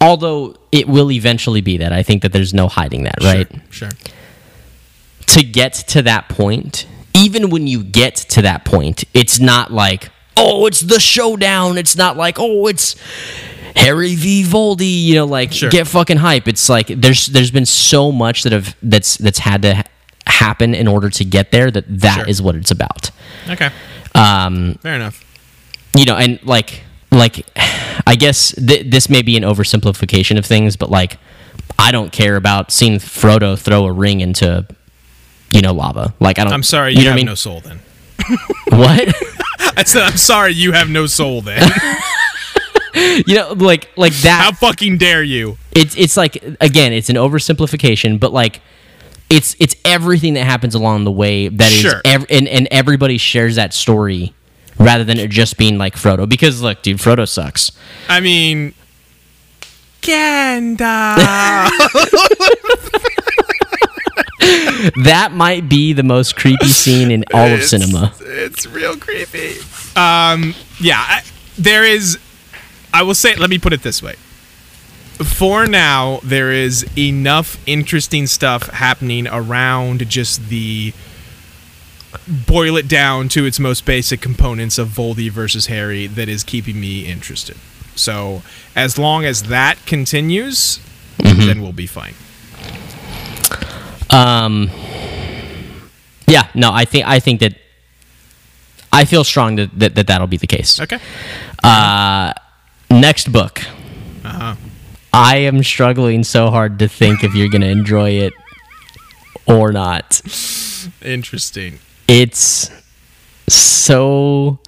although it will eventually be that. I think that there's no hiding that, right? Sure. sure. To get to that point, even when you get to that point, it's not like, oh, it's the showdown. It's not like, oh, it's Harry v. Voldy, you know, like sure. get fucking hype. It's like there's there's been so much that have that's that's had to happen in order to get there that that sure. is what it's about. Okay. Um, Fair enough. You know, and like like I guess th- this may be an oversimplification of things, but like I don't care about seeing Frodo throw a ring into you know lava. Like I don't. I'm sorry, you, you know have I mean? no soul then. what? I said I'm sorry, you have no soul then. you know, like like that. How fucking dare you? It's it's like again, it's an oversimplification, but like it's it's everything that happens along the way that is sure. ev- and and everybody shares that story rather than it just being like Frodo. Because look, dude, Frodo sucks. I mean, Gandalf. that might be the most creepy scene in all of it's, cinema. It's real creepy. Um, yeah, I, there is I will say, let me put it this way. For now, there is enough interesting stuff happening around just the boil it down to its most basic components of Voldy versus Harry that is keeping me interested. So, as long as that continues, mm-hmm. then we'll be fine. Um yeah, no, I think I think that I feel strong that, that, that that'll be the case. Okay. Uh, next book. Uh-huh. I am struggling so hard to think if you're going to enjoy it or not. Interesting. It's so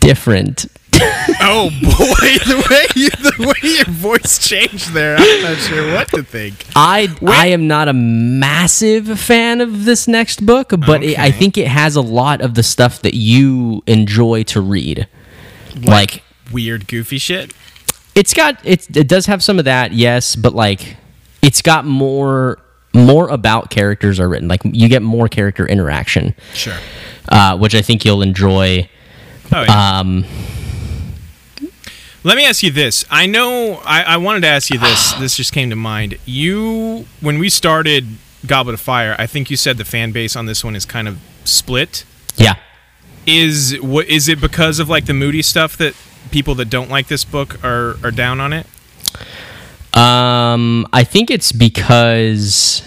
different. Oh boy, the way you, the way your voice changed there, I'm not sure what to think. I I am not a massive fan of this next book, but it, I think it has a lot of the stuff that you enjoy to read. Like Weird, goofy shit. it's got it it does have some of that, yes, but like it's got more more about characters are written. Like you get more character interaction, Sure. uh, which I think you'll enjoy. Oh yeah. Um, Let me ask you this. I know I, I wanted to ask you this. This just came to mind. You, when we started Goblet of Fire, I think you said the fan base on this one is kind of split. yeah. Is what is it because of like the moody stuff that people that don't like this book are are down on it, Um, I think it's because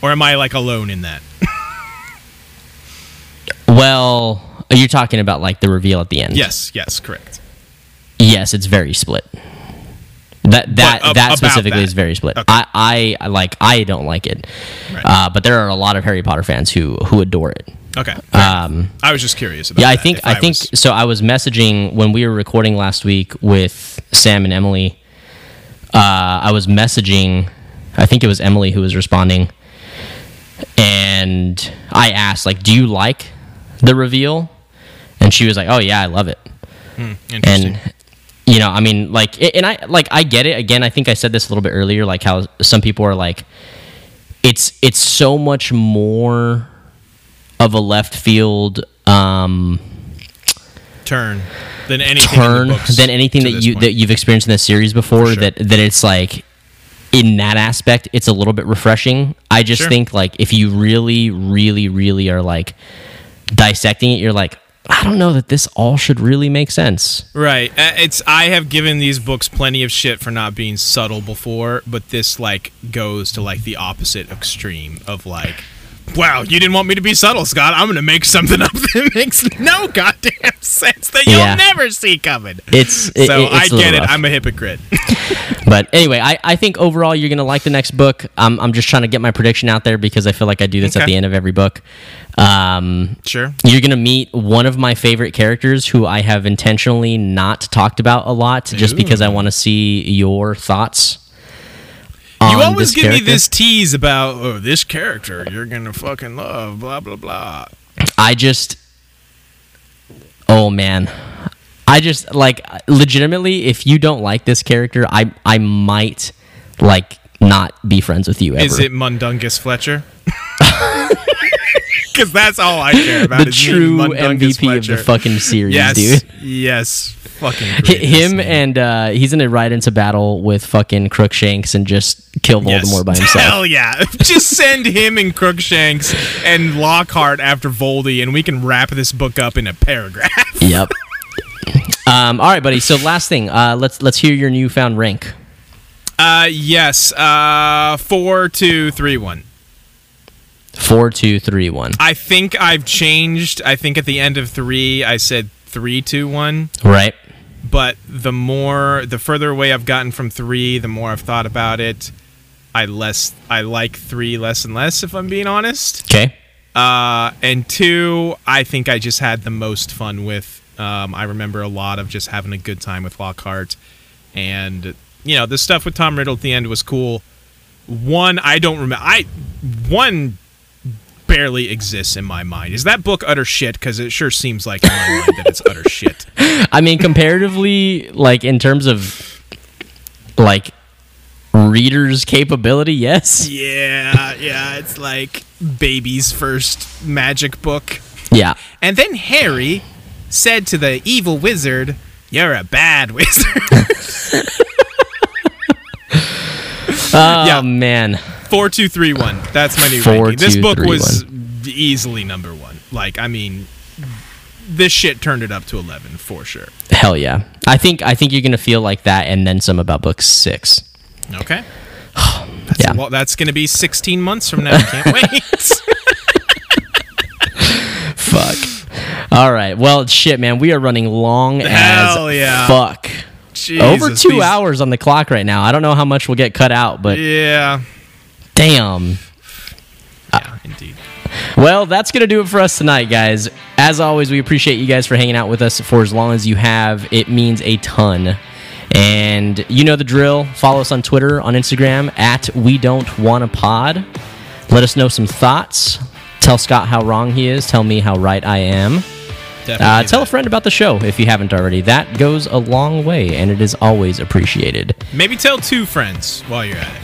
or am I like alone in that? well, you're talking about like the reveal at the end. Yes. Yes. Correct. Yes, it's very split. That that ab- that specifically that. is very split. Okay. I, I I like I don't like it, Right. uh, but there are a lot of Harry Potter fans who who adore it. Okay. Um, I was just curious about. yeah, I think if I, think was- so. I was messaging when we were recording last week with Sam and Emily. Uh, I was messaging. I think it was Emily who was responding, and I asked like, "Do you like the reveal?" And she was like, "Oh yeah, I love it." interesting. and you know i mean like and i like i get it again i think i said this a little bit earlier like how some people are like it's it's so much more of a left field um turn than anything turn than anything that you point. that you've experienced in the series before sure. that that it's like in that aspect it's a little bit refreshing i just Sure. think like if you really really really are like dissecting it you're like i don't know that this all should really make sense Right. Uh, It's I have given these books plenty of shit for not being subtle before, but this like goes to like the opposite extreme of like Wow, you didn't want me to be subtle, Scott. I'm going to make something up that makes no goddamn sense that you'll Yeah. never see coming. it's it- so it- I it's a get it. rough. I'm a hypocrite. But anyway, I, I think overall you're going to like the next book. I'm, I'm just trying to get my prediction out there because I feel like I do this at the end of every book. Um, sure. you're going to meet one of my favorite characters who I have intentionally not talked about a lot just because I want to see your thoughts. You always give me this tease about oh this character you're going to fucking love blah blah blah. I just. Oh, man. I just, like, legitimately, if you don't like this character, I, I might, like, not be friends with you ever. Is it Mundungus Fletcher? Cuz that's all I care about the is true MVP of the fucking series, yes, dude. Yes, fucking Hi- Him and uh, he's gonna ride into battle with fucking Crookshanks and just kill Yes. Voldemort by himself. Hell yeah! Just send him and Crookshanks and Lockhart after Voldy, and we can wrap this book up in a paragraph. yep. Um, all right, buddy. So last thing, uh, let's let's hear your newfound rank. Uh, yes. Uh, four, two, three, one. Four, two, three, one. I think I've changed. I think at the end of three, I said three, two, one. Right. But the more, the further away I've gotten from three, the more I've thought about it. I less, I like three less and less, if I'm being honest. Okay. Uh, and two, I think I just had the most fun with. Um, I remember a lot of just having a good time with Lockhart, and you know the stuff with Tom Riddle at the end was cool. One, I don't remember. I one barely exists in my mind. Is that book utter shit? Because it sure seems like in my mind that it's utter shit. I mean, comparatively, like in terms of like readers' capability, yes. Yeah, yeah, it's like baby's first magic book. Yeah. And then Harry said to the evil wizard, You're a bad wizard. Oh Yeah. man. Four, two, three, one. That's my new Four, ranking. This two, book three, was easily number one. Like, I mean, this shit turned it up to 11 for sure. Hell yeah. I think I think you're gonna feel like that, and then some about book six. Okay. Yeah. Well, that's going to be 16 months from now. I can't wait. Fuck. All right. Well, shit, man. We are running long Hell as yeah. fuck. Jesus, Over two these- hours on the clock right now. I don't know how much we'll get cut out, but Yeah. Damn. Yeah, indeed. Well, that's going to do it for us tonight, guys. As always, we appreciate you guys for hanging out with us for as long as you have. It means a ton. And you know the drill. Follow us on Twitter, on Instagram, at We Don't Wanna Pod. Let us know some thoughts. Tell Scott how wrong he is. Tell me how right I am. Definitely. Uh, tell a friend about the show if you haven't already. That goes a long way, and it is always appreciated. Maybe tell two friends while you're at it.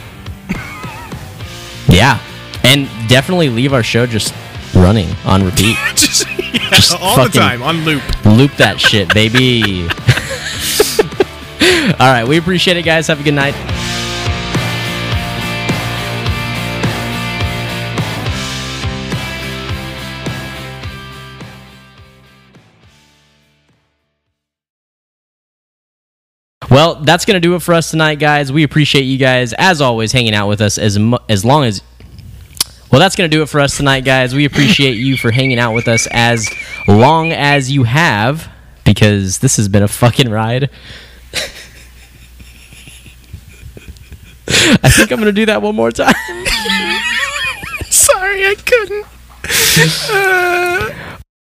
Yeah. And definitely leave our show just running on repeat. Just, yeah, Just all the time on loop. Loop that shit, baby. All right, we appreciate it, guys. Have a good night. Well, that's going to do it for us tonight, guys. We appreciate you guys, as always, hanging out with us as, mu- as long as well, that's going to do it for us tonight, guys. We appreciate you for hanging out with us as long as you have, because this has been a fucking ride. I think I'm going to do that one more time. Sorry, I couldn't. Uh,